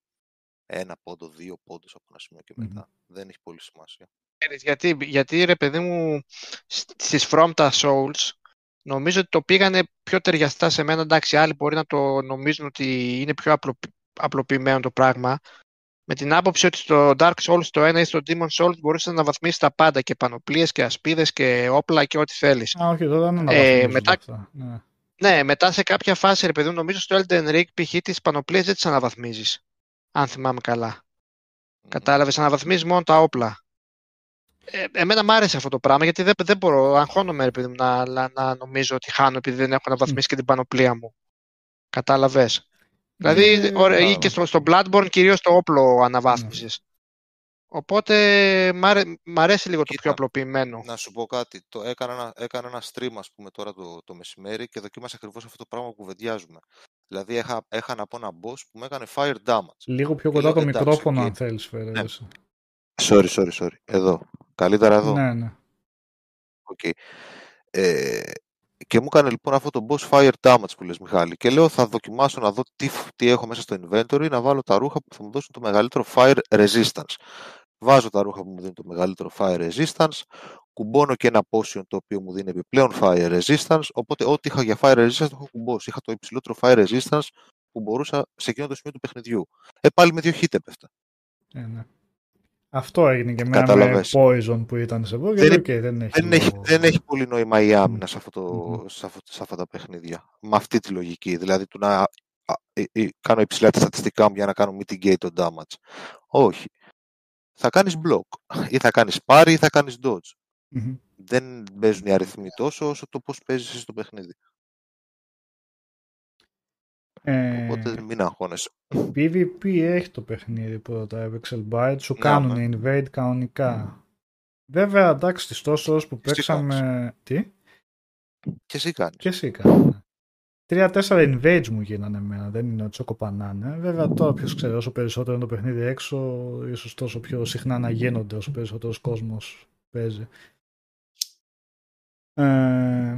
S2: ένα πόντο, δύο πόντους από ένα σημείο και
S4: Μμμ.
S2: μετά. Δεν έχει πολύ σημασία.
S7: Ξέρεις, Γιατί, γιατί ρε παιδί μου σ- στις From τα Souls νομίζω ότι το πήγανε πιο ταιριαστά σε μένα. Εντάξει, άλλοι μπορεί να το νομίζουν ότι είναι πιο απλο, απλοποιημένο το πράγμα. Με την άποψη ότι στο Dark Souls το 1 ή στο Demon Souls μπορούσες να αναβαθμίσεις τα πάντα και πανοπλίες και ασπίδες και όπλα και ό,τι θέλεις.
S4: Α, όχι, εδώ δεν
S7: Ε,
S4: αναβαθμίζονται
S7: μετά-
S4: αυτά. Ναι.
S7: Ναι, μετά σε κάποια φάση, ρε παιδί μου, νομίζω στο Elden Ring π.χ. τις πανοπλίες δεν τις αναβαθμίζεις. Αν θυμάμαι καλά. Κατάλαβες, αναβαθμίζεις μόνο τα όπλα. Ε, εμένα μου άρεσε αυτό το πράγμα γιατί δεν, δεν μπορώ, αγχώνομαι ρε παιδί μου, να, να, να νομίζω ότι χάνω επειδή δεν έχω αναβαθμίσει και την πανοπλία μου. Κατάλαβες. Δηλαδή,
S4: Ε,
S7: ωραία, ή
S4: μπράβο.
S7: και στο, στο Bloodborne κυρίως το όπλο αναβάθμισης. Οπότε μ' αρέ- μ' αρέσει λίγο το
S2: Κοίτα,
S7: πιο απλοποιημένο.
S2: Να σου πω κάτι. Το έκανα, ένα- έκανα ένα stream, ας πούμε, τώρα το, το μεσημέρι και δοκίμασα ακριβώς αυτό το πράγμα που κουβεντιάζουμε. Δηλαδή, έχα, έχανα από ένα boss που μου έκανε fire damage.
S4: Λίγο πιο
S2: Και
S4: κοντά
S2: λέω,
S4: το
S2: εντάξει,
S4: μικρόφωνο,
S2: οκ.
S4: αν θέλεις, φέρε.
S2: Ναι.
S4: εσύ.
S2: Sorry, sorry, sorry. Εδώ. Καλύτερα εδώ.
S4: Ναι, ναι.
S2: Οκ. Ε, και μου έκανε λοιπόν αυτό το boss fire damage που λες Μιχάλη. Και λέω θα δοκιμάσω να δω τι, φ- τι έχω μέσα στο inventory, να βάλω τα ρούχα που θα μου δώσουν το μεγαλύτερο fire resistance. Βάζω τα ρούχα που μου δίνουν το μεγαλύτερο fire resistance, κουμπώνω και ένα potion το οποίο μου δίνει επιπλέον fire resistance, οπότε ό,τι είχα για fire resistance το έχω κουμπώσει. Είχα το υψηλότερο fire resistance που μπορούσα σε εκείνο το σημείο του παιχνιδιού. Ε, πάλι με δύο hit έπεφτα.
S4: Ε, ναι. Αυτό έγινε και εμένα με
S2: Κατάλαβες.
S4: Poison που ήταν σε εγώ.
S2: Δεν
S4: Γιατί
S2: είναι-
S4: οκ, δεν έχει.
S2: Δεν έχει,
S4: λόγο.
S2: δεν έχει πολύ νόημα η άμυνα σε, αυτό το,
S4: Μμμ.
S2: σε, αυτό, σε αυτά τα παιχνίδια. Με αυτή τη λογική. Δηλαδή του να α, ε, ε, κάνω υψηλά τα στατιστικά μου για να κάνω mitigate το damage. Όχι. Θα κάνεις block. Ή θα κάνεις parry ή θα κάνεις dodge.
S4: Μμμ.
S2: Δεν παίζουν οι αριθμοί τόσο όσο το πώς παίζεις εσύ στο παιχνίδι.
S4: Ε,
S2: Οπότε μην αγχώνεσαι.
S4: PvP έχει το παιχνίδι πρώτα, Pixel Byte, σου
S2: Ναι,
S4: κάνουν invade κανονικά. Βέβαια, εντάξει, τις τόσες ώρες που
S2: Εσύ
S4: παίξαμε... Τι;
S2: Και εσύ κάνεις.
S4: Και εσύ κάνεις. Τρία-τέσσερα invades μου γίνανε εμένα, δεν είναι ότι σε κοπανάνε. Βέβαια, τώρα ποιος ξέρει, όσο περισσότερο είναι το παιχνίδι έξω, ίσως τόσο πιο συχνά να γίνονται όσο περισσότερος κόσμος παίζει. Ε,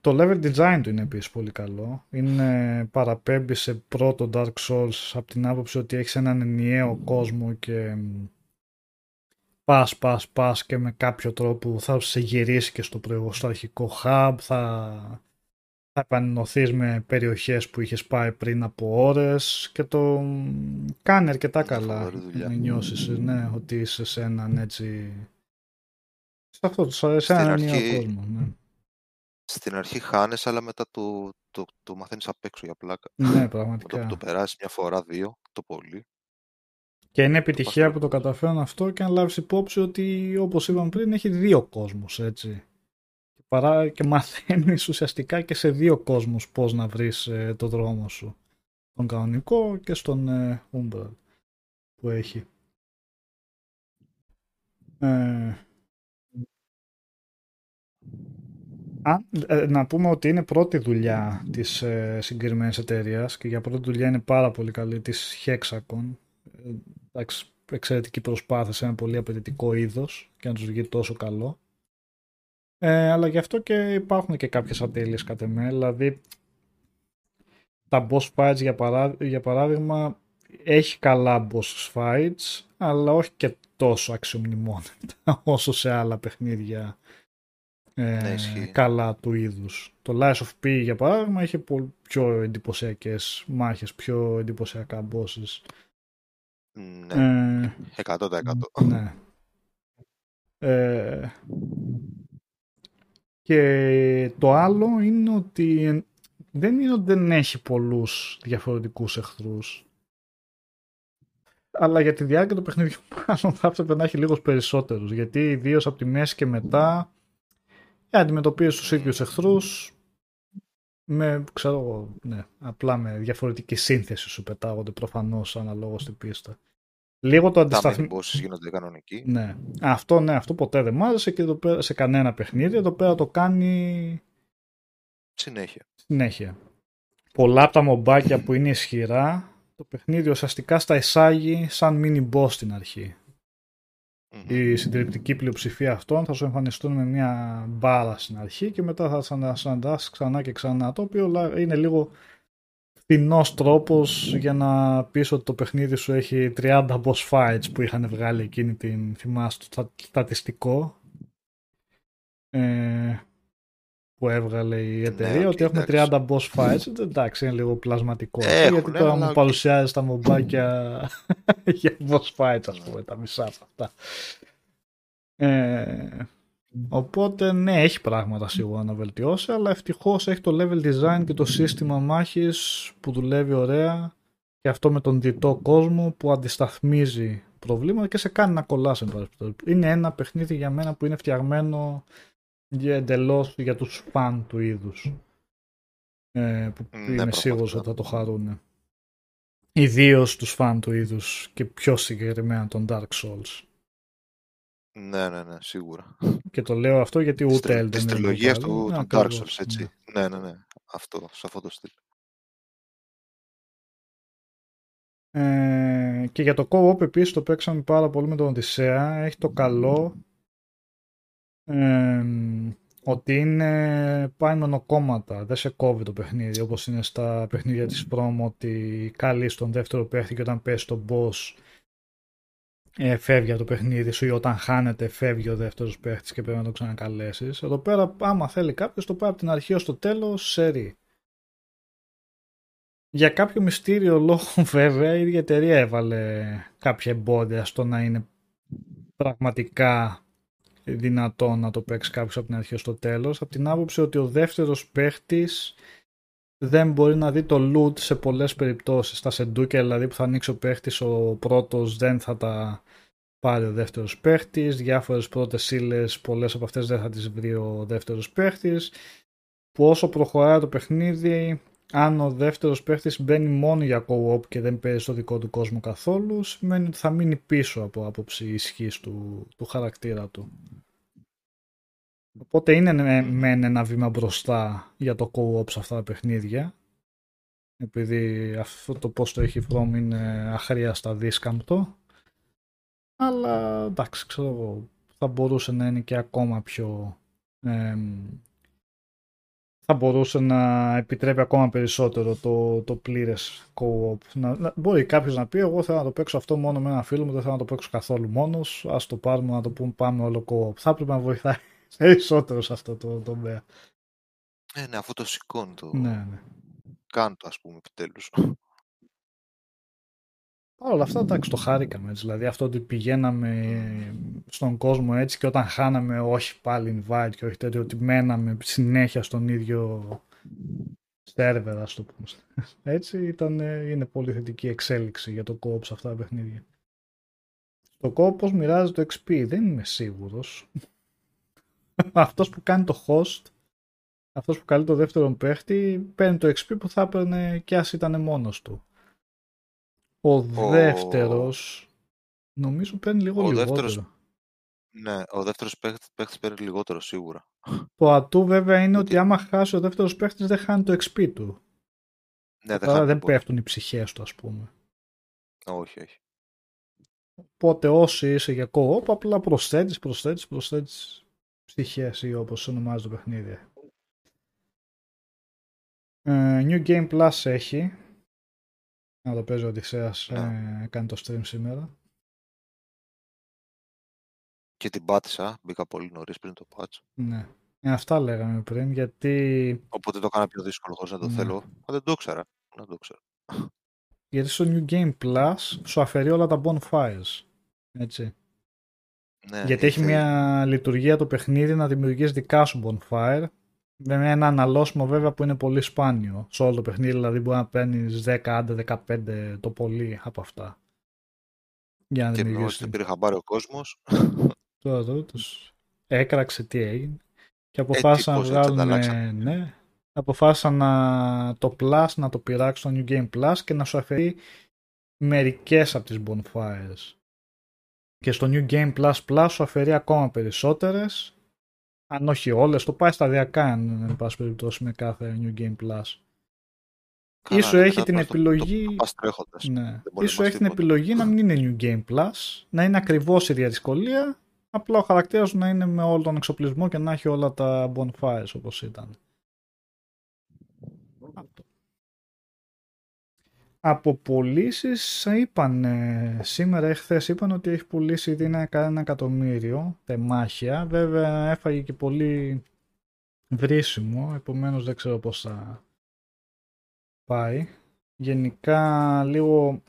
S4: το level design του είναι επίσης πολύ καλό. Είναι παραπέμπει σε πρώτο Dark Souls από την άποψη ότι έχεις έναν ενιαίο κόσμο και μ, πας, πας, πας και με κάποιο τρόπο θα σε γυρίσει και στο προηγούμενο στο αρχικό hub, θα, θα επανενωθείς με περιοχές που είχες πάει πριν από ώρες και το μ, κάνει αρκετά
S2: Είναι
S4: καλά
S2: φοβερή δουλειά.
S4: να νιώσεις ναι, ότι είσαι σε έναν έτσι σε αυτό, σε
S2: Στην
S4: έναν
S2: αρχή-
S4: ενιαίο κόσμο. Ναι.
S2: Στην αρχή χάνεις, αλλά μετά το, το, το μαθαίνεις απ' έξω για πλάκα.
S4: ναι,
S2: Με το
S4: πραγματικά.
S2: που το περάσεις μια φορά, δύο, το πολύ.
S4: Και είναι επιτυχία
S2: πας
S4: που το καταφέρουν αυτό και αν λάβεις υπόψη ότι όπως είπαμε πριν έχει δύο κόσμους έτσι. Και, παρά, και μαθαίνεις ουσιαστικά και σε δύο κόσμους πώς να βρεις ε, το δρόμο σου. Τον κανονικό και στον ε, Umbral που έχει. Ε, Α, ε, να πούμε ότι είναι πρώτη δουλειά της ε, συγκεκριμένης εταιρείας και για πρώτη δουλειά είναι πάρα πολύ καλή της Hexacon. Ε, εντάξει, εξαιρετική προσπάθεια σε ένα πολύ απαιτητικό είδος και να τους βγει τόσο καλό. Ε, αλλά γι' αυτό και υπάρχουν και κάποιες ατέλειες κατ' εμέ, δηλαδή τα boss fights για, παρά, για παράδειγμα έχει καλά boss fights αλλά όχι και τόσο αξιομνημόνετα όσο σε άλλα παιχνίδια ε,
S2: Ναι, ισχύει.
S4: καλά του είδους. Το Lies of P για παράδειγμα είχε πολύ πιο εντυπωσιακές μάχες, πιο εντυπωσιακά bosses.
S2: Ναι,
S4: Ε,
S2: 100%.
S4: ναι. Ε, και το άλλο είναι ότι δεν είναι ότι δεν έχει πολλούς διαφορετικούς εχθρούς. Αλλά για τη διάρκεια του παιχνιδιού μάλλον θα έπρεπε να έχει λίγους περισσότερους. Γιατί ιδίως από τη μέση και μετά ε, αντιμετωπίζεις τους ίδιους εχθρούς με, ξέρω εγώ, ναι, απλά με διαφορετική σύνθεση σου πετάγονται προφανώς αναλόγως στην πίστα. Λίγο το
S2: Τα
S4: αντισταθμι...
S2: main bosses γίνονται κανονικοί.
S4: Ναι. Αυτό, ναι, αυτό ποτέ δεν μ' άρεσε και εδώ πέρα, σε κανένα παιχνίδι. Εδώ πέρα το κάνει
S2: Συνέχεια.
S4: συνέχεια. Πολλά από τα μομπάκια που είναι ισχυρά, το παιχνίδι ουσιαστικά στα εισάγει σαν mini boss στην αρχή.
S2: Μμμ.
S4: Η συντριπτική πλειοψηφία αυτών θα σου εμφανιστούν με μια μπάρα στην αρχή και μετά θα ξανασυναντάς ξανά και ξανά, το οποίο λα- είναι λίγο φθηνός τρόπος για να πεις ότι το παιχνίδι σου έχει 30 boss fights που είχαν βγάλει εκείνη την θυμάστε το στα- στατιστικό ε, που έβγαλε η εταιρεία
S2: Ναι, οκ,
S4: ότι έχουμε
S2: εντάξει.
S4: 30 boss fights εντάξει είναι λίγο πλασματικό αυτό,
S2: Έχουν,
S4: γιατί τώρα
S2: αλλά
S4: μου
S2: οκ.
S4: παρουσιάζει τα μομπάκια για boss fights ας
S2: Ναι.
S4: πούμε τα μισά από αυτά ε, Οπότε ναι, έχει πράγματα σίγουρα να βελτιώσει, αλλά ευτυχώς έχει το level design και το σύστημα μάχης που δουλεύει ωραία και αυτό με τον διττό κόσμο που αντισταθμίζει προβλήματα και σε κάνει να κολλάς εν πάση περιπτώσει. Είναι ένα παιχνίδι για μένα που είναι φτιαγμένο για εντελώς για τους φαν του είδους. Ε, που
S2: Ναι,
S4: είμαι
S2: πραγματικά.
S4: σίγουρος ότι θα το χαρούν. Ιδίως τους φαν του είδους και πιο συγκεκριμένα των Dark Souls.
S2: Ναι, ναι, ναι, σίγουρα.
S4: Και το λέω αυτό γιατί
S2: Της
S4: ούτε
S2: τρι-
S4: Elden
S2: Της
S4: Ring
S2: τριλογίας
S4: το
S2: του,
S4: καλό.
S2: του
S4: Ναι,
S2: Dark
S4: ακριβώς,
S2: Souls, έτσι. Ναι, ναι, ναι. Αυτό, σε αυτό το στυλ.
S4: Ε, και για το co-op επίσης το παίξαμε πάρα πολύ με τον Οδυσσέα. Έχει το καλό ε, ότι είναι πάει μονοκόμματα. Δεν σε κόβει το παιχνίδι όπως είναι στα παιχνίδια της From ότι καλείς τον δεύτερο παίχτη και όταν πέσει τον boss ε, φεύγει από το παιχνίδι σου ή όταν χάνεται φεύγει ο δεύτερος παίχτης και πρέπει να το ξανακαλέσεις. Εδώ πέρα άμα θέλει κάποιος το πάει από την αρχή ως το τέλος σερί. Για κάποιο μυστήριο λόγο βέβαια η ίδια εταιρεία έβαλε κάποια εμπόδια στο να είναι πραγματικά δυνατό να το παίξει κάποιος από την αρχή ως το τέλος από την άποψη ότι ο δεύτερος παίχτης δεν μπορεί να δει το loot σε πολλές περιπτώσεις. Στα σεντούκια δηλαδή που θα ανοίξει ο παίχτης ο πρώτος δεν θα τα πάρει ο δεύτερος παίχτης. Διάφορες πρώτες ύλες, πολλές από αυτές δεν θα τις βρει ο δεύτερος παίχτης. Που όσο προχωράει το παιχνίδι αν ο δεύτερος παίχτης μπαίνει μόνο για co-op και δεν παίζει στο δικό του κόσμο καθόλου, σημαίνει ότι θα μείνει πίσω από άποψη ισχύς του, του χαρακτήρα του. Οπότε είναι με- μεν ένα βήμα μπροστά για το co-op σε αυτά τα παιχνίδια. Επειδή αυτό το πώς το έχει η From είναι αχρίαστα δίσκαμπτο. Αλλά εντάξει, ξέρω εγώ, θα μπορούσε να είναι και ακόμα πιο εμ, θα μπορούσε να επιτρέπει ακόμα περισσότερο το, το πλήρες co-op. Να, να- μπορεί κάποιος να πει εγώ θέλω να το παίξω αυτό μόνο με ένα φίλο μου, δεν θέλω να το παίξω καθόλου μόνος, ας το πάρουμε να το πούμε πάμε όλο co-op. Θα έπρεπε να βοηθάει περισσότερο σε αυτό το τομέα.
S2: Ε, ναι, αφού το σηκώνει το...
S4: Ναι, ναι.
S2: Κάνε το, ας πούμε, επιτέλους.
S4: Παρ' όλα αυτά, εντάξει, το χάρηκαμε έτσι. Δηλαδή, αυτό ότι πηγαίναμε στον κόσμο έτσι και όταν χάναμε, όχι πάλι invite και όχι τέτοιο, ότι μέναμε συνέχεια στον ίδιο σερβερ, ας το πούμε. Έτσι, ήταν, ε, είναι πολύ θετική εξέλιξη για το co-op σε αυτά τα παιχνίδια. Το co-op πώς μοιράζει το XP, δεν είμαι σίγουρος. αυτός που κάνει το host, αυτός που καλεί το δεύτερο παίχτη, παίρνει το XP που θα έπαιρνε και ας ήταν μόνος του. Ο δεύτερος νομίζω παίρνει λίγο
S2: ο
S4: λιγότερο.
S2: δεύτερος- Ναι, ο δεύτερος παίχτης, παίχτης παίρνει λιγότερο, σίγουρα.
S4: Το ατού βέβαια είναι ότι άμα χάσει ο δεύτερος παίχτης δεν χάνει το XP του.
S2: Ναι, δεν
S4: Άρα
S2: χάνει
S4: δεν
S2: τίποτα.
S4: πέφτουν οι ψυχές του ας πούμε.
S2: Όχι, όχι.
S4: Οπότε όσοι είσαι για co-op απλά προσθέτεις, προσθέτεις, προσθέτεις ψυχές ή όπως ονομάζει το παιχνίδι. Ε, New Game Plus έχει. Να το παίζει ο Οδυσσέας, ε, κάνει το stream σήμερα.
S2: Και την πάτησα, μπήκα πολύ νωρίς πριν το patch.
S4: Ναι. Ε, αυτά λέγαμε πριν γιατί
S2: Οπότε το έκανα πιο δύσκολο χωρίς να το
S4: Ναι.
S2: θέλω. Μα δεν το ήξερα. Να το ήξερα.
S4: Γιατί στο New Game Plus σου αφαιρεί όλα τα bonfires. Έτσι.
S2: Ναι,
S4: Γιατί έχει
S2: ήρθε-
S4: μια λειτουργία το παιχνίδι να δημιουργείς δικά σου bonfire. Με ένα αναλώσιμο βέβαια που είναι πολύ σπάνιο. Σε όλο το παιχνίδι δηλαδή μπορεί να παίρνεις 10, άντε 15 το πολύ από αυτά. Για να
S2: Και με
S4: δημιουργήσεις
S2: ό,τι πήρε χαμπάρι ο κόσμος.
S4: Τώρα εδώ τους έκραξε τι έγινε και αποφάσισαν να
S2: Ε, πώς, έτσι
S4: βγάλουν
S2: ανταλλάξανε.
S4: ναι, αποφάσισαν να το Plus να το πειράξουν στο New Game Plus και να σου αφαιρεί μερικές από τις bonfires και στο New Game Plus Plus σου αφαιρεί ακόμα περισσότερες αν όχι όλες, το πάει σταδιακά αν εν πάση περιπτώσει με κάθε New Game Plus
S2: Καλά,
S4: Ίσου
S2: ναι,
S4: έχει
S2: μετά
S4: την
S2: το- το-
S4: επιλογή
S2: Το, πας τρέχοντας.
S4: ναι.
S2: Δεν μπορεί
S4: Ίσως
S2: να
S4: έχει
S2: μας
S4: την
S2: τίποτα.
S4: επιλογή να μην είναι New Game Plus, να είναι ακριβώς η ίδια δυσκολία, απλά ο χαρακτήρας σου να είναι με όλο τον εξοπλισμό και να έχει όλα τα bonfires όπως ήταν. Από πωλήσει είπαν σήμερα ή χθε είπαν ότι έχει πουλήσει ήδη ένα, ένα εκατομμύριο τεμάχια. Βέβαια έφαγε και πολύ βρίσιμο, επομένως δεν ξέρω πώς θα πάει. Γενικά λίγο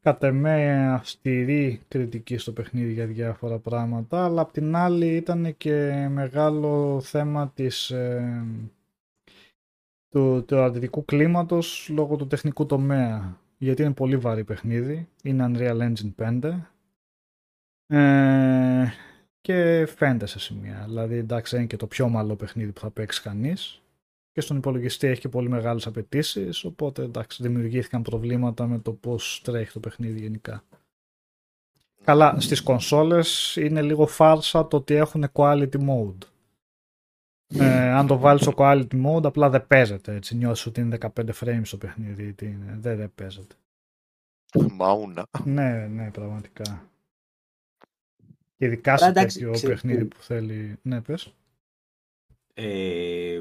S4: κατ' εμέ αυστηρή κριτική στο παιχνίδι για διάφορα πράγματα, αλλά απ' την άλλη ήταν και μεγάλο θέμα της, ε, του, του αρνητικού κλίματος λόγω του τεχνικού τομέα. Γιατί είναι πολύ βαρύ παιχνίδι, είναι Unreal Engine 5 ε, και φαίνεται σε σημεία. Δηλαδή εντάξει είναι και το πιο ομαλό παιχνίδι που θα παίξει κανείς και στον υπολογιστή έχει και πολύ μεγάλες απαιτήσεις, οπότε εντάξει δημιουργήθηκαν προβλήματα με το πώς τρέχει το παιχνίδι γενικά. Καλά, στις κονσόλες είναι λίγο φάρσα το ότι έχουν quality mode. Ε, αν το βάλεις στο quality mode απλά δεν παίζεται έτσι, νιώθεις ότι είναι 15 frames το παιχνίδι, τι είναι, δεν, δεν παίζεται.
S2: Μαούνα.
S4: Ναι, ναι, πραγματικά. Και ειδικά σε
S5: εντάξει,
S4: τέτοιο
S5: ξέρεις
S4: παιχνίδι
S5: τι.
S4: που θέλει... Ναι, πες.
S5: Ε,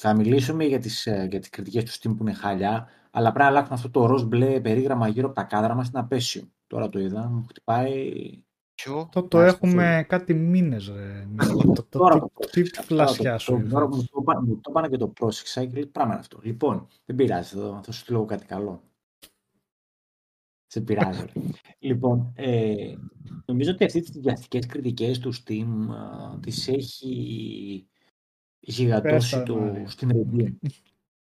S5: θα μιλήσουμε για τις, ε, για τις κριτικές του Steam που είναι χάλια, αλλά πρέπει να αλλάξουν αυτό το ροζ μπλε περίγραμμα γύρω από τα κάδρα μας στην απέσιο. Τώρα το είδα, μου χτυπάει...
S2: Ποιο;
S4: Το, το
S5: Μάλιστα,
S4: έχουμε κάτι μήνες, ρε. Νίκο. το, το,
S5: Τώρα
S4: τι-
S5: το
S4: τι
S5: πρόσεξα.
S4: φλασιά
S5: Τώρα
S4: σου
S5: το-
S4: ήρθε.
S5: Τώρα που μου το είπα- μου το είπανε και το πρόσεξα και λέει πράγμα είναι αυτό. Λοιπόν, δεν πειράζει, θα, θα σου λέω κάτι καλό. Σε πειράζει. ρε. λοιπόν, ε, νομίζω ότι αυτές τις βιαστικές κριτικές του Steam α, τις έχει γιγαντώσει
S4: Πες τα,
S5: το
S4: Μάρια.
S5: Steam Redeem.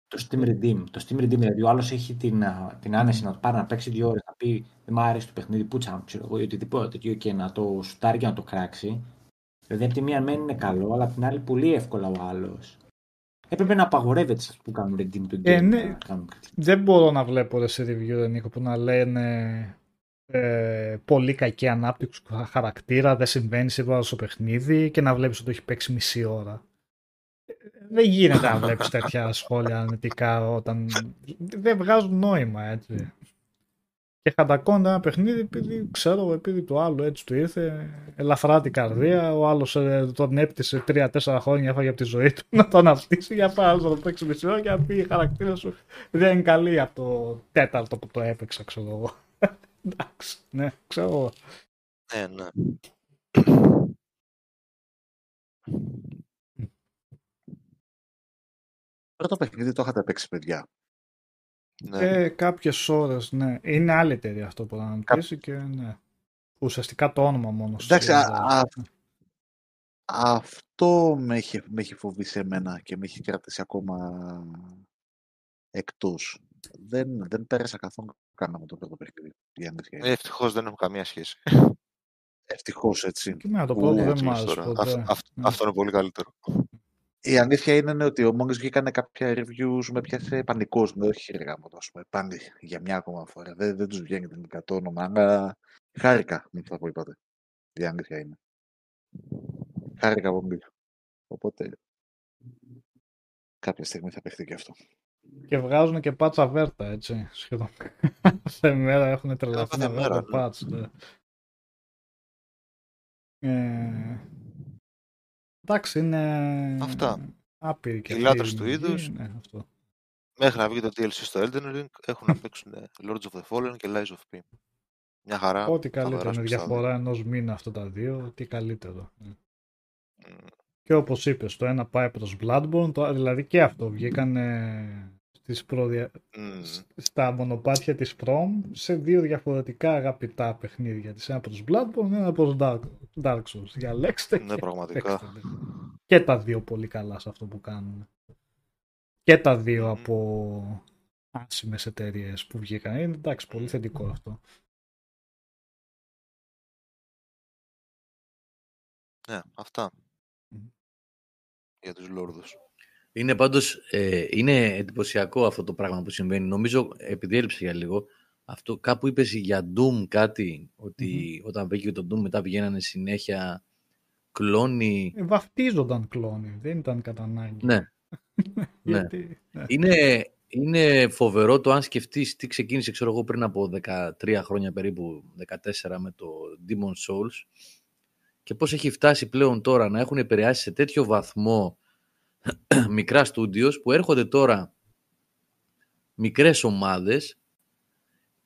S5: Το Steam Redeem. Το Steam Redeem, δηλαδή ο άλλος έχει την, α, την άνεση να το πάρει να παίξει δύο ώρες, να πει δεν μου άρεσε το παιχνίδι, πούτσα μου, ξέρω εγώ, ή οτιδήποτε τέτοιο και να το σουτάρει και να το κράξει. Δηλαδή, από τη μία μεν είναι καλό, αλλά από την άλλη πολύ εύκολα ο άλλος. Έπρεπε να απαγορεύεται σε αυτού που κάνουν redeem του game.
S4: Ε, ναι.
S5: να κάνουν κριτική.
S4: Δεν μπορώ να βλέπω ρε, σε review, ρε, Νίκο, που να λένε ε, πολύ κακή ανάπτυξη του χαρακτήρα, δεν συμβαίνει σίγουρα στο παιχνίδι και να βλέπεις ότι έχει παίξει μισή ώρα. Ε, Δεν γίνεται να βλέπεις τέτοια σχόλια αρνητικά όταν δεν βγάζουν νόημα έτσι. Και χαντακώνεται ένα παιχνίδι επειδή ξέρω, επειδή το άλλο έτσι του ήρθε ελαφρά την καρδία, ο άλλος ε, τον έπτυσε 3-4 χρόνια, έφαγε από τη ζωή του να τον αναπτύξει για πάρα να το παίξει μισή ώρα και να πει η χαρακτήρα σου δεν είναι καλή από το τέταρτο που το έπαιξα, ξέρω εγώ. Εντάξει, ναι, ξέρω εγώ.
S2: Ναι, ναι.
S6: Πρώτο παιχνίδι το είχατε παίξει, παιδιά.
S2: Ναι.
S4: Και κάποιες ώρες, ναι. Είναι άλλη εταιρεία αυτό που θα αναπτύσσει και ναι. Ουσιαστικά το όνομα μόνο.
S6: Εντάξει, α,
S4: σίγουρα.
S6: α, αυτό με έχει, με έχει φοβήσει εμένα και με έχει κρατήσει ακόμα εκτός. Δεν, δεν πέρασα καθόλου κανένα με το πρώτο παιχνίδι. Η αλήθεια είναι.
S2: Ε, Ευτυχώς δεν έχω καμία σχέση.
S6: Ευτυχώς έτσι.
S4: Και εμένα το
S2: Ου,
S4: πρώτο δεν
S2: έτσι
S4: μ'
S2: λες
S4: άρεσε
S2: τώρα.
S4: ποτέ.
S2: Αυτό- αυτό-
S4: Ναι.
S2: Αυτό είναι πολύ καλύτερο.
S6: Η αλήθεια είναι ναι, ότι ο μόλις βγήκανε κάποια reviews με πιάσε πανικός. Ναι, όχι ρε γάμο, ας πούμε, πάλι για μια ακόμα φορά. Δεν, δεν τους βγαίνει τελικά το όνομα, αλλά χάρηκα με αυτά που είπατε. Η αλήθεια είναι. Χάρηκα πολύ. Οπότε κάποια στιγμή θα παιχτεί και αυτό.
S4: Και βγάζουν και πάτσα βέρτα, έτσι. Σχεδόν κάθε μέρα έχουν τρελαθεί
S2: κάθε
S4: να
S2: μέρα,
S4: βγάζουν
S2: ναι.
S4: Πάτς. Ναι. Ε, εντάξει, είναι
S2: Αυτά.
S4: άπειρη και
S2: Οι
S4: αυτή
S2: λάτρες του
S4: δημιουργία,
S2: είδους.
S4: Ναι, αυτό.
S2: Μέχρι να βγει το DLC στο Elden Ring έχουν να παίξουν Lords of the Fallen και Lies of P. Μια χαρά.
S4: Ό,τι
S2: θα
S4: καλύτερο με
S2: περάσουμε στα
S4: διαφορά ενός μήνα αυτά τα δύο, τι καλύτερο. Ναι.
S2: δύο. Μμ,
S4: Και όπως είπες, το ένα πάει προς Bloodborne, το, δηλαδή και αυτό βγήκαν ε, στις προδια...
S2: μμ.
S4: στα μονοπάτια της From σε δύο διαφορετικά αγαπητά παιχνίδια της. Ένα προς Bloodborne, ένα προς Dark, Dark Souls. Διαλέξτε
S2: Ναι,
S4: και
S2: πραγματικά.
S4: παίξτε. Και τα δύο πολύ καλά σε αυτό που κάνουν. Και τα δύο
S2: Μμμ.
S4: από άσημες εταιρείες που βγήκαν. Είναι εντάξει, πολύ θετικό αυτό.
S2: Ναι, αυτά.
S4: Μμ.
S2: Για τους Λόρδους.
S1: Είναι πάντως, ε, είναι εντυπωσιακό αυτό το πράγμα που συμβαίνει. Νομίζω, επειδή έλειψε για λίγο, αυτό κάπου είπες για Doom κάτι, ότι όταν βγήκε το Doom μετά πηγαίνανε συνέχεια κλόνοι.
S4: Ε, βαφτίζονταν κλόνοι, δεν ήταν κατά ανάγκη.
S1: Ναι, ναι.
S4: Γιατί, ναι.
S1: Είναι, είναι φοβερό το αν σκεφτείς τι ξεκίνησε, ξέρω εγώ, πριν από 13 χρόνια περίπου, 14 με το Demon Souls και πώς έχει φτάσει πλέον τώρα να έχουν επηρεάσει σε τέτοιο βαθμό μικρά studios που έρχονται τώρα μικρές ομάδες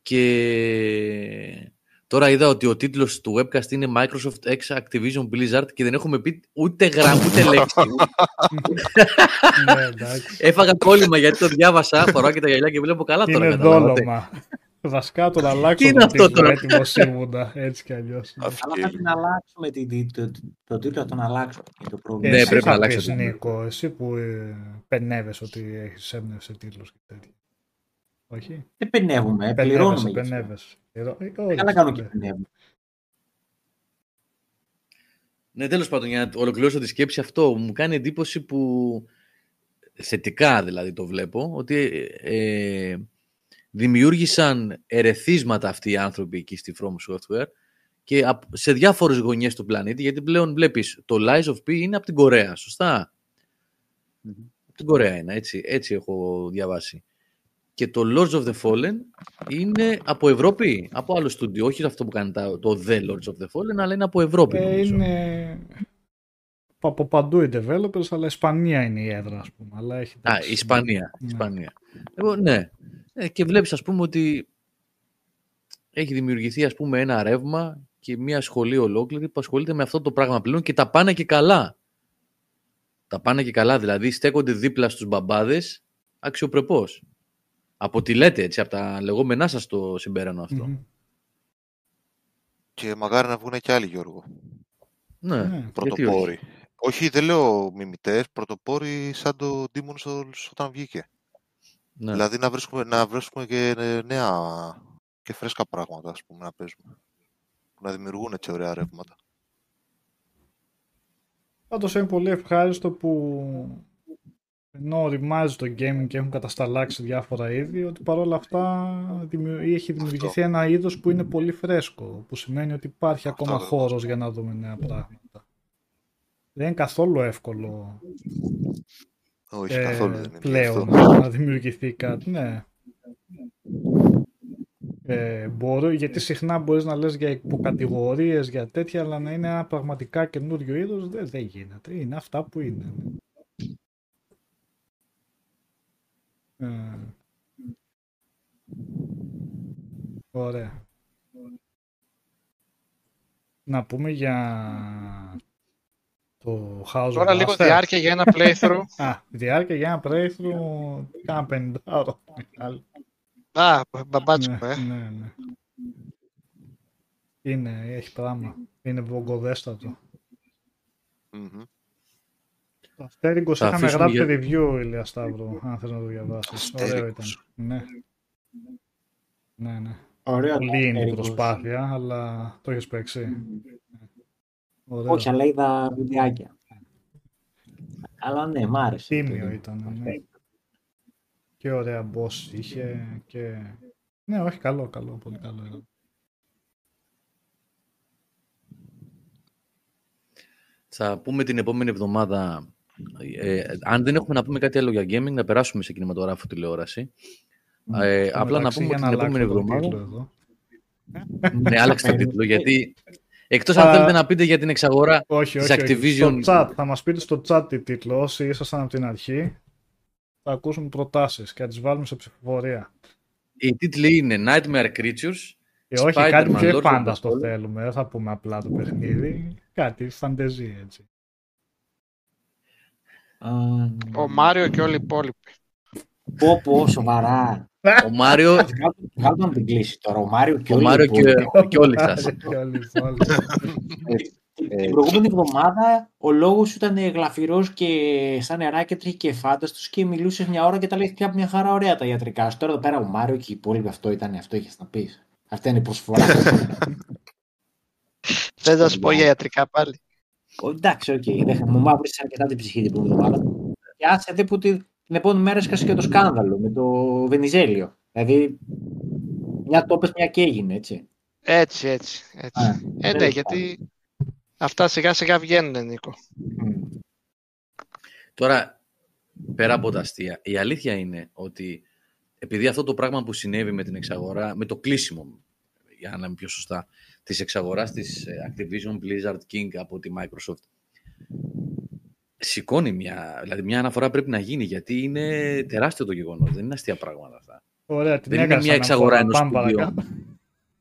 S1: και τώρα είδα ότι ο τίτλος του webcast είναι Microsoft X Activision Blizzard και δεν έχουμε πει ούτε γραμμή ούτε λέξη.
S4: ναι, εντάξει.
S1: Έφαγα κόλλημα γιατί το διάβασα, φοράω και τα γυαλιά και βλέπω καλά τώρα.
S4: Είναι
S1: καταλάβατε.
S4: δόλωμα. Βασικά τον αλλάξω
S1: Τι είναι
S4: τον
S1: αυτό
S4: τίτλο,
S1: τώρα;
S4: έτοιμος ήμουνα, έτσι κι αλλιώς.
S9: Αλλά πρέπει να αλλάξουμε την, την, το, το τίτλο, να τον αλλάξουμε. Είναι το πρόβλημα.
S1: Ναι,
S4: εσύ
S1: πρέπει
S4: θα
S1: να αλλάξεις
S4: πεις,
S1: το τίτλο.
S4: Νίκο, εσύ που ε, πενεύεσαι ότι έχεις έμπνευση τίτλος και τέτοια. Όχι;
S9: Δεν πενεύουμε,
S4: Πενεύεσαι,
S9: Ε, πληρώνουμε. γι' αυτό.
S4: πενεύεσαι. Εδώ- ε, όλοι
S9: Καλά κάνω και
S4: ναι.
S9: πενεύουμε.
S1: Ναι, τέλος πάντων, για να ολοκληρώσω τη σκέψη αυτό, μου κάνει εντύπωση που θετικά δηλαδή το βλέπω, ότι ε, δημιούργησαν ερεθίσματα αυτοί οι άνθρωποι εκεί στη From Software και απ- σε διάφορες γωνιές του πλανήτη, γιατί πλέον βλέπεις το Lies of P είναι από την Κορέα, σωστά; Από την Κορέα είναι, έτσι, έτσι έχω διαβάσει. Και το Lords of the Fallen είναι από Ευρώπη, από άλλο στούντιο, όχι αυτό που κάνει τα- το The Lords of the Fallen, αλλά είναι από Ευρώπη.
S4: Ε,
S1: νομίζω.
S4: είναι από παντού οι developers, αλλά Ισπανία είναι η έδρα, ας πούμε. Αλλά έχει
S1: Α,
S4: τέτοιες-
S1: Ισπανία.
S4: Ναι.
S1: Ισπανία. Εγώ, ναι. Ε, και βλέπεις ας πούμε ότι έχει δημιουργηθεί ας πούμε ένα ρεύμα και μια σχολή ολόκληρη που ασχολείται με αυτό το πράγμα πλέον και τα πάνε και καλά. Τα πάνε και καλά, δηλαδή στέκονται δίπλα στους μπαμπάδες αξιοπρεπώς. Από τι λέτε έτσι, από τα λεγόμενά σας το συμπέρανο αυτό.
S4: Μμμ.
S2: Και μακάρι να βγουν και άλλοι, Γιώργο.
S1: Ναι,
S4: Ναι.
S1: γιατί όχι.
S2: Πρωτοπόροι. Όχι, δεν λέω μιμητές, πρωτοπόροι σαν το Demon's Souls όταν βγήκε.
S1: Ναι.
S2: Δηλαδή να βρίσκουμε, να βρίσκουμε και ε, νέα και φρέσκα πράγματα, ας πούμε, να παίζουμε. Που να δημιουργούν έτσι ωραία ρεύματα.
S4: Πάντως είναι πολύ ευχάριστο που ενώ οριμάζει το gaming και έχουν κατασταλάξει διάφορα είδη, ότι παρόλα αυτά δημιου- έχει δημιουργηθεί ένα είδος που είναι πολύ φρέσκο, που σημαίνει ότι υπάρχει
S2: Αυτό
S4: ακόμα
S2: ακριβώς.
S4: χώρος για να δούμε νέα πράγματα. Δεν είναι καθόλου εύκολο
S2: Όχι,
S4: ε,
S2: καθόλου δεν είναι
S4: πλέον
S2: αυτό.
S4: να δημιουργηθεί κάτι. Ναι. Ε, μπορώ, γιατί συχνά μπορείς να λες για υποκατηγορίες, για τέτοια, αλλά να είναι ένα πραγματικά καινούριο είδος, δεν, δεν γίνεται. Είναι αυτά που είναι. Ε, ωραία. Να πούμε για το House
S7: Τώρα
S4: of
S7: λίγο
S4: Master.
S7: διάρκεια για ένα playthrough.
S4: Α, διάρκεια για ένα playthrough κάνα πεντάωρο.
S7: Α, μπαμπάτσικο,
S4: ναι,
S7: ε.
S4: ναι, ναι. Είναι, έχει πράγμα. Είναι βογκοδέστατο.
S2: Μμμ.
S4: Το Αστέρικος
S1: Θα
S4: είχαμε
S1: αφήσουμε
S4: γράψει
S1: για-
S4: review, Ηλία Σταύρο, αν θες να το διαβάσεις. Ωραίο ήταν.
S2: Αστέρικος.
S4: Ναι. Ναι, ναι.
S9: Ωραίο το
S4: Πολύ είναι η
S9: Αστέρικος.
S4: προσπάθεια, αλλά το έχεις παίξει. Ωραίος.
S9: Όχι, αλλά είδα βιντεάκια. Αλλά ναι, μ' άρεσε.
S4: Τίμιο
S9: Το-
S4: ήταν, ναι. Και ωραία boss είχε και... Ναι, όχι, καλό, καλό, πολύ καλό ήταν.
S1: Θα πούμε την επόμενη εβδομάδα, ε, αν δεν έχουμε να πούμε κάτι άλλο για gaming, να περάσουμε σε κινηματογράφο τηλεόραση. Ε,
S4: Στο
S1: απλά να
S4: μεταξύ,
S1: πούμε
S4: για
S1: ότι την
S4: αλλάξω
S1: επόμενη
S4: τον τίτλο
S1: εβδομάδα...
S4: εδώ.
S1: ναι, άλλαξε τον τίτλο, γιατί εκτός αν
S4: Α,
S1: θέλετε να πείτε για την εξαγορά
S4: Όχι,
S1: της
S4: όχι, όχι.
S1: Activision...
S4: Στο chat, θα μας πείτε στο chat τι τίτλο. Όσοι ήσασταν από την αρχή, θα ακούσουμε προτάσεις και θα τις βάλουμε σε ψηφοφορία.
S1: Οι τίτλοι είναι Nightmare Creatures,
S4: Και όχι, κάτι
S1: Spider-Man,
S4: πιο
S1: Lords of the
S4: εφάνταστο
S1: Fallen.
S4: θέλουμε. Δεν θα πούμε απλά το παιχνίδι. Κάτι φαντεζή έτσι.
S9: Α,
S7: Ο Μάριο και όλοι οι υπόλοιποι.
S9: Πω πω, σοβαρά.
S1: Ο Μάριο,
S9: Βγάλω να την κλείσει τώρα. Ο Μάριο και
S1: ο
S9: όλοι οι
S1: Μάριο και,
S9: υπόλοιποι.
S1: και όλοι σας.
S4: Και όλοι οι άλλοι.
S9: Την προηγούμενη εβδομάδα ο λόγος σου ήταν γλαφυρός και σαν νεράκι έτρεχε και φάνταστος και μιλούσες μια ώρα και τα λέει πια μια χαρά ωραία τα ιατρικά σου. Τώρα εδώ πέρα ο Μάριο και οι υπόλοιποι αυτό ήταν, αυτό είχες να πεις. Αυτή είναι η προσφορά.
S7: Δεν θα σου πω για ιατρικά πάλι.
S9: Ο, εντάξει, οκ, δεν μου μαύρησες αρκετά την ψυχή την προηγούμενη εβδομάδα. Και άσε δε που τη- την επόμενη μέρα έσκασε και το σκάνδαλο με το Βενιζέλιο. Δηλαδή, μια το 'πες, μια και έγινε, έτσι.
S7: Έτσι, έτσι. έτσι.
S9: Α,
S7: ε, ναι,
S9: τέλος
S7: γιατί αυτά σιγά σιγά βγαίνουν, Νίκο.
S9: Μμ.
S1: Τώρα, πέρα από τα αστεία, η αλήθεια είναι ότι επειδή αυτό το πράγμα που συνέβη με την εξαγορά, με το κλείσιμο, για να είμαι πιο σωστά, της εξαγοράς της ε, Activision Blizzard King από τη Microsoft, σηκώνει μια, δηλαδή μια αναφορά πρέπει να γίνει γιατί είναι τεράστιο το γεγονός, δεν είναι αστεία πράγματα αυτά.
S4: Ωραία, την
S1: Δεν είναι
S4: έκανες
S1: μια εξαγορά ενός
S4: Πάμε
S1: σπουδίου.
S4: παρακάτω.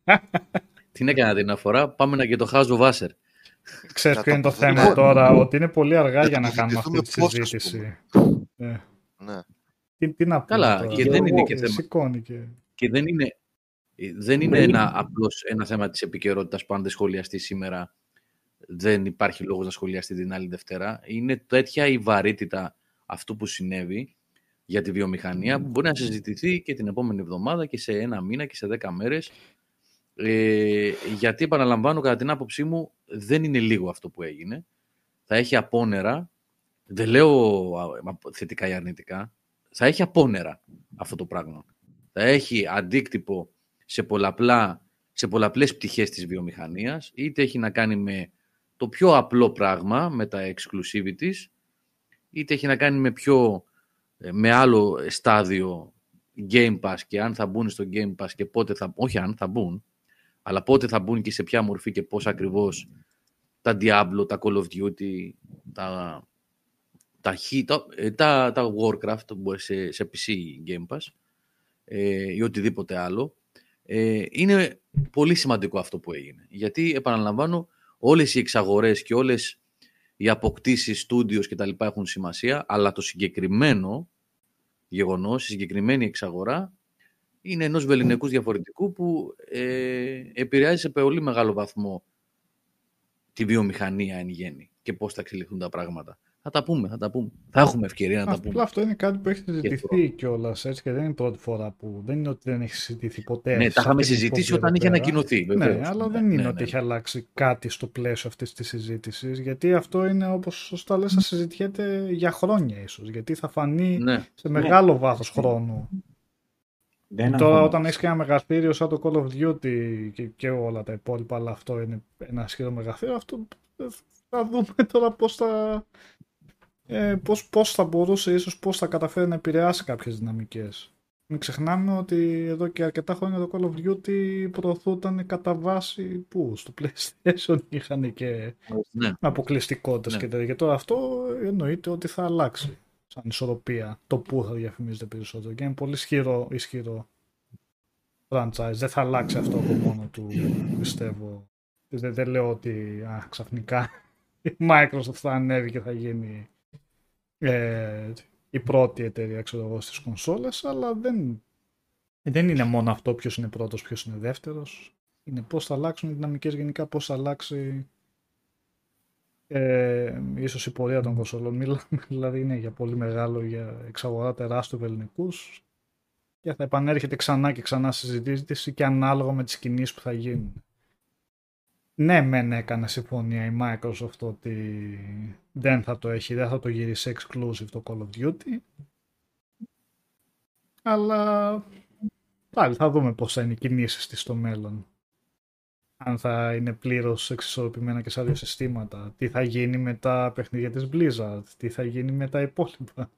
S1: Την έκανα την αναφορά, πάμε να και το House of Wasser.
S4: Ξέρεις
S2: Να
S4: ποιο είναι το
S2: το
S4: θέμα
S2: πούμε.
S4: τώρα, ότι είναι πολύ αργά
S2: Να
S4: για
S2: το
S4: να κάνουμε αυτή τη
S2: διοικηθούμε πώς, ας
S4: συζήτηση. Ε,
S2: Ναι.
S4: τι, τι να πούμε
S1: Καλά,
S4: τώρα.
S1: και δεν είναι και
S4: Ε,
S1: θέμα.
S4: Σηκώνει και...
S1: Και δεν είναι, ε, δεν είναι ένα, απλώς ένα θέμα της επικαιρότητας που αν δεν σχολιαστεί σήμερα δεν υπάρχει λόγος να σχολιαστεί την άλλη Δευτέρα. Είναι τέτοια η βαρύτητα αυτού που συνέβη για τη βιομηχανία που μπορεί να συζητηθεί και την επόμενη εβδομάδα και σε ένα μήνα και σε δέκα μέρες. Ε, γιατί επαναλαμβάνω κατά την άποψή μου δεν είναι λίγο αυτό που έγινε. Θα έχει απόνερα, δεν λέω α, θετικά ή αρνητικά, θα έχει απόνερα αυτό το πράγμα. Θα έχει αντίκτυπο σε, πολλαπλά, σε πολλαπλές πτυχές της βιομηχανίας, είτε έχει να κάνει με το πιο απλό πράγμα, με τα exclusivities, είτε έχει να κάνει με πιο ε, με άλλο στάδιο Game Pass και αν θα μπουν στο Game Pass και πότε θα, όχι αν θα μπουν, αλλά πότε θα μπουν και σε ποια μορφή και πώς ακριβώς τα Diablo, τα Call of Duty, τα, τα, Hit- τα, ε, τα, τα Warcraft που μπορείς σε, σε PC Game Pass ε, ή οτιδήποτε άλλο. Ε, είναι πολύ σημαντικό αυτό που έγινε. Γιατί, επαναλαμβάνω, όλες οι εξαγορές και όλες οι αποκτήσεις, studios και τα λοιπά έχουν σημασία, αλλά το συγκεκριμένο γεγονός, η συγκεκριμένη εξαγορά είναι ενός βεληνικούς διαφορετικού που ε, επηρεάζει σε πολύ μεγάλο βαθμό τη βιομηχανία εν γέννη και πώς θα εξελιχθούν τα πράγματα. Θα τα πούμε, θα τα πούμε. Θα έχουμε ευκαιρία να τα
S4: Απλά
S1: πούμε.
S4: αυτό είναι κάτι που έχει συζητηθεί
S1: τώρα.
S4: κιόλας έτσι και δεν είναι η πρώτη φορά που. Δεν είναι ότι δεν έχει συζητηθεί ποτέ.
S1: Ναι,
S4: σε
S1: τα είχαμε
S4: αυτή την
S1: συζητήσει
S4: εκπομπή
S1: όταν
S4: εδώ
S1: είχε
S4: πέρα.
S1: ανακοινωθεί.
S4: Ναι,
S1: βεβαίως.
S4: αλλά
S1: Ναι,
S4: δεν είναι
S1: ναι,
S4: ότι
S1: ναι.
S4: έχει αλλάξει κάτι στο πλαίσιο αυτής της συζήτησης. Γιατί αυτό είναι, όπως σωστά λες, θα συζητιέται για χρόνια ίσως. Γιατί θα φανεί
S1: Ναι.
S4: σε μεγάλο βάθος χρόνου.
S5: Δεν
S4: Τώρα,
S5: αγχώνομαι.
S4: όταν έχεις και ένα μεγαθύριο σαν το Call of Duty και, και όλα τα υπόλοιπα, αλλά αυτό είναι ένα ισχυρό μεγαθύριο, αυτό ε, θα δούμε τώρα πώς θα. Ε, πώς, πώς θα μπορούσε ίσως πώς θα καταφέρει να επηρεάσει κάποιες δυναμικές. Μην ξεχνάμε ότι εδώ και αρκετά χρόνια το Call of Duty προωθούταν κατά βάση που στο PlayStation είχαν και
S1: Ναι.
S4: αποκλειστικότητες
S1: Ναι.
S4: και τέτοια. Και τώρα αυτό εννοείται ότι θα αλλάξει σαν ισορροπία το που θα διαφημίζεται περισσότερο. Και είναι πολύ ισχυρό, ισχυρό franchise. Δεν θα αλλάξει αυτό από μόνο του, πιστεύω. Δεν, δεν λέω ότι α, ξαφνικά η Microsoft θα ανέβει και θα γίνει ε, η πρώτη εταιρεία ξέρω εγώ, στις κονσόλες, αλλά δεν, δεν είναι μόνο αυτό ποιος είναι πρώτος, ποιος είναι δεύτερος. Είναι πώς θα αλλάξουν οι δυναμικές γενικά, πώς θα αλλάξει ε, ίσως η πορεία των κονσόλων. Μιλάμε δηλαδή είναι για πολύ μεγάλο, για εξαγορά τεράστιου ελληνικούς και θα επανέρχεται ξανά και ξανά συζητήσει και ανάλογα με τις κινήσεις που θα γίνουν. Ναι, μεν έκανε συμφωνία η Microsoft ότι δεν θα το έχει, δεν θα το γυρίσει exclusive το Call of Duty. Αλλά πάλι θα δούμε πώς θα είναι οι κινήσεις της στο μέλλον. Αν θα είναι πλήρως εξισορροπημένα και σε δύο συστήματα. Τι θα γίνει με τα παιχνίδια της Blizzard. Τι θα γίνει με τα υπόλοιπα.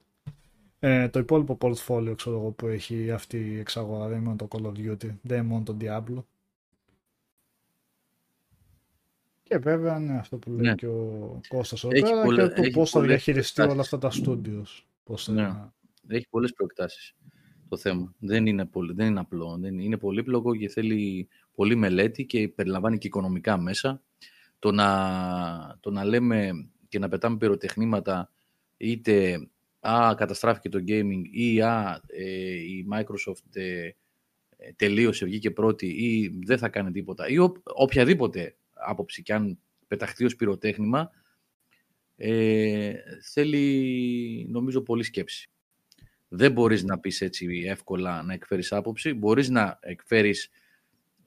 S4: Ε, το υπόλοιπο portfolio ξέρω εγώ, που έχει αυτή η εξαγορά. Δεν είναι μόνο το Call of Duty. Δεν είναι μόνο το Diablo. Και βέβαια, ναι, αυτό που λέει
S1: Ναι.
S4: και ο Κώστας εδώ
S1: Έχει
S4: πέρα
S1: πολλα-
S4: και το
S1: έχει
S4: πώς θα
S1: πολλές
S4: διαχειριστεί όλα
S1: προεκτάσεις.
S4: αυτά τα studios. Πώς θα...
S1: Ναι. Έχει πολλές προεκτάσεις το θέμα. Δεν είναι, πολύ, δεν είναι απλό. Δεν είναι πολύπλοκο και θέλει πολλή μελέτη και περιλαμβάνει και οικονομικά μέσα. Το να, το να λέμε και να πετάμε πυροτεχνήματα είτε «Α, καταστράφηκε το gaming» ή «Α, ε, η Microsoft ε, ε, τελείωσε, βγήκε πρώτη» ή «Δεν θα κάνει τίποτα» ή ο- οποιαδήποτε άποψη και αν πεταχτεί ως πυροτέχνημα ε, θέλει νομίζω πολύ σκέψη. Δεν μπορείς να πεις έτσι εύκολα να εκφέρεις άποψη. Μπορείς να εκφέρεις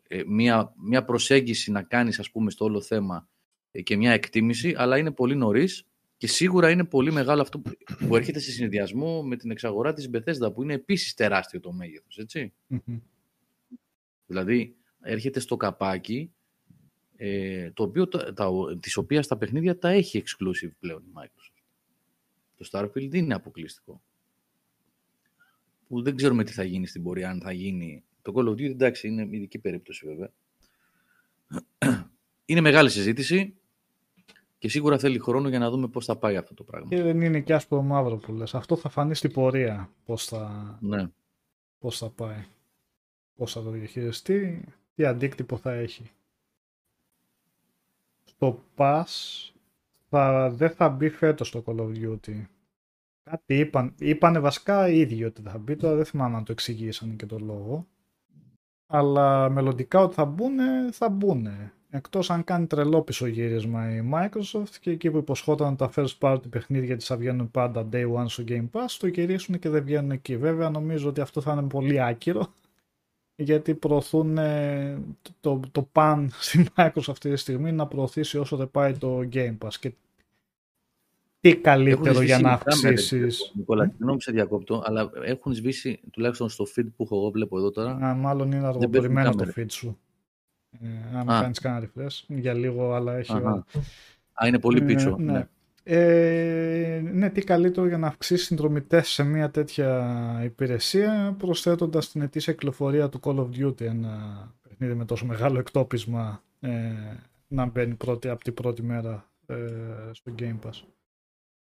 S1: ε, μια, μια προσέγγιση να κάνεις ας πούμε στο όλο θέμα ε, και μια εκτίμηση, αλλά είναι πολύ νωρίς και σίγουρα είναι πολύ μεγάλο αυτό που, που έρχεται σε συνδυασμό με την εξαγορά της Bethesda που είναι επίσης τεράστιο το μέγεθος, έτσι.
S4: Μμμ.
S1: Δηλαδή έρχεται στο καπάκι ε, το οποίο, τα, τα, της οποίας τα παιχνίδια τα έχει exclusive πλέον η Microsoft. Το Starfield είναι αποκλειστικό. Που δεν ξέρουμε τι θα γίνει στην πορεία, αν θα γίνει. Το Call of Duty εντάξει είναι ειδική περίπτωση βέβαια. Είναι μεγάλη συζήτηση. Και σίγουρα θέλει χρόνο για να δούμε πώς θα πάει αυτό το πράγμα.
S4: Και δεν είναι και άσπρο μαύρο που λες. Αυτό θα φανεί στην πορεία πώς θα,
S1: Ναι.
S4: πώς θα πάει. Πώς θα το διαχειριστεί, τι αντίκτυπο θα έχει. Στο Pass θα, δεν θα μπει φέτος το Call of Duty. Κάτι είπαν, είπανε βασικά οι ίδιοι ότι θα μπει, τώρα δεν θυμάμαι αν το εξηγήσανε και το λόγο. Αλλά μελλοντικά ότι θα μπουν, θα μπουν. Εκτός αν κάνει τρελό πισωγύρισμα η Microsoft και εκεί που υποσχόταν τα first party παιχνίδια της θα βγαίνουν πάντα day one στο Game Pass, το γυρίσουν και δεν βγαίνουν εκεί. Βέβαια νομίζω ότι αυτό θα είναι πολύ άκυρο γιατί προωθούν ε, το, το, το pan στη Microsoft αυτή τη στιγμή να προωθήσει όσο δεν πάει το Game Pass. Και τι καλύτερο
S1: Έχουν
S4: για
S1: σβήσει
S4: να
S1: μικρά μέρη,
S4: αυξήσει.
S1: Νικόλα, συγγνώμη που σε διακόπτω, αλλά έχουν σβήσει τουλάχιστον στο feed που έχω εγώ βλέπω εδώ τώρα.
S4: Α, μάλλον είναι
S1: παίζουν
S4: αργοπορημένο το
S1: κάμερες.
S4: feed σου. Ε, αν
S1: Α.
S4: κάνεις κανένα refresh, για λίγο, αλλά έχει
S1: Αχα.
S4: ώρα.
S1: Α, είναι πολύ
S4: Ε,
S1: πίσω.
S4: ναι.
S1: ναι.
S4: Ε, ναι, τι καλύτερο για να αυξήσει συνδρομητές σε μια τέτοια υπηρεσία προσθέτοντας την ετήσια κυκλοφορία του Call of Duty ένα παιχνίδι με τόσο μεγάλο εκτόπισμα ε, να μπαίνει πρώτη, από την πρώτη μέρα ε, στο Game Pass.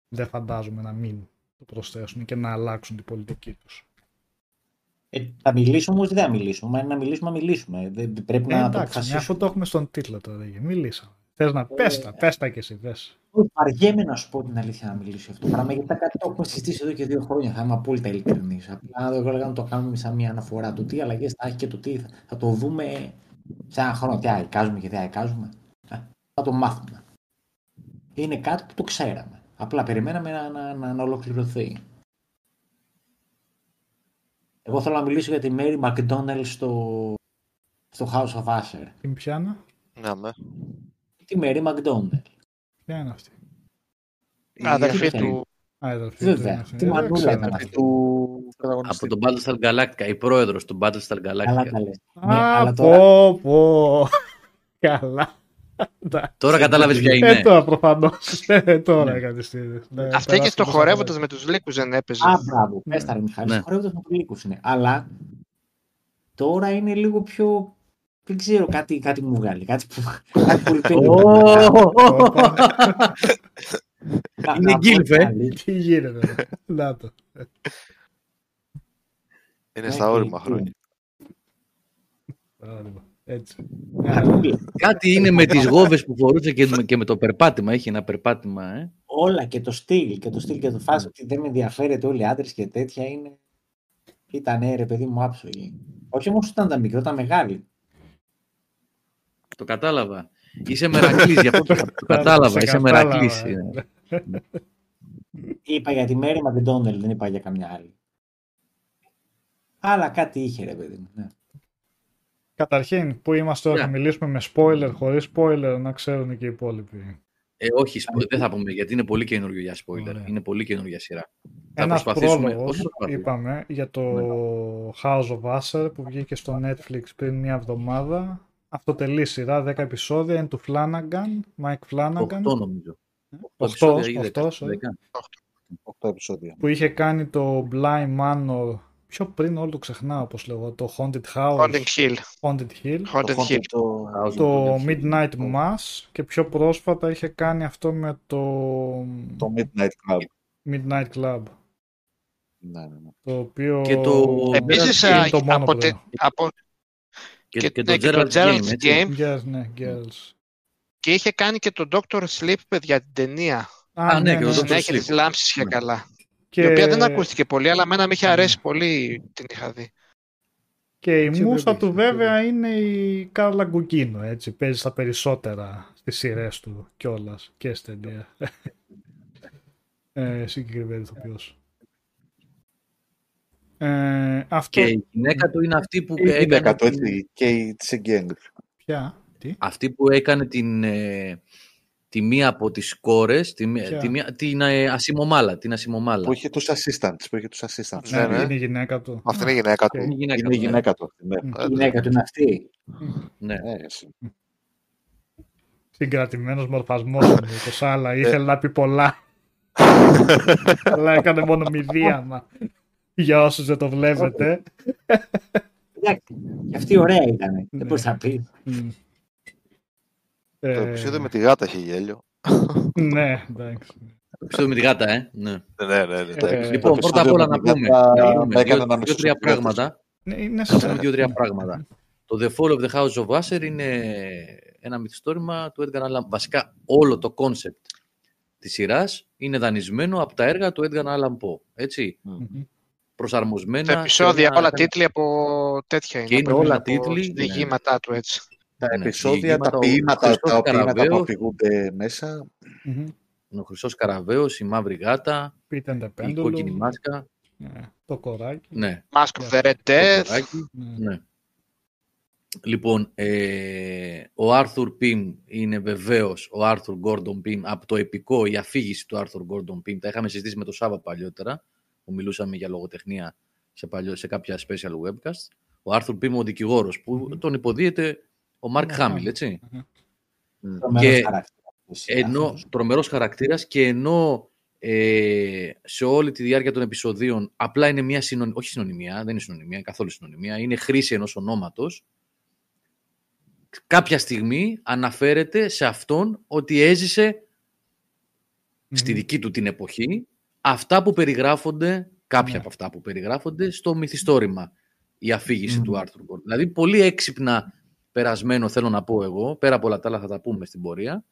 S4: Δεν φαντάζομαι να μην το προσθέσουν και να αλλάξουν την πολιτική τους.
S5: Ε, θα μιλήσουμε όμως ή δεν θα μιλήσουμε. Αν είναι να μιλήσουμε, να μιλήσουμε. Δεν πρέπει
S4: Ε,
S5: να το
S4: εντάξει, μια
S5: αποφασίσουμε.
S4: αφού το έχουμε στον τίτλο τώρα, Γε, μιλήσαμε. Θες να πες τα, πες τα και εσύ, πες.
S5: Όχι, Βαριέμαι να σου πω την αλήθεια να μιλήσω αυτό το πράγμα, γιατί τα κάτι το έχουμε συζητήσει εδώ και δύο χρόνια. Θα είμαι απόλυτα ειλικρινής. Απλά εγώ έλεγα να το κάνουμε σαν μια αναφορά του τι αλλαγές θα έχει και το τι θα, θα το δούμε σε ένα χρόνο. Τι αεκάζουμε και τι αεκάζουμε. Ε, θα το μάθουμε. Είναι κάτι που το ξέραμε. Απλά περιμέναμε να, να, να, να ολοκληρωθεί. Εγώ θέλω να μιλήσω για τη Mary McDonnell στο, στο House of Usher.
S4: Την πιάνα,
S2: Ναι, με.
S5: Τη Mary McDonnell.
S4: ποια είναι αυτή;
S2: Η
S7: Αδερφή
S5: αυτή.
S7: του.
S4: Α, η αδερφή του είναι
S5: Βέβαια.
S4: αυτή.
S5: Τι
S4: Ε, δεν
S5: μανούλα
S4: ξέρω.
S5: ήταν αυτή.
S2: του πρωταγωνιστή.
S1: Από τον Battlestar Galactica, η πρόεδρος του Battlestar
S5: Καλά
S1: Galactica.
S5: τα λες. Ναι,
S4: Α,
S5: αλλά τώρα
S4: πω, πω. Καλά. Εντάξει.
S1: Τώρα κατάλαβες ποια
S4: Ε,
S1: είναι.
S4: τώρα προφανώς. Ε, τώρα έκανες τη Ναι,
S7: Αυτή και
S4: περάσαμε
S7: στο
S4: τόσα
S7: χορεύοντας
S4: χρόνια.
S7: με τους λύκους δεν έπαιζε.
S5: Α, μπράβο.
S4: Ναι.
S5: Πες τα ρε Μιχάλης.
S1: Ναι.
S5: Συγχωρεύοντας με τους λύκους είναι. Αλλά τώρα είναι λίγο πιο... Δεν ξέρω, κάτι, κάτι μου βγάλει. Κάτι, που, κάτι πολύ περίεργο. Να-
S1: Είναι
S5: να πω
S1: γκίλφ, ε.
S5: την αλήθεια.
S4: Τι γίνεται. ρε. Να το.
S2: Είναι
S5: Ναι,
S2: στα όρημα
S5: και-
S2: χρόνια.
S4: Παράδειγμα. Έτσι.
S5: Μανούλα.
S1: Κάτι είναι με τις γόβες που φορούσε και με, και με το περπάτημα. Έχει ένα περπάτημα, ε.
S5: Όλα και το στυλ και το στυλ και το φάση ότι δεν με ενδιαφέρεται όλοι οι άντρες και τέτοια είναι. Ήταν ρε παιδί μου άψογη. Όχι όμως ήταν τα μικρό, τα μεγάλη.
S1: Το κατάλαβα. Είσαι μερακλής, γι' αυτό το, το κατάλαβα.
S4: Σε
S1: Είσαι
S4: κατάλαβα,
S1: μερακλής.
S4: ε.
S1: είναι.
S5: Είπα για τη Μέρη McDonnell, δεν είπα για καμιά άλλη. Αλλά κάτι είχε ρε παιδί μου. Ναι.
S4: Καταρχήν, που είμαστε τώρα, θα
S1: Ναι.
S4: μιλήσουμε με spoiler, χωρίς spoiler, να ξέρουν και οι υπόλοιποι.
S1: Ε, όχι, spo- δεν θα πούμε γιατί είναι πολύ καινούριο για spoiler.
S4: Ωραία.
S1: Είναι πολύ καινούργια σειρά. Θα
S4: Ένας
S1: προσπαθήσουμε.
S4: πρόλογος,
S1: όχι προσπαθούμε.
S4: είπαμε, για το House of Usher που βγήκε στο Netflix πριν μια εβδομάδα. Αυτοτελή σειρά, 10 επεισόδια, είναι του Flanagan, Mike Flanagan,
S1: Οκτώ νομίζω.
S4: Οχτώ,
S1: επεισόδια ή
S4: οχτώ,
S1: δέκα,
S4: sorry.
S1: δέκα.
S6: 8 επεισόδια.
S4: που είχε κάνει το Blind Manor, πιο πριν όλο το ξεχνάω όπως λέγω, το Haunted House,
S7: Haunted Hill.
S4: Haunted Hill,
S7: Haunted
S6: Το
S7: Hill.
S6: Haunted το...
S1: House
S4: το
S1: of the Hill.
S4: Midnight Mass και πιο πρόσφατα είχε κάνει αυτό με το
S6: το Midnight Club.
S4: Midnight Club,
S6: Ναι, ναι, ναι.
S4: το οποίο
S1: Και το-
S7: Επίσης,
S4: είναι
S7: α,
S4: το μόνο
S7: από,
S4: που
S7: τε-
S4: λέω.
S7: από,
S1: Και,
S7: και,
S1: και
S7: ναι,
S1: το
S7: και το
S1: Gerald's Game,
S7: Gerald's
S1: έτσι.
S7: Game
S4: Girls, ναι, Girls.
S7: και είχε κάνει και το Doctor Sleep, παιδιά, την ταινία.
S1: Α, ναι, και το Dr.
S7: Συνέχεια
S1: Sleep.
S7: της λάμψης και
S1: Ναι.
S7: καλά.
S4: Και...
S7: Η οποία δεν ακούστηκε πολύ, αλλά εμένα με είχε αρέσει πολύ την είχα δει.
S4: Και η
S3: Έτσι
S4: μούσα
S3: πρέπει,
S4: του
S3: έτσι
S4: βέβαια είναι η Κάρλα Γκουγκίνο, έτσι. Παίζει στα περισσότερα στις σειρές του κιόλας και στην ταινία. ε, συγκεκριμένη ηθοποιός. Ε, αυτό
S1: Και η γυναίκα του είναι αυτή που
S6: Και η γυναίκα
S1: έκανε,
S6: του,
S1: την,
S6: έτσι, και η Τσιγκέγκ.
S4: πια, τι,
S1: αυτή που έκανε την, ε, τη μία από τις κόρες, τη, μία-
S4: Ποια;
S1: τη μία- την ε, Ασημομάλα, την Ασημομάλα.
S6: Που είχε τους assistants. Που είχε τους assistants.
S2: Ναι, ναι.
S4: είναι η γυναίκα του.
S2: Αυτή είναι η γυναίκα
S4: Οκ.
S2: του.
S1: Είναι η γυναίκα
S6: Είναι
S1: του,
S6: η
S1: ναι.
S6: γυναίκα του. αυτή, Ναι.
S4: Μμ.
S5: Η γυναίκα του είναι αυτή.
S1: Ναι.
S6: Ναι, εσύ.
S4: Συγκρατημένος μορφασμός μου, το Σάλα, ήθελε να πει πολλά. Αλλά έκανε μόνο μηδίαμα. Για όσους δεν το βλέπετε.
S5: Εντάξει, και αυτή ωραία ήταν.
S4: Ναι.
S5: Δεν μπορεί να πει.
S4: Μμ.
S2: Το
S4: Ε,
S2: επεισόδιο με τη γάτα είχε γέλιο.
S4: ναι, εντάξει.
S1: Επεισόδιο με τη γάτα, ε. Ναι.
S2: ναι, ναι, ναι.
S4: Ε,
S1: Λοιπόν,
S6: το
S1: πρώτα απ' όλα να
S6: επεισόδιο
S1: πούμε
S6: με τα-
S1: να πούμε
S6: με έκαναν
S1: δύο-
S6: αμέσως
S1: δύο-τρία
S6: συμπλήρωση.
S1: πράγματα.
S4: Ναι, είναι
S1: Να πούμε δύο-τρία πράγματα. Το The Fall of the House of Usher είναι ένα μυθιστόρημα του Edgar Allan Βασικά όλο το κόνσεπτ της σειράς είναι δανεισμένο από τα έργα του Edgar Allan Poe. Έτσι,
S4: Μμμ.
S1: Προσαρμοσμένα.
S7: Τα
S1: σε
S7: επεισόδια,
S1: ένα-
S7: όλα τίτλοι από τέτοια είναι.
S1: Και είναι
S7: από-
S1: όλα
S7: από
S1: τίτλοι, ναι.
S7: Διηγήματά του έτσι.
S6: Τα
S1: Ναι,
S6: επεισόδια,
S1: διηγήματα,
S6: τα
S1: ο
S6: ποίηματα,
S1: Χριστός
S6: τα ποίηματα που
S1: Καραβαίος.
S6: αφηγούνται μέσα.
S4: Μμμ.
S1: Ο Χρυσός Καραβαίος, η Μαύρη Γάτα,
S4: Pete and the
S1: η Κόκκινη
S4: Pendulum.
S1: Μάσκα.
S4: Ναι, το κοράκι.
S1: Ναι,
S7: Mask of the Red
S1: το
S7: Death.
S1: κοράκι.
S4: Ναι.
S1: Ναι. Λοιπόν, ε, ο Άρθουρ Πιμ είναι βεβαίως ο Άρθουρ Γκόρντον Πιμ από το επικό, η αφήγηση του Άρθουρ Γκόρντον Πιμ. Τα είχαμε συζητήσει με τον Σάβα παλιότερα, που μιλούσαμε για λογοτεχνία σε, παλιό, σε κάποια special webcast. Ο Άρθουρ Πιμ ο δικηγόρος, που τον υποδίεται ο Μάρκ
S4: Ναι,
S1: Χάμιλ,
S4: ναι.
S1: έτσι.
S9: Τρομερός
S1: Και
S9: χαρακτήρας αυτός,
S1: ενώ
S9: άνθρωπος.
S1: τρομερός χαρακτήρας και ενώ ε, σε όλη τη διάρκεια των επεισοδίων απλά είναι μια συνωνυμία, όχι συνωνυμία, δεν είναι συνωνυμία, καθόλου συνωνυμία, είναι χρήση ενός ονόματος, κάποια στιγμή αναφέρεται σε αυτόν ότι έζησε στη
S4: Μμμ.
S1: δική του την εποχή αυτά που περιγράφονται, κάποια
S4: Ναι.
S1: από αυτά που περιγράφονται στο μυθιστόρημα, η αφήγηση
S9: Μμμ.
S1: του Άρθουρ Γκόρντον. Δηλαδή πολύ έξυπνα περασμένο θέλω να πω εγώ, πέρα από όλα τα άλλα θα τα πούμε στην πορεία,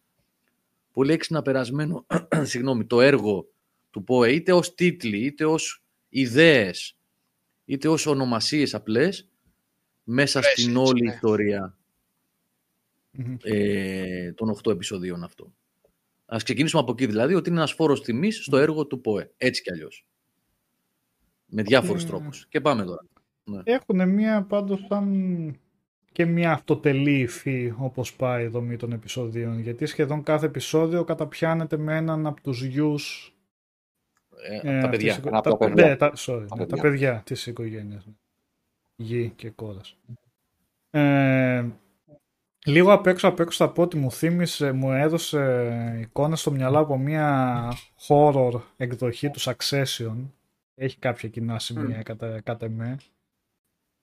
S1: πολύ έξυπνα περασμένο συγγνώμη, το έργο του ΠΟΕ είτε ως τίτλοι, είτε ως ιδέες, είτε ως ονομασίες απλές μέσα
S7: Presence,
S1: στην όλη
S7: ναι.
S1: ιστορία
S4: Μμμ.
S1: ε, των 8 επεισοδίων αυτό. Ας ξεκινήσουμε από εκεί δηλαδή ότι είναι ένας φόρος τιμής στο έργο του ΠΟΕ. Έτσι κι αλλιώς. Με διάφορους
S4: Ε,
S1: τρόπους. Και πάμε τώρα.
S4: Έχουν μία πάντως σαν και μία αυτοτελή υφή όπως πάει η δομή των επεισοδίων γιατί σχεδόν κάθε επεισόδιο καταπιάνεται με έναν από τους γιους
S1: Ε,
S4: ε,
S1: τα
S4: αυτής
S1: παιδιά.
S4: της οικο-
S6: Ένα από
S4: τα,
S6: τα παιδιά.
S4: ναι, τα, sorry,
S6: Τα
S4: ναι, τα
S6: παιδιά.
S4: παιδιά της οικογένειας. Γη και κόρας. Ε, λίγο απ' έξω απ' έξω θα πω ότι μου θύμισε, μου έδωσε εικόνα στο μυαλό από μια horror εκδοχή του Succession. Έχει κάποια κοινά σημεία κατά, κατά με.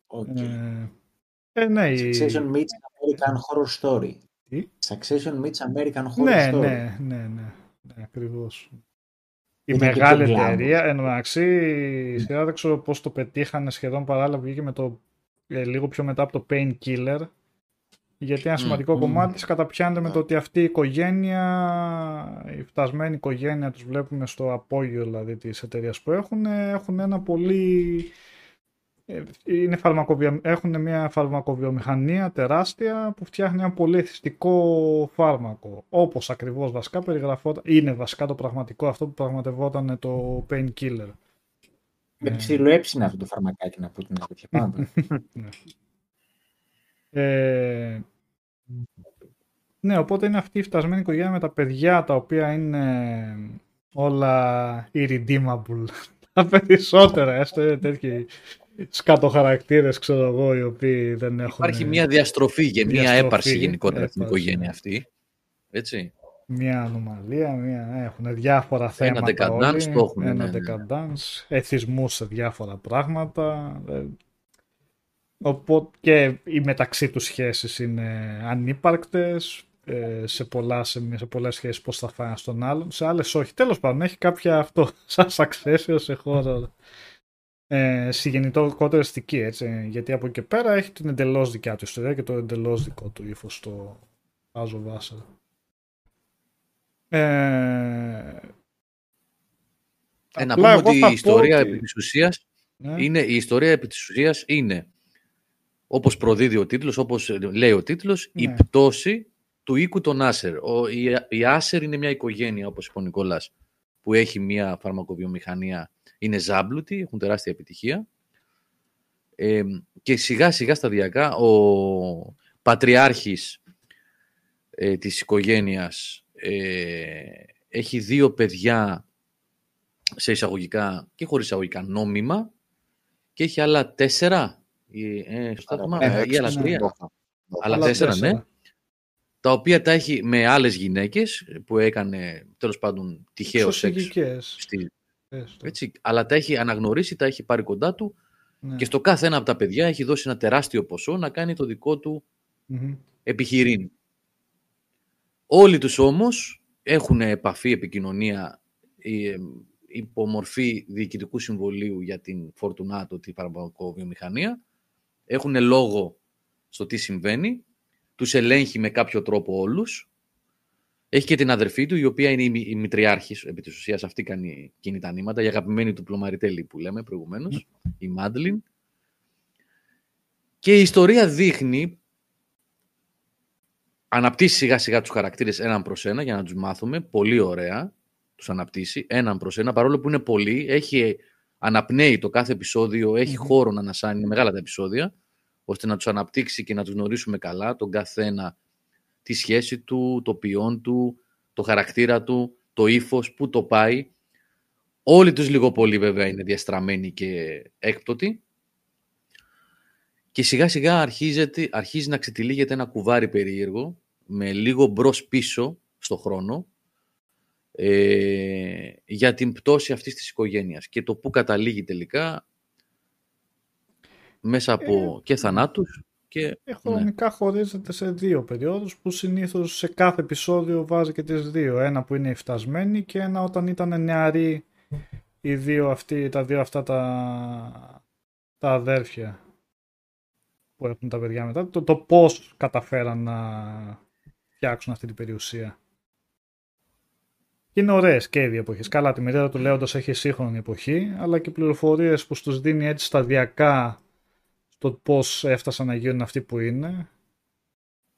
S9: Οκ.
S4: Ε, ε, ναι, η-
S9: Succession meets American Horror Story.
S4: Τι;
S9: Succession meets American Horror
S4: ναι,
S9: Story.
S4: ναι, ναι, ναι, ναι, ακριβώς. Η
S9: Είναι και
S4: μεγάλη
S9: πιο glamour.
S4: εταιρεία, εν τω μεταξύ, η σειρά δεν ξέρω πώς το πετύχανε σχεδόν παράλληλα, βγήκε με το, ε, λίγο πιο μετά από το Painkiller, γιατί ένα
S1: Μμ,
S4: σημαντικό
S9: μμ.
S4: κομμάτι της καταπιάνεται με
S2: Ναι.
S4: το ότι αυτή η οικογένεια, η φτασμένη οικογένεια, τους βλέπουμε στο απόγειο δηλαδή της εταιρείας που έχουν, έχουν ένα πολύ... ε, Είναι φαρμακοβιο... Έχουν μια φαρμακοβιομηχανία τεράστια που φτιάχνει ένα πολύ εθιστικό φάρμακο. Όπως ακριβώς βασικά περιγραφόταν, είναι βασικά το πραγματικό αυτό που πραγματευόταν το painkiller.
S9: Με
S4: Ε.
S9: ψιλοέψινε αυτό το φαρμακάκι να πω την αλήθεια. Πάμε.
S4: Ε, ναι, οπότε είναι αυτή η φτασμένη οικογένεια με τα παιδιά τα οποία είναι όλα irredeemable. Τα περισσότερα, έστω είναι τέτοιοι σκατοχαρακτήρες, ξέρω εγώ, οι οποίοι δεν έχουν...
S1: Υπάρχει μια διαστροφή και μια
S4: διαστροφή,
S1: έπαρση γενικότερα στην
S4: έπαρση,
S1: οικογένεια
S4: ναι.
S1: αυτή. Έτσι.
S4: μια ανομαλία, μια... έχουν διάφορα θέματα
S1: decadence
S4: όλοι,
S1: το έχουν,
S4: ένα
S1: ναι, ναι.
S4: decadence, εθισμούς σε διάφορα πράγματα. Ε, Οπότε και οι μεταξύ τους σχέσεις είναι ανύπαρκτες, ε, σε, πολλά, σε, σε πολλές σχέσεις πώς θα φάνε στον άλλον, σε άλλες όχι. Τέλος πάντων, έχει κάποια αυτό, σαν succession σε χώρο ε, στη γενικότερη αστική, έτσι. Γιατί από εκεί και πέρα έχει την εντελώς δικιά του ιστορία και το εντελώς δικό του ύφος στο Άζο Βάσερ. Ε,
S1: Ε, να
S4: απλά
S1: πούμε
S4: εγώ
S1: ότι
S4: θα
S1: η
S4: πω
S1: ιστορία
S4: ότι-
S1: επί της ουσίας
S4: ναι.
S1: είναι, η ιστορία επί της ουσίας είναι όπως προδίδει ο τίτλος, όπως λέει ο τίτλος, η
S4: Ναι.
S1: πτώση του οίκου των Άσερ. Ο, η, η Άσερ είναι μια οικογένεια, όπως είπε ο Νικόλας, που έχει μια φαρμακοβιομηχανία, είναι ζάμπλουτη, έχουν τεράστια επιτυχία. Ε, και σιγά σιγά σταδιακά ο πατριάρχης ε, της οικογένειας ε, έχει δύο παιδιά σε εισαγωγικά και χωρίς εισαγωγικά νόμιμα και έχει άλλα τέσσερα ή, ε, σωστά
S2: Άρα,
S1: θυμάμαι,
S2: ναι,
S1: ή
S2: έξι
S1: άλλα
S2: στον
S1: τρία,
S2: Νόχα.
S1: άλλα
S4: Άλλα
S1: τέσσερα,
S4: τέσσερα.
S1: ναι, τα οποία τα έχει με άλλες γυναίκες που έκανε τέλος πάντων τυχαίο σεξ.
S4: Εξωσυγικές.
S1: Στη,
S4: Έστω.
S1: έτσι, αλλά τα έχει αναγνωρίσει, τα έχει πάρει κοντά του
S4: Ναι.
S1: και στο κάθε ένα από τα παιδιά έχει δώσει ένα τεράστιο ποσό να κάνει το δικό του
S4: Μμμ.
S1: επιχειρήν. Όλοι τους όμως έχουν επαφή, επικοινωνία ε, υπό μορφή διοικητικού συμβολίου για την Fortunato, την βιομηχανία. Έχουν λόγο στο τι συμβαίνει. Τους ελέγχει με κάποιο τρόπο όλους. Έχει και την αδερφή του, η οποία είναι η, η μητριάρχης, επί της ουσίας αυτή κάνει εκείνη τα νήματα, η αγαπημένη του Πλωμαριτέλη που λέμε προηγουμένως, η Μάντλιν. Και η ιστορία δείχνει, αναπτύσσει σιγά σιγά τους χαρακτήρες έναν προς ένα για να τους μάθουμε, πολύ ωραία, τους αναπτύσσει έναν προς ένα, παρόλο που είναι πολύ, έχει αναπνέει το κάθε επεισόδιο, έχει χώρο να ανασάνει, είναι μεγάλα τα επεισόδια, ώστε να τους αναπτύξει και να τους γνωρίσουμε καλά, τον καθένα, τη σχέση του, το ποιόν του, το χαρακτήρα του, το ύφος, πού το πάει. Όλοι τους λίγο πολύ βέβαια είναι διαστραμμένοι και έκπτωτοι. Και σιγά σιγά αρχίζεται, αρχίζει να ξετυλίγεται ένα κουβάρι περίεργο, με λίγο μπρος πίσω στο χρόνο, ε, για την πτώση αυτής της οικογένειας. Και το που καταλήγει τελικά, μέσα από
S4: Ε,
S1: και θανάτους και...
S4: Ε,
S1: ναι.
S4: χρονικά χωρίζεται σε δύο περιόδους που συνήθως σε κάθε επεισόδιο βάζει και τις δύο. Ένα που είναι φτασμένοι και ένα όταν ήταν νεαροί οι δύο αυτοί, τα δύο αυτά τα, τα αδέρφια που έχουν τα παιδιά μετά. Το, το πώς καταφέραν να φτιάξουν αυτή την περιουσία. Και είναι ωραίες και οι δύο εποχές. Καλά, τη μερίδα του Λέοντος έχει σύγχρονη εποχή, αλλά και πληροφορίες που στους δίνει έτσι σταδιακά το πώς έφτασαν να γίνουν αυτοί που είναι.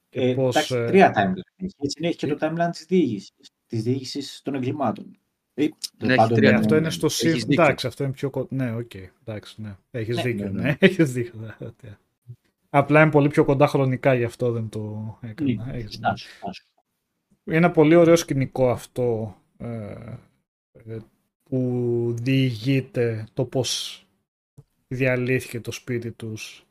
S4: Και
S5: Ε,
S4: πώς,
S5: εντάξει,
S4: ε,
S5: τρία timeline έχει. Έτσι έχει και το timeline της διήγησης, της διήγησης των εγκλημάτων. Ε, τέλος
S1: έχει
S5: πάντων,
S1: τρία
S4: Ναι,
S5: ε,
S4: αυτό είναι στο
S1: έχεις
S4: σύν.
S1: δίκιο.
S4: Εντάξει, αυτό είναι πιο κοντά. Ναι, οκ. Εντάξει, ναι. Έχεις
S5: Ναι,
S4: δίκιο.
S1: ναι,
S4: Ναι,
S1: ναι.
S4: έχεις δίκιο. ναι, ναι. Απλά είναι πολύ πιο κοντά χρονικά, γι' αυτό δεν το έκανα.
S5: Ναι,
S4: Έχεις
S5: στάσου, στάσου.
S4: Είναι ένα πολύ ωραίο σκηνικό αυτό ε, ε, που διηγείται το πώς διαλύθηκε το σπίτι τους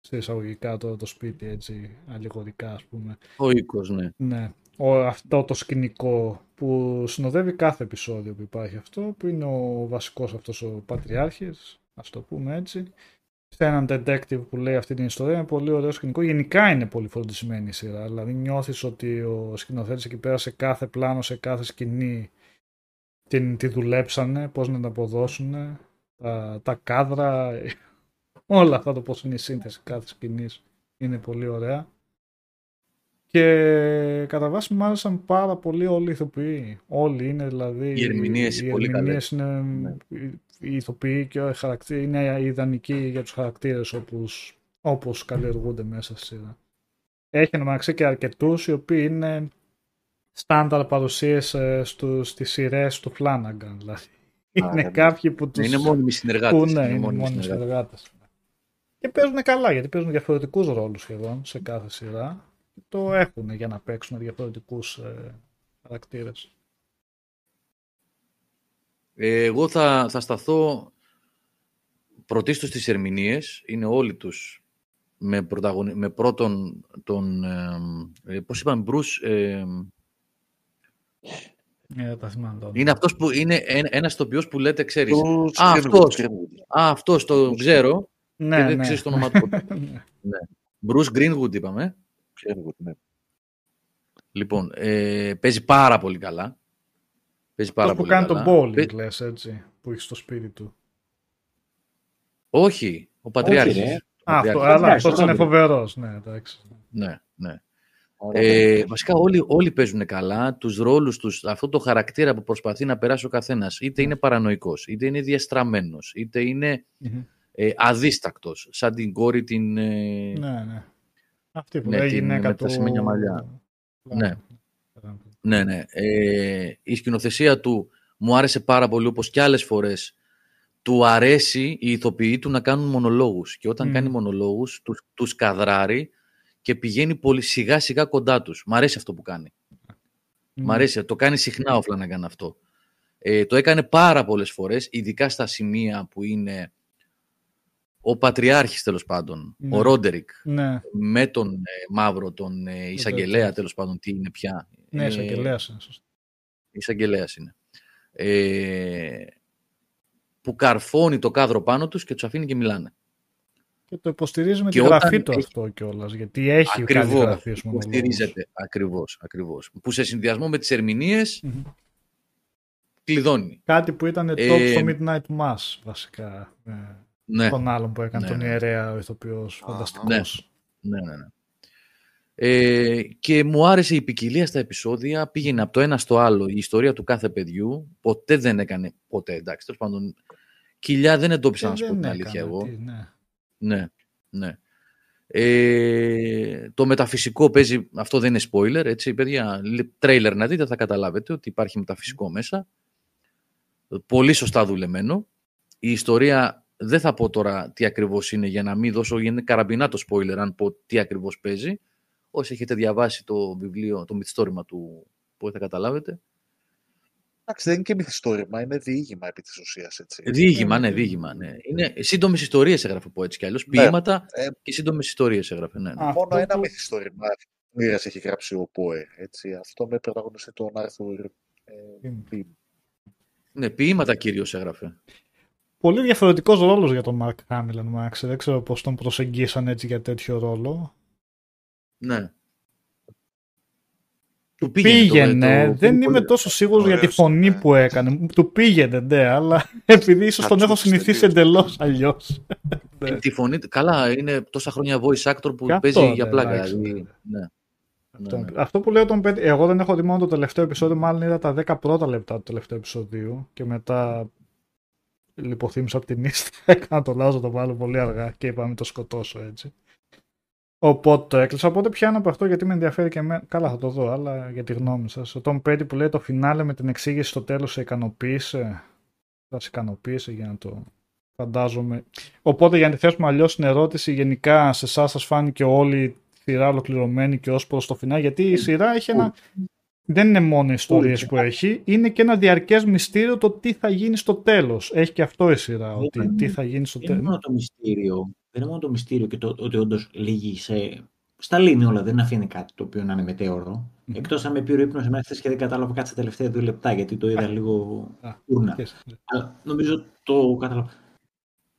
S4: σε εισαγωγικά το, το σπίτι έτσι αλληγορικά ας πούμε.
S1: Ο οίκος, ναι.
S4: Ναι, ο, αυτό το σκηνικό που συνοδεύει κάθε επεισόδιο που υπάρχει αυτό που είναι ο βασικός αυτός ο πατριάρχης ας το πούμε έτσι σε έναν detective που λέει αυτή την ιστορία είναι πολύ ωραίο σκηνικό. Γενικά είναι πολύ φροντισμένη η σειρά. Δηλαδή νιώθεις ότι ο σκηνοθέτης εκεί πέρα σε κάθε πλάνο, σε κάθε σκηνή την, τη δουλέψανε, πώς να την αποδώσουν, τα, τα κάδρα, όλα αυτά το πώς είναι η σύνθεση κάθε σκηνής είναι πολύ ωραία. Και κατά βάση μου άρεσαν πάρα πολύ όλοι οι ηθοποιοί. Όλοι είναι δηλαδή.
S1: Οι ερμηνείες
S4: οι
S1: πολύ
S4: ερμηνείες
S1: καλές.
S4: είναι.
S1: Ναι.
S4: Οι ηθοποιοί και οι χαρακτήρες είναι ιδανικοί για τους χαρακτήρες όπως, όπως καλλιεργούνται μέσα στη σειρά. Έχει μεταξύ και αρκετούς οι οποίοι είναι στάνταρ παρουσίες ε, στους, στις σειρές του Flanagan. Δηλαδή. είναι
S6: ναι.
S4: κάποιοι που τους...
S1: Είναι μόνιμοι συνεργάτες.
S4: Που, ναι, είναι
S1: μόνιμοι
S4: μόνιμοι
S1: συνεργάτες.
S4: συνεργάτες. Και παίζουν καλά, γιατί παίζουν διαφορετικούς ρόλους σχεδόν σε κάθε σειρά. Το έχουν για να παίξουν διαφορετικούς ε, χαρακτήρες.
S1: Ε, Εγώ θα, θα σταθώ πρωτίστως στις ερμηνείες. Είναι όλοι τους με, πρωταγωνι... με πρώτον τον... Ε, ε, πώς είπαμε, Bruce... Ε,
S4: Ε, τα θυμάμαι τώρα.
S1: είναι αυτός που είναι ένα, ένας τοπιός που λέτε, ξέρεις.
S6: Τους
S1: Α,
S6: Greenwood,
S1: αυτός.
S6: Greenwood.
S1: Α, αυτός το ξέρω
S4: ναι,
S1: και δεν
S4: ναι.
S1: ξέρεις το όνομα του. ποτέ.
S4: Ναι.
S1: Bruce Greenwood είπαμε.
S6: Greenwood, ναι.
S1: Λοιπόν, ε, παίζει πάρα πολύ καλά. Παίζει πάρα
S4: Αυτό που
S1: πολύ
S4: κάνει
S1: καλά.
S4: το bowling,
S1: Παι-
S4: λες, έτσι, που έχει στο σπίτι του.
S1: Όχι, ο Πατριάρχης.
S5: ρε.
S1: Ο
S4: Α, αυτό,
S1: Πατριάρχης.
S4: αλλά
S5: Εντάξει,
S4: αυτός είναι
S5: Ρόμπιν.
S4: φοβερός, ναι, εντάξει.
S1: Ναι, ναι.
S6: Ωραία,
S1: Ε,
S6: παιδιά.
S1: βασικά όλοι, όλοι παίζουν καλά τους ρόλους τους, αυτό το χαρακτήρα που προσπαθεί να περάσει ο καθένας. Είτε είναι παρανοϊκός, είτε είναι διαστραμμένος, είτε είναι
S4: Μμμ.
S1: ε, αδίστακτος, σαν την κόρη την... ε,
S4: Ναι, ναι. Αυτή που
S1: Ναι,
S4: λέει η
S1: την-
S4: γυναίκα
S1: με τα
S4: του...
S1: σημαίνια μαλλιά. Ναι.
S4: Ναι.
S1: Ναι, ναι. Ε, η σκηνοθεσία του μου άρεσε πάρα πολύ, όπως και άλλες φορές. Του αρέσει οι ηθοποιοί του να κάνουν μονολόγους. Και όταν
S4: Μμ.
S1: κάνει μονολόγους, τους, τους καδράρει και πηγαίνει πολύ σιγά σιγά κοντά τους. Μ' αρέσει αυτό που κάνει. Μ' αρέσει. Το κάνει συχνά ο Φλάναγκαν αυτό. Ε, το έκανε πάρα πολλές φορές, ειδικά στα σημεία που είναι ο Πατριάρχης τέλος πάντων,
S4: Ναι.
S1: ο Ρόντερικ,
S4: Ναι,
S1: με τον ε, Μαύρο, τον ε, εισαγγελέα
S4: τέτοιο.
S1: τέλος πάντων, τι είναι πια.
S4: ναι,
S1: Ε,
S4: εισαγγελέας είναι, σωστά.
S1: εισαγγελέας είναι. Ε, που καρφώνει το κάδρο πάνω τους και τους αφήνει και μιλάνε.
S4: Και το υποστηρίζει με
S1: Και
S4: τη γραφή
S1: όταν
S4: του
S1: έχει-
S4: αυτό κιόλας. Γιατί έχει καλή
S1: Ακριβώς,
S4: γραφή ως μονολόγος.
S1: υποστηρίζεται. Ακριβώς, ακριβώς. Που σε συνδυασμό με τις ερμηνείες
S4: Μμμ.
S1: κλειδώνει.
S4: Κάτι που ήταν top
S1: Ε,
S4: στο Midnight Mass βασικά. Ε,
S1: Ναι,
S4: Τον άλλον που έκανε
S1: Ναι,
S4: τον
S1: ναι.
S4: ιερέα ο ηθοποιός.
S2: Α,
S4: Φανταστικός.
S1: ναι, ναι. ναι. Ε, και μου άρεσε η ποικιλία στα επεισόδια, πήγαινε από το ένα στο άλλο. Η ιστορία του κάθε παιδιού ποτέ δεν έκανε, ποτέ εντάξει, τέλος πάντων, κοιλιά δεν εντόπισα
S4: Ε,
S1: να σου πω
S4: δεν
S1: την
S4: έκανε,
S1: αλήθεια εγώ.
S4: τι, ναι.
S1: Ναι, ναι. Ε, το μεταφυσικό παίζει, αυτό δεν είναι spoiler, έτσι, παιδιά, τρέιλερ να δείτε θα καταλάβετε ότι υπάρχει μεταφυσικό μέσα. Πολύ σωστά δουλεμένο. Η ιστορία, δεν θα πω τώρα τι ακριβώς είναι για να μην δώσω, γιατί είναι καραμπινά το spoiler αν πω τι ακριβώς παίζει. Όσοι έχετε διαβάσει το βιβλίο, το μυθιστόρημα του, που θα καταλάβετε.
S6: Εντάξει, δεν είναι και μυθιστόρημα, είναι διήγημα επί της ουσίας, έτσι.
S1: Διήγημα, ναι, διήγημα, ναι. Είναι σύντομες ιστορίες έγραφε από έτσι κι αλλιώς.
S6: Ναι.
S1: Ποίηματα
S6: Ε,
S1: και σύντομες ιστορίες έγραφε. Ναι, ναι.
S4: Αυτό
S6: Μόνο ένα
S4: που-
S6: μυθιστόρημα μοίρας έχει γράψει ο Πόε, έτσι. Αυτό με πρωταγωνιστή τον Άρθουρ ε,
S4: Πιμ.
S6: Πιμ.
S1: ναι, ποίηματα κυρίως έγραφε.
S4: Πολύ διαφορετικός ρόλος για τον Mark Hamill, Μάξε. Δεν ξέρω πώς τον προσεγγίσαν έτσι για τέτοιο ρόλο.
S1: Ναι. Του πήγαινε.
S4: Πήγαινε,
S1: το- το-
S4: δεν
S1: πολύ
S4: είμαι
S1: ωραία.
S4: τόσο σίγουρος για τη
S2: Ωραίος,
S4: φωνή
S2: ναι.
S4: που έκανε. Του πήγαινε, ναι, αλλά επειδή ίσως τον έχω
S2: Κατσούκης
S4: συνηθίσει
S2: τελείως.
S4: εντελώς αλλιώς.
S1: Ε, Τη φωνή, του- καλά, είναι τόσα χρόνια voice actor που
S4: Και
S1: παίζει
S4: αυτό,
S1: για
S4: ναι,
S1: πλάκα.
S4: εντάξει,
S1: δηλαδή,
S4: ναι.
S1: ναι.
S4: Αυτό,
S1: Ναι, ναι.
S4: αυτό που λέω τον Πέτ, εγώ δεν έχω δει μόνο το τελευταίο επεισόδιο, μάλλον είδα τα 10 πρώτα λεπτά του τελευταίου επεισοδίου και μετά λιποθύμησα από την ίστα. Έκανα το λάθος να το βάλω πολύ αργά και είπα να μην το σκοτώσω έτσι. Οπότε το έκλεισα. Οπότε πιάνω από αυτό γιατί με ενδιαφέρει και εμένα. Καλά, θα το δω, αλλά για τη γνώμη σας. Ο Tom Petty που λέει το φινάλε με την εξήγηση στο τέλος σε ικανοποίησε. Θα σε ικανοποίησε για να το φαντάζομαι. Οπότε για να τη θέσουμε αλλιώς την ερώτηση, γενικά σε εσάς σας φάνηκε όλη η σειρά ολοκληρωμένη και ως προς το φινάλε. Γιατί η σειρά έχει ένα. Δεν είναι μόνο οι ιστορίες που έχει, είναι και ένα διαρκές μυστήριο το τι θα γίνει στο τέλος. Έχει και αυτό η σειρά, ότι τι θα γίνει στο
S5: Δεν είναι
S4: τέλος.
S5: μόνο το μυστήριο. Δεν είναι μόνο το μυστήριο και το ότι όντως λύγει σε. Στα λύνει όλα, δεν αφήνει κάτι το οποίο να είναι μετέωρο.
S4: Μμμ.
S5: Εκτός αν με πήρε ο ύπνος εμένα χθες και δεν κατάλαβα κάτι στα τελευταία δύο λεπτά γιατί το είδα λίγο
S4: Α,
S5: ούρνα.
S4: και-
S5: Αλλά νομίζω το κατάλαβα.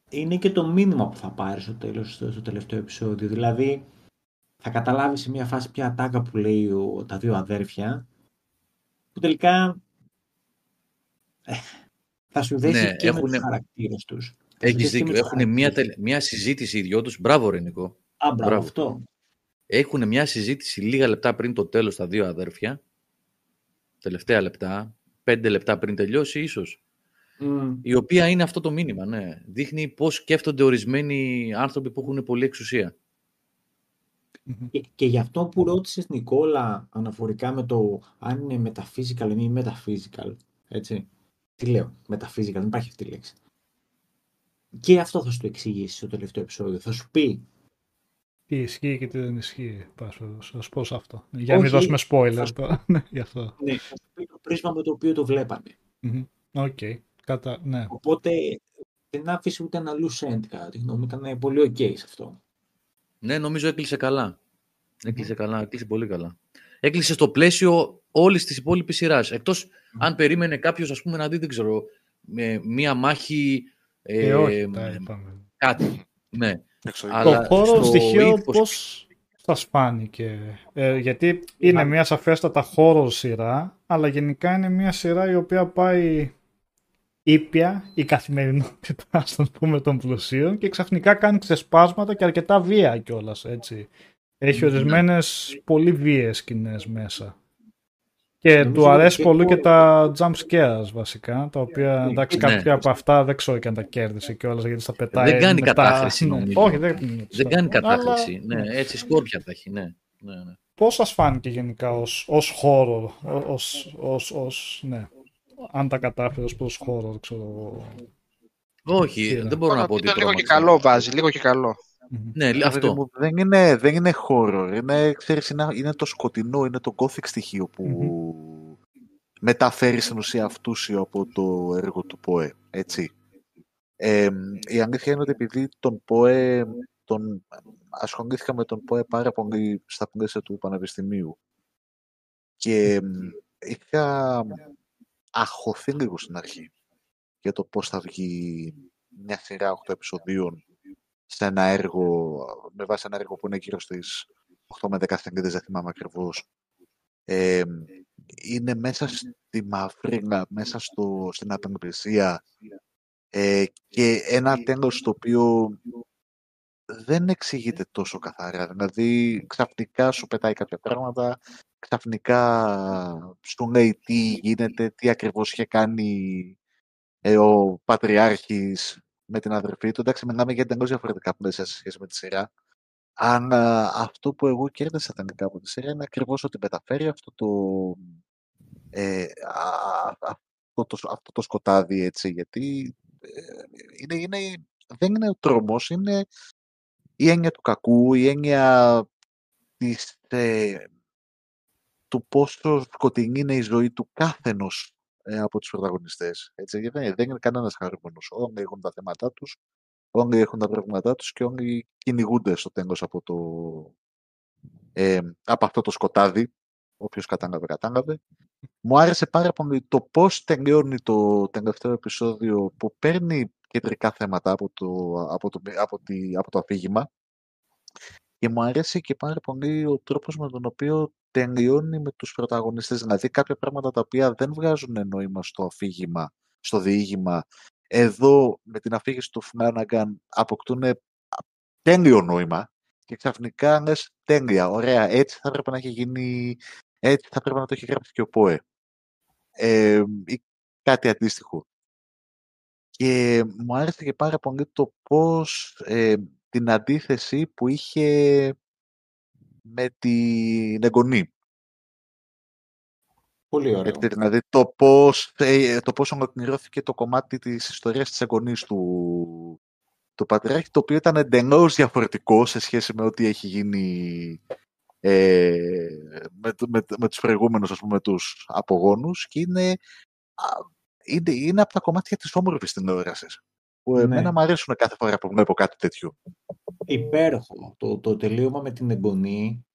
S5: Είναι και το μήνυμα που θα πάρεις στο τέλος, στο, στο τελευταίο επεισόδιο. Δηλαδή, θα καταλάβεις σε μια φάση ποια ατάκα που λέει ο, τα δύο αδέρφια, που τελικά ε, θα σου δέσει
S1: Ναι,
S5: και με
S1: έχουνε-
S5: τους χαρακτήρες τους. Θα σου
S1: Έχεις
S5: δέσει και με
S1: δίκιο.
S5: τους
S1: Έχουν μια,
S5: χαρακτήρες.
S1: τελε- μια συζήτηση οι δυο τους. Μπράβο, Ρενικό.
S5: Α, μπράβο,
S1: Μπράβο.
S5: αυτό.
S1: Έχουν μια συζήτηση λίγα λεπτά πριν το τέλος τα δύο αδέρφια. Τελευταία λεπτά. Πέντε λεπτά πριν τελειώσει, ίσως.
S5: Μμ.
S1: Η οποία είναι αυτό το μήνυμα, ναι. Δείχνει πώς σκέφτονται ορισμένοι άνθρωποι που έχουν πολλή εξουσία.
S4: Μμμ.
S5: Και, και γι' αυτό που ρώτησες Νικόλα αναφορικά με το αν είναι metaphysical ή μη metaphysical. Έτσι. Τι λέω, metaphysical, δεν υπάρχει αυτή η λέξη. Και αυτό θα σου το εξηγήσει στο τελευταίο επεισόδιο. Θα σου πει
S4: Τι ισχύει και τι δεν ισχύει. Πας, θα σου πω σε αυτό. Για να μην
S5: Όχι,
S4: δώσουμε
S5: θα
S4: spoiler
S5: σου-
S4: τώρα. Ναι, γι' αυτό.
S5: Ναι, θα σου πει το πρίσμα με το οποίο το βλέπανε.
S4: Μμμ. Οκ. Κατά... Ναι.
S5: Οπότε δεν άφησε ούτε ένα loose end κατά τη γνώμη μου. Ήταν πολύ ok σε αυτό.
S1: Ναι, νομίζω έκλεισε καλά. Έκλεισε καλά, έκλεισε πολύ καλά. Έκλεισε στο πλαίσιο όλης της υπόλοιπης σειράς. Εκτός αν περίμενε κάποιος, ας πούμε, να δει, δεν ξέρω, με μία μάχη. Ε,
S4: Ε, όχι, τα
S1: ε,
S4: είπαμε.
S1: κάτι. Ναι.
S2: Εξωγικό.
S1: Αλλά
S4: το χώρο
S1: στο
S4: στοιχείο
S1: ύφος-
S4: πώς σας φάνηκε. Ε, γιατί είναι
S5: Μα-
S4: μια σαφέστατα horror σειρά, αλλά γενικά είναι μια σειρά η οποία πάει ήπια η καθημερινότητα, ας το πούμε, των πλουσίων και ξαφνικά κάνει ξεσπάσματα και αρκετά βία κιόλας, έτσι. Έχει
S5: Ναι.
S4: ορισμένες πολύ βίαιες σκηνές μέσα. Και
S5: Νομίζω
S4: του αρέσει
S5: και
S4: πολύ
S5: το-
S4: και τα jump scares βασικά, τα οποία
S5: Ναι,
S4: εντάξει
S1: ναι.
S4: κάποια από αυτά δεν ξέρω και αν τα κέρδισε κιόλας γιατί στα πετάει
S1: Δεν κάνει
S4: μετά.
S1: κατάχρηση,
S4: Ναι.
S1: νομίζω.
S4: Όχι, δεν,
S1: Δεν κάνει
S4: αλλά-
S1: κατάχρηση. Ναι, έτσι σκόρπια τα έχει. Ναι. Ναι, ναι.
S4: Πώς σας φάνηκε γενικά ως, ως χώρο, ως, ως, ως, ναι, αν τα κατάφερες ως προς χώρο, ξέρω εγώ.
S1: Όχι,
S4: Σειρά.
S1: δεν μπορώ να πω ότι
S7: Είναι λίγο και
S1: τρόμαξε.
S7: καλό βάζει, λίγο και καλό.
S4: Μμμ.
S1: Ναι,
S6: Ρε παιδί
S1: αυτό.
S6: μου, δεν, είναι, δεν είναι horror. Είναι, ξέρεις, είναι, είναι το σκοτεινό, είναι το gothic στοιχείο που μεταφέρει στην ουσία αυτούσιο από το έργο του ΠΟΕ. Έτσι. Ε, η αλήθεια είναι ότι επειδή τον ΠΟΕ τον, ασχολήθηκα με τον ΠΟΕ πάρα πολύ στα πλαίσια του Πανεπιστημίου και μ, είχα αχωθεί λίγο στην αρχή για το πώς θα βγει μια σειρά 8 επεισοδίων σε ένα έργο, με βάση ένα έργο που είναι γύρω στις 8 με 10 σελίδες, δεν θυμάμαι ακριβώς. Ε, είναι μέσα στη μαυρίνα, μέσα στο, στην απελπισία ε, και ένα τέλος το οποίο δεν εξηγείται τόσο καθαρά. Δηλαδή, ξαφνικά σου πετάει κάποια πράγματα, ξαφνικά σου λέει τι γίνεται, τι ακριβώς είχε κάνει ε, ο Πατριάρχης με την αδερφή του. Εντάξει, μιλάμε για εντελώς διαφορετικά πλαίσια σε σχέση με τη σειρά. Αν αυτό που εγώ κέρδισα τελικά από τη σειρά είναι ακριβώς ότι μεταφέρει αυτό το, ε, αυτό, το, αυτό το σκοτάδι, έτσι, γιατί ε, είναι, είναι, δεν είναι ο τρόμος, είναι η έννοια του κακού, η έννοια της, ε, του πόσο σκοτεινή είναι η ζωή του κάθενος ε, από τους πρωταγωνιστές. Έτσι, γιατί δεν, δεν είναι κανένας χαρούμενος. Όλοι έχουν τα θέματα τους, όλοι έχουν τα προβλήματά τους και όλοι κυνηγούνται στο τέλος από, το, ε, από αυτό το σκοτάδι. Όποιος κατάλαβε, κατάλαβε. Μου άρεσε πάρα πολύ το πώς τελειώνει το τελευταίο επεισόδιο που παίρνει κεντρικά θέματα από το, από το, από τη, από το αφήγημα και μου αρέσει και πάρα πολύ ο τρόπος με τον οποίο τελειώνει με τους πρωταγωνιστές. Δηλαδή κάποια πράγματα τα οποία δεν βγάζουν νόημα στο αφήγημα, στο διήγημα, εδώ με την αφήγηση του Φλάναγκαν αποκτούν τέλειο νόημα και ξαφνικά λες τέλεια, ωραία, έτσι θα έπρεπε να έχει γίνει, έτσι θα έπρεπε να το έχει γράψει και ο ΠΟΕ. Ε, ή κάτι αντίστοιχο. Και μου άρεσε και πάρα πολύ το πώς ε, την αντίθεση που είχε με την εγγονή.
S5: Πολύ ωραίο.
S6: Έτσι, δηλαδή το πώς, ε, το πώς ολοκληρώθηκε το κομμάτι της ιστορίας της εγγονής του, του Πατριάρχη, το οποίο ήταν εντελώς διαφορετικό σε σχέση με ό,τι έχει γίνει ε, με, με, με τους προηγούμενους, ας πούμε, τους απογόνους και είναι, είναι, είναι από τα κομμάτια της όμορφης τηλεόρασης που
S5: Ναι.
S6: εμένα μου αρέσουν κάθε φορά που βλέπω κάτι τέτοιο.
S5: Υπέροχο. Το, το τελείωμα με την εγγονή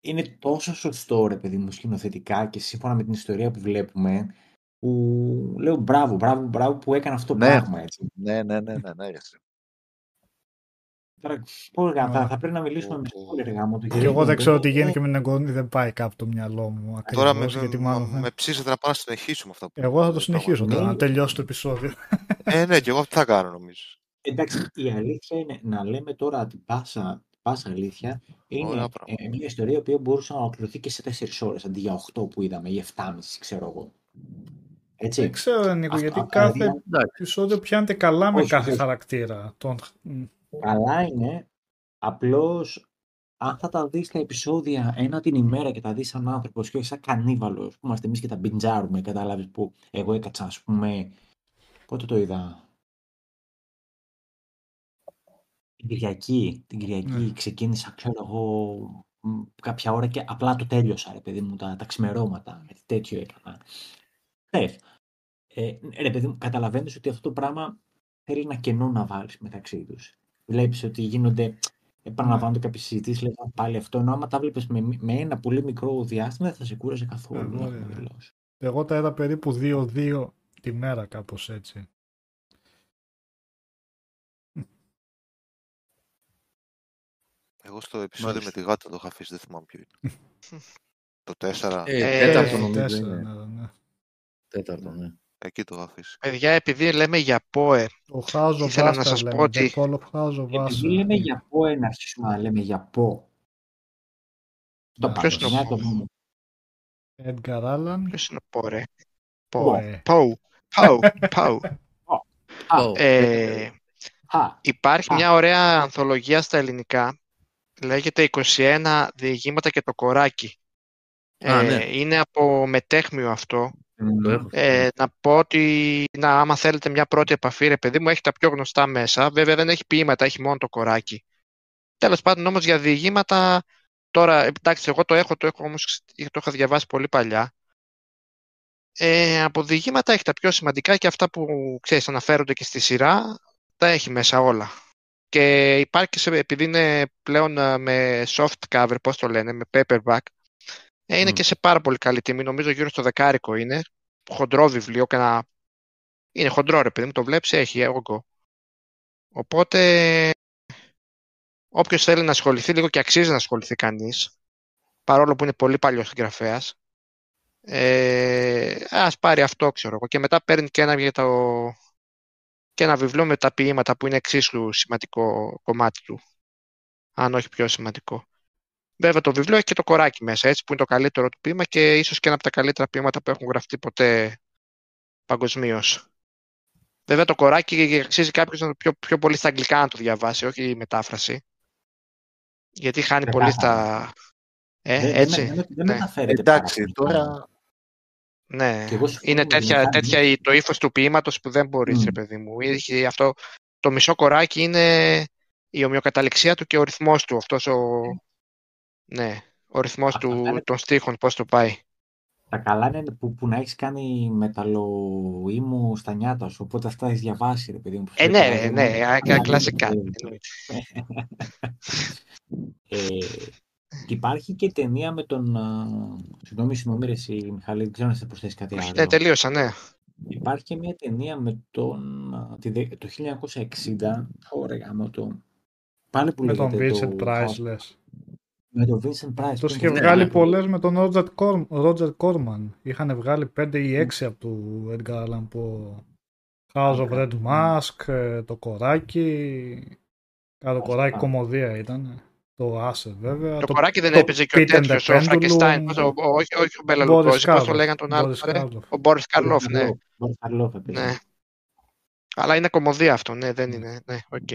S5: είναι τόσο σωστό, ρε παιδί μου, σκηνοθετικά και σύμφωνα με την ιστορία που βλέπουμε, που λέω μπράβο, μπράβο, μπράβο που έκανε αυτό το
S6: Ναι.
S5: πράγμα, έτσι.
S6: Ναι, ναι, ναι, ναι, ναι, έτσι.
S5: Τώρα, πώς, θα,
S4: Ωραία.
S5: θα πρέπει να μιλήσουμε με spoiler γάμο.
S4: Και εγώ δεν ξέρω τι γίνεται και με την εγγονή, δεν πάει κάπου το μυαλό μου.
S2: Τώρα
S4: Ακριβώς,
S2: με,
S4: γιατί
S2: με,
S4: μάλλον θα-
S2: με ψήσετε να πάω να συνεχίσω με αυτά που
S4: Εγώ θα το
S2: που
S4: συνεχίσω τώρα,
S2: είπαμε.
S4: να τελειώσει το επεισόδιο.
S2: Ε, ναι, και εγώ τι θα κάνω νομίζω.
S5: Εντάξει, η αλήθεια είναι να λέμε τώρα την πάσα, την πάσα αλήθεια. Είναι
S2: Ωραία πράγματα.
S5: ε, μια ιστορία που μπορούσε να ολοκληρωθεί και σε 4 ώρες αντί για 8 που είδαμε ή 7,5 ξέρω εγώ. Έτσι.
S4: Δεν ξέρω, Νίκο,
S5: Αυτό,
S4: γιατί
S5: δηλαδή,
S4: κάθε επεισόδιο πιάνεται καλά με
S5: Όχι,
S4: κάθε
S5: όχι.
S4: χαρακτήρα. Τον... μ.
S5: Καλά είναι, απλώς αν θα τα δεις τα επεισόδια ένα την ημέρα και τα δεις σαν άνθρωπος και όχι σαν κανίβαλος που είμαστε εμείς και τα μπιντζάρουμε, κατάλαβες που εγώ έκατσα ας πούμε, πότε το είδα, την Κυριακή, την Κυριακή
S4: Ναι.
S5: ξεκίνησα ξέρω εγώ μ, κάποια ώρα και απλά το τέλειωσα ρε παιδί μου τα, τα ξημερώματα, γιατί τέτοιο έκανα. Θες. Ε, ρε παιδί μου, καταλαβαίνεις ότι αυτό το πράγμα θέλει ένα κενό να βάλεις μεταξύ τους. Βλέπεις ότι γίνονται, επαναλαμβάνονται κάποιες συζητήσεις, λες «Α, πάλι αυτό, ενώ άμα τα βλέπεις με, με ένα πολύ μικρό διάστημα δεν θα σε κούραζε καθόλου.
S4: Εγώ,
S5: να έχουμε
S4: ε,
S5: δηλώσεις.
S4: Εγώ τα είδα περίπου 2-2 τη μέρα κάπως έτσι.
S2: Εγώ στο επεισόδιο
S1: Μάλιστα.
S2: με τη γάτα το είχα αφήσει, δεν θυμάμαι ποιο είναι. το 4,
S1: Ε,
S7: Ε,
S1: τέταρτο
S4: Ε,
S1: νομίζω
S4: τέσσερα,
S1: είναι.
S4: ναι, ναι.
S1: Τέταρτο, ναι.
S2: Εκεί το είχα αφήσει.
S7: Παιδιά, επειδή λέμε για ΠΟΕ,
S4: Ο Χάζο
S7: Ήθελα να
S4: Βάστα
S7: σας
S4: λέμε.
S7: πω ότι-
S4: The Call of Χάζο
S5: Επειδή
S4: Βάστα.
S5: λέμε για πω, να αρχίσουμε να λέμε για πω. Το
S4: Να,
S7: ποιος
S5: πάντως,
S7: είναι ο
S5: μια το πούμε.
S4: Edgar Allan.
S7: ποιος είναι ο ΠΟ, ρε;
S5: Πω.
S7: ΠΟ.
S4: Ε,
S7: Παου. Παου. Παου.
S5: Α,
S1: Πω.
S7: Ε,
S5: α,
S7: Υπάρχει
S5: Α.
S7: μια ωραία ανθολογία στα ελληνικά. Λέγεται 21 διηγήματα και το κοράκι.
S1: Α,
S7: Ε,
S1: ναι.
S7: Είναι από μετέχμιο αυτό.
S1: Το έχω.
S7: Ε, να πω ότι να, άμα θέλετε μια πρώτη επαφή, ρε παιδί μου, έχει τα πιο γνωστά μέσα. Βέβαια δεν έχει ποίηματα, έχει μόνο το κοράκι. Τέλος πάντων όμως για διηγήματα, τώρα εντάξει εγώ το έχω, το έχω όμως το είχα διαβάσει πολύ παλιά. Ε, από διηγήματα έχει τα πιο σημαντικά και αυτά που ξέρεις αναφέρονται και στη σειρά, τα έχει μέσα όλα. Και υπάρχει και σε, επειδή είναι πλέον ε, με soft cover, πώς το λένε, με paperback, ε, είναι
S1: Μμ.
S7: και σε πάρα πολύ καλή τιμή. Νομίζω γύρω στο δεκάρικο είναι. Χοντρό βιβλίο και να... Είναι χοντρό ρε παιδί μου, το βλέπεις, έχει όγκο. Οπότε, όποιος θέλει να ασχοληθεί λίγο και αξίζει να ασχοληθεί κανείς, παρόλο που είναι πολύ παλιός συγγραφέας, ε, ας πάρει αυτό, ξέρω εγώ. Και μετά παίρνει και ένα, για το, και ένα βιβλίο με τα ποίηματα που είναι εξίσου σημαντικό κομμάτι του. Αν όχι πιο σημαντικό. Βέβαια το βιβλίο έχει και το κοράκι μέσα, έτσι, που είναι το καλύτερο του ποίημα και ίσως και ένα από τα καλύτερα ποίηματα που έχουν γραφτεί ποτέ παγκοσμίως. Βέβαια το κοράκι αξίζει κάποιος να το πιο, πιο πολύ στα αγγλικά να το διαβάσει, όχι η μετάφραση. Γιατί χάνει πολύ στα. Ε,
S5: Δεν-
S7: έτσι.
S5: Δεν, δεν, δεν
S7: ναι.
S5: μεταφέρεται
S6: Εντάξει,
S5: πάρα πολύ.
S6: τώρα
S7: Ναι,
S5: Και εγώ συμφωνώ
S7: είναι
S5: με τον
S7: τέτοια,
S5: Μιχάλη.
S7: τέτοια η- το ύφος του ποίηματος που δεν μπορείς,
S5: Μμ.
S7: ρε παιδί μου. Είχε αυτό, το μισό κοράκι είναι η ομοιοκαταληξία του και ο ρυθμός του. Αυτός ο, ναι, ο ρυθμός
S5: Αυτά
S7: του,
S5: είναι-
S7: των στίχων, πώς το πάει.
S5: Τα καλά είναι που, που να έχεις κάνει μεταλλοήμου στα νιάτα σου. Οπότε αυτά έχεις διαβάσει, ρε παιδί μου. που σου
S7: Ε,
S5: λέει
S7: ναι,
S5: καλά,
S7: ρε,
S5: εγώ
S7: ναι,
S5: είμαι-
S7: α,
S5: αλλά είναι
S7: κλασικά.
S5: το- Ε, και υπάρχει και ταινία με τον. α, Συγγνώμη, συγγνώμη, ρε, εσύ, Μιχάλη, δεν ξέρω αν θα προσθέσεις κάτι άλλο.
S7: Ναι, τελείωσα, ναι.
S5: Υπάρχει και μια ταινία με τον. α, τη δε- το 1960. Ωραία, γάμο το. Πάλι που
S4: Με τον
S5: λέγεται
S4: Vincent
S5: το
S4: Price,
S5: House-
S4: λες.
S5: Με τον Vincent Price.
S4: Τους
S5: που
S4: είχε
S5: είναι-
S4: βγάλει
S7: ναι.
S4: πολλές με τον Roger, Corm, Roger Corman. Είχαν βγάλει 5 ή 6 από του Edgar Allan Poe. House of Red Mask, ε, το κοράκι. Α, το κοράκι
S5: Αυτά.
S4: κομμωδία ήταν. Το Asher βέβαια.
S7: Το κοράκι δεν
S4: το
S7: έπαιζε και ο
S4: Pete and the
S7: τέτοιος, ο
S4: Pendulum.
S7: Φραγκεστάιν, πώς το- ο- όχι, όχι ο Μπέλα
S4: Boris
S7: Λουγκόζη, πώς το
S4: Karloff.
S7: λέγανε τον άλλο,
S4: Boris
S7: ρε.
S4: Karloff.
S7: ο Μπόρις Καρλόφ, ναι.
S5: Boris Karloff έπαιζε.
S7: ναι. Αλλά είναι κομμωδία αυτό, ναι, δεν είναι, ναι, οκ.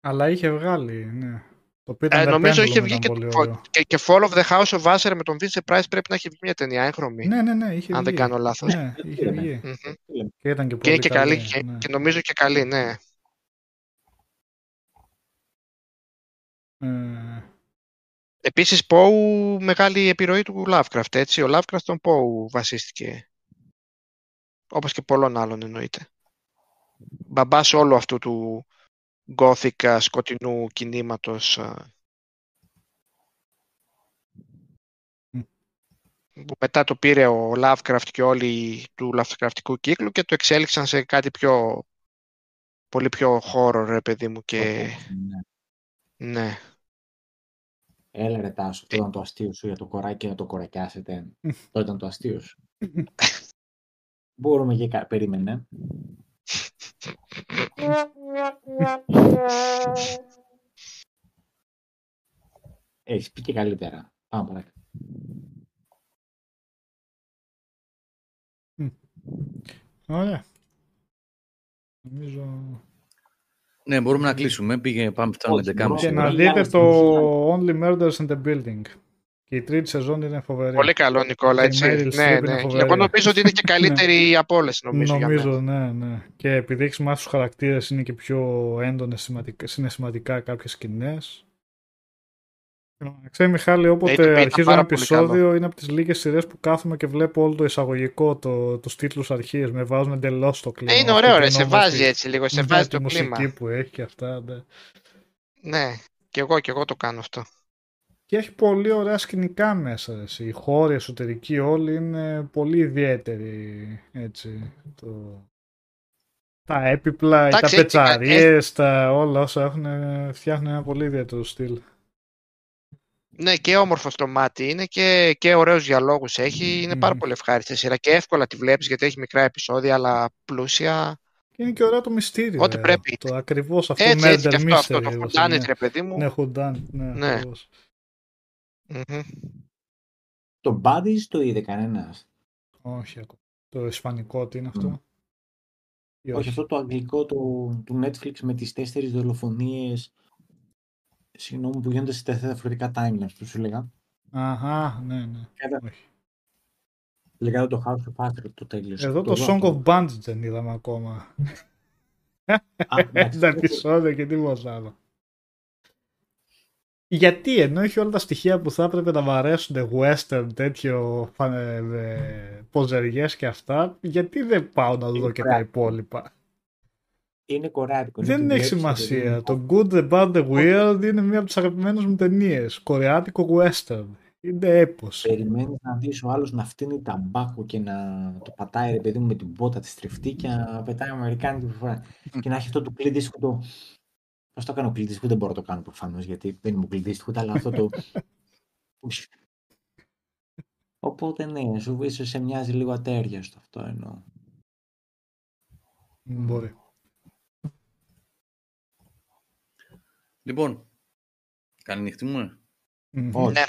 S4: Αλλά είχε βγάλει, ναι. Το Pete and
S7: Ε,
S4: the
S7: νομίζω είχε
S4: Pendulum
S7: βγει
S4: ήταν
S7: και,
S4: πολύ
S7: το-
S4: ωραίο.
S7: και, και Fall of the House of Usher με τον Vincent Price πρέπει να έχει βγει μια ταινία έγχρωμη,
S4: Ναι, ναι, ναι, είχε
S7: αν δεν
S4: βγει.
S7: κάνω λάθος.
S4: Ναι, είχε
S5: Ναι.
S4: βγει.
S7: Μμμ.
S4: Και ήταν και
S7: Και
S4: πολύ
S7: είναι και καλή,
S4: καλή.
S7: και,
S4: ναι.
S7: και νομίζω και καλή, ναι.
S4: Ε,
S7: Επίσης, Poe, μεγάλη επιρροή του Lovecraft, έτσι. Ο Lovecraft τον Poe βασίστηκε. Όπως και πολλών άλλων εννοείται. Μπαμπάς όλου αυτού του gothic α, σκοτεινού κινήματος α,
S4: Μμ.
S7: που μετά το πήρε ο Lovecraft και όλοι του Lovecraftικού κύκλου και το εξέλιξαν σε κάτι πιο πολύ πιο horror, ρε παιδί μου και
S5: Ναι.
S7: ναι.
S5: Έλα ρε Τάσο, αυτό ήταν το αστείο σου για το κοράκι και να το κορακιάσετε. Αυτό ήταν το αστείο σου. Μπορούμε και κα... Περίμενε. Έχεις πει και καλύτερα. Πάμε παρακάτω.
S4: Ωραία. Νομίζω...
S1: Ναι, μπορούμε να κλείσουμε. Πήγε, πάμε, φτάνουμε
S5: Όχι,
S1: 11.30.
S5: μπορούμε
S4: Και
S5: Μπορούμε
S4: να
S5: να
S4: δείτε
S5: κάνουμε
S4: το Only Murders in the Building. Και η τρίτη σεζόν είναι φοβερή.
S7: Πολύ καλό, Νικόλα,
S4: Η
S7: έτσι.
S4: Meryl
S7: Ναι,
S4: Streep είναι
S7: ναι.
S4: φοβερή.
S7: Εγώ νομίζω ότι είναι και καλύτερη από όλες, νομίζω. για
S4: Νομίζω,
S7: μένα.
S4: ναι, ναι. Και επειδή έχεις μάθει τους χαρακτήρες, είναι και πιο έντονες συναισθηματικά κάποιες σκηνές. Ξέρει, Μιχάλη, όποτε
S7: Ήταν- ήταν
S4: αρχίζω
S7: πάρα
S4: ένα
S7: πολύ
S4: επεισόδιο, είναι από τις λίγες σειρές που κάθομαι και βλέπω όλο το εισαγωγικό, το, τους τίτλους αρχή. Με βάζουν εντελώς στο κλίμα.
S7: Ε, είναι
S4: αυτή
S7: ωραίο,
S4: την
S7: ρε, σε
S4: όμορφη-
S7: βάζει έτσι λίγο, σε
S4: Ναι,
S7: βάζει
S4: τη
S7: το κλίμα.
S4: μουσική που έχει και αυτά. Ναι.
S7: Ναι, και εγώ, και εγώ το κάνω αυτό.
S4: Και έχει πολύ ωραία σκηνικά μέσα. ρε, εσύ. Οι χώροι εσωτερικοί όλοι είναι πολύ ιδιαίτεροι. Έτσι, το... Τα έπιπλα, ή τα
S7: Εντάξει,
S4: πετσαρίες, τα όλα όσα έχουν, φτιάχνουν ένα πολύ ιδιαίτερο στυλ.
S7: Ναι, και όμορφο στο μάτι είναι και, και ωραίους διαλόγους έχει. Είναι πάρα
S4: Μμμ.
S7: πολύ ευχάριστη σειρά και εύκολα τη βλέπεις γιατί έχει μικρά επεισόδια αλλά πλούσια.
S4: Και είναι και ωραίο το μυστήριο.
S7: Ό,τι
S4: ρε.
S7: πρέπει.
S4: Το ακριβώς αυτό
S7: Έτσι, έτσι
S4: murder
S7: και αυτό, αυτό
S4: mystery
S7: το
S4: έδωσε,
S7: whodunit,
S4: ναι.
S7: ρε παιδί μου.
S4: Ναι, whodunit, ναι,
S7: Ναι.
S4: ακριβώς.
S7: Μμμ.
S5: Το Buddies το είδε κανένα.
S4: Όχι ακόμα. Το ισπανικό τι είναι αυτό;
S5: Μμ.
S4: Ή
S5: Όχι, αυτό το αγγλικό του, του Netflix με τις τέσσερις δολοφονίες συγγνώμη που γίνονται σε τέσσερα διαφορετικά timelines που σου έλεγα.
S4: Αχα, ναι, ναι.
S5: Κατά-
S4: Όχι.
S5: Λέγατε το House of Usher το τέλειωσε.
S4: Εδώ το
S5: δω
S4: Song
S5: αυτό.
S4: of Bandits δεν είδαμε ακόμα.
S5: Α, εντάξει,
S4: τα
S5: αυτό-
S4: επεισόδια και τίποτα άλλο. Γιατί ενώ έχει όλα τα στοιχεία που θα έπρεπε να μ' αρέσουν western, τέτοιο φανε, ε, ποζεριές και αυτά, γιατί δεν πάω να δω
S5: Είναι
S4: και τα
S5: ωραία.
S4: υπόλοιπα;
S5: Είναι κορεάτικο. είναι
S4: Δεν
S5: το
S4: έχει
S5: βλέπεις,
S4: σημασία.
S5: παιδί μου.
S4: Το Good, The Bad, The Weird είναι μία από τις αγαπημένες μου ταινίες. Κορεάτικο western. Είναι έπος.
S5: Περιμένεις να δεις ο άλλος να φτύνει ταμπάκο και να το πατάει ρε παιδί μου με την πότα της τριφτή και να πετάει Αμερικάνικη φορά. και να έχει αυτό το κλειδίσκο το. Πώς το κάνω κλειδίσκο, δεν μπορώ να το κάνω προφανώς γιατί δεν είμαι κλειδίσκο, αλλά αυτό το. Οπότε ναι, σου ίσω σε μοιάζει λίγο ατέριαστο αυτό εννοώ.
S4: Μπορεί.
S1: Λοιπόν, καληνυχτούμε.
S4: Μμμ.
S5: Όχι.
S7: Ναι.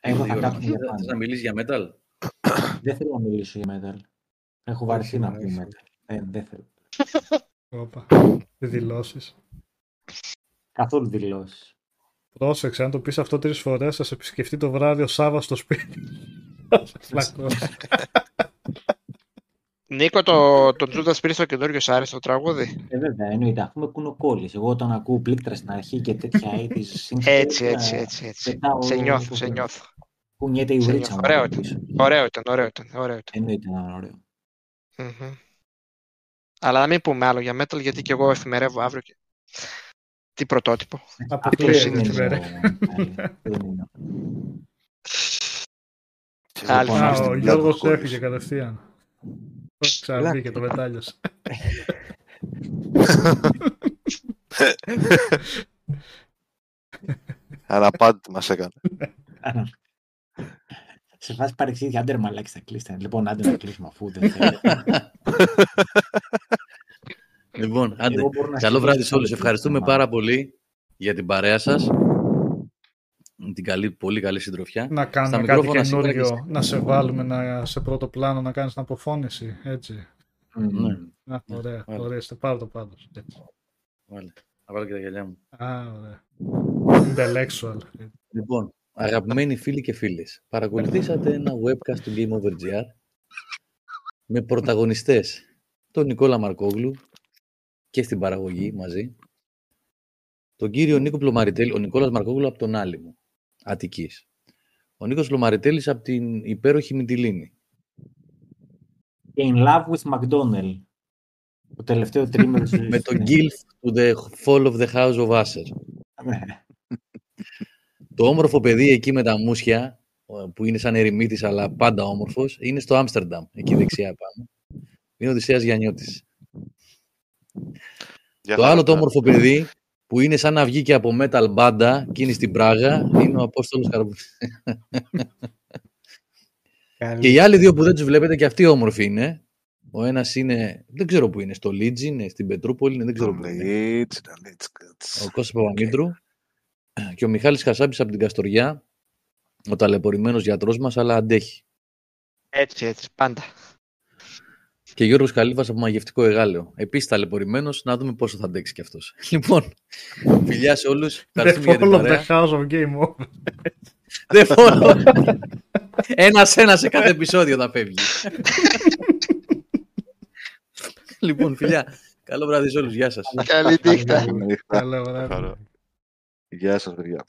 S5: Εγώ θα
S1: Δύο ώρα.
S5: κάτσω για
S1: Θες
S5: πάντα.
S1: να μιλήσεις για metal;
S5: Δεν θέλω να μιλήσω για metal. Έχω βαρεθεί να
S4: μ'
S5: πω
S4: αρέσει.
S5: metal. Ε, δεν θέλω.
S4: Όπα. Δηλώσεις.
S5: Καθόλου δηλώσεις.
S4: Πρόσεξε, αν το πεις αυτό τρεις φορές θα σε επισκεφτεί το βράδυ ο Σάββας στο σπίτι. Θα σε φλακώσει.
S7: Νίκο, το, το Judas Priest το καινούριο σ' άρεσε το τραγούδι;
S5: Ε, βέβαια, εννοείται. Αφού με κουνοκόλλησε. Εγώ όταν ακούω πλήκτρα στην αρχή και τέτοια έτη
S7: Έτσι, έτσι, έτσι, έτσι.
S5: πετάω-
S7: Σε νιώθω, σε νιώθω.
S5: Κουνιέται η
S7: Σε
S5: ουρίτσα
S7: νιώθω.
S5: μου.
S7: Ωραίο
S5: από
S7: ήταν.
S5: πίσω.
S7: Ωραίο ήταν, ωραίο ήταν, ωραίο ήταν.
S5: Εννοείται να είναι ωραίο.
S7: Μμμ. Αλλά να μην πούμε άλλο για metal, γιατί και εγώ εφημερεύω αύριο και... Τι πρωτότυπο.
S4: Αποκλείεται
S5: Αυτό
S7: είναι
S4: τη
S5: είναι
S4: μέρα.
S5: ο- δεν είναι.
S7: Άλλη
S4: Α,
S5: Λοιπόν,
S4: ο
S5: στην
S4: Γιώργος
S2: πλάτη
S4: έφυγε κατευθείαν. Ξαναμπήκε το μετάλλιος.
S2: Αναπάντητη μας έκανε.
S5: Σε φάση παρεξήγηση, άντε ρε μαλάκι θα κλείσετε. Λοιπόν, άντε να κλείσουμε αφού δεν θέλετε.
S1: Λοιπόν, άντε.
S5: Εγώ μπορώ να
S1: Καλό
S5: συνεχίσω
S1: βράδυ σε όλους.
S5: το
S1: Ευχαριστούμε
S5: θέμα.
S1: πάρα πολύ για την παρέα σας. Την καλή, πολύ καλή συντροφιά.
S4: Να κάνουμε
S1: Στα
S4: κάτι
S1: μικρόφωνα σήμερα
S4: καινούριο,
S1: και-
S4: να σε βάλουμε να, σε πρώτο πλάνο να κάνεις την αποφώνηση, έτσι.
S5: Μμμ.
S1: Ναι,
S4: Α, ωραία,
S1: Βάλε.
S4: ορίστε, πάρε το πάντως. Έτσι.
S1: βάλε. Θα βάλω και τα γυαλιά μου.
S4: Α, ωραία. Intellectual.
S1: Λοιπόν, αγαπημένοι φίλοι και φίλες, παρακολουθήσατε ένα webcast του Game Over GR με πρωταγωνιστές τον Νικόλα Μαρκόγλου και στην παραγωγή μαζί, τον κύριο Νίκο Πλωμαριτέλη, ο Νικόλας Μαρκόγλου από τον Άλυμο, Αττικής. Ο Νίκος Πλωμαριτέλης από την υπέροχη Μυτιλίνη.
S5: Και In Love with McDonald. Το τελευταίο τρίμηνο της ζωής
S1: με
S5: του,
S1: τον
S5: ναι.
S1: Gilf to the Fall of the House of Usher.
S5: Ναι.
S1: Το όμορφο παιδί εκεί με τα μουσια, ο- που είναι σαν ερημίτης αλλά πάντα όμορφος, είναι στο Άμστερνταμ, εκεί δεξιά πάνω. Είναι ο Οδυσσέας Γιαννιώτης.
S2: Για
S1: Το
S2: χαρά,
S1: άλλο το
S2: ναι.
S1: όμορφο παιδί, που είναι σαν να βγει και από metal μπάντα και είναι στην Πράγα, είναι ο Απόστολος Καρπούτης.
S3: Καλή.
S1: Και οι άλλοι δύο που δεν τους βλέπετε και αυτοί όμορφοι είναι. Ο ένας είναι, δεν ξέρω που είναι, στο Λίτζι, είναι στην Πετρούπολη, είναι, δεν ξέρω
S2: Το
S1: που είναι.
S2: Leeds, το Leeds.
S1: ο Κώστας Παπαμήτρου και ο Μιχάλης Χασάπης από την Καστοριά, ο ταλαιπωρημένος γιατρός μας, αλλά αντέχει.
S7: Έτσι, έτσι, πάντα.
S1: Και Γιώργος Καλύβας από Μαγευτικό Εγάλεο. Επίσης ταλαιπωρημένος, να δούμε πόσο θα αντέξει κι αυτός. Λοιπόν, φιλιά σε όλους.
S4: The
S1: Ευχαριστούμε για την
S4: fall of the
S1: παρέα.
S4: house of game over.
S1: Δεν follow. Ένα-ένα σε κάθε επεισόδιο θα φεύγει. λοιπόν, φιλιά. Καλό βράδυ σε όλους. Γεια σας.
S7: Καλή νύχτα.
S2: Νύχτα.
S4: Καλό βράδυ.
S2: Χαρά. Γεια σας, παιδιά.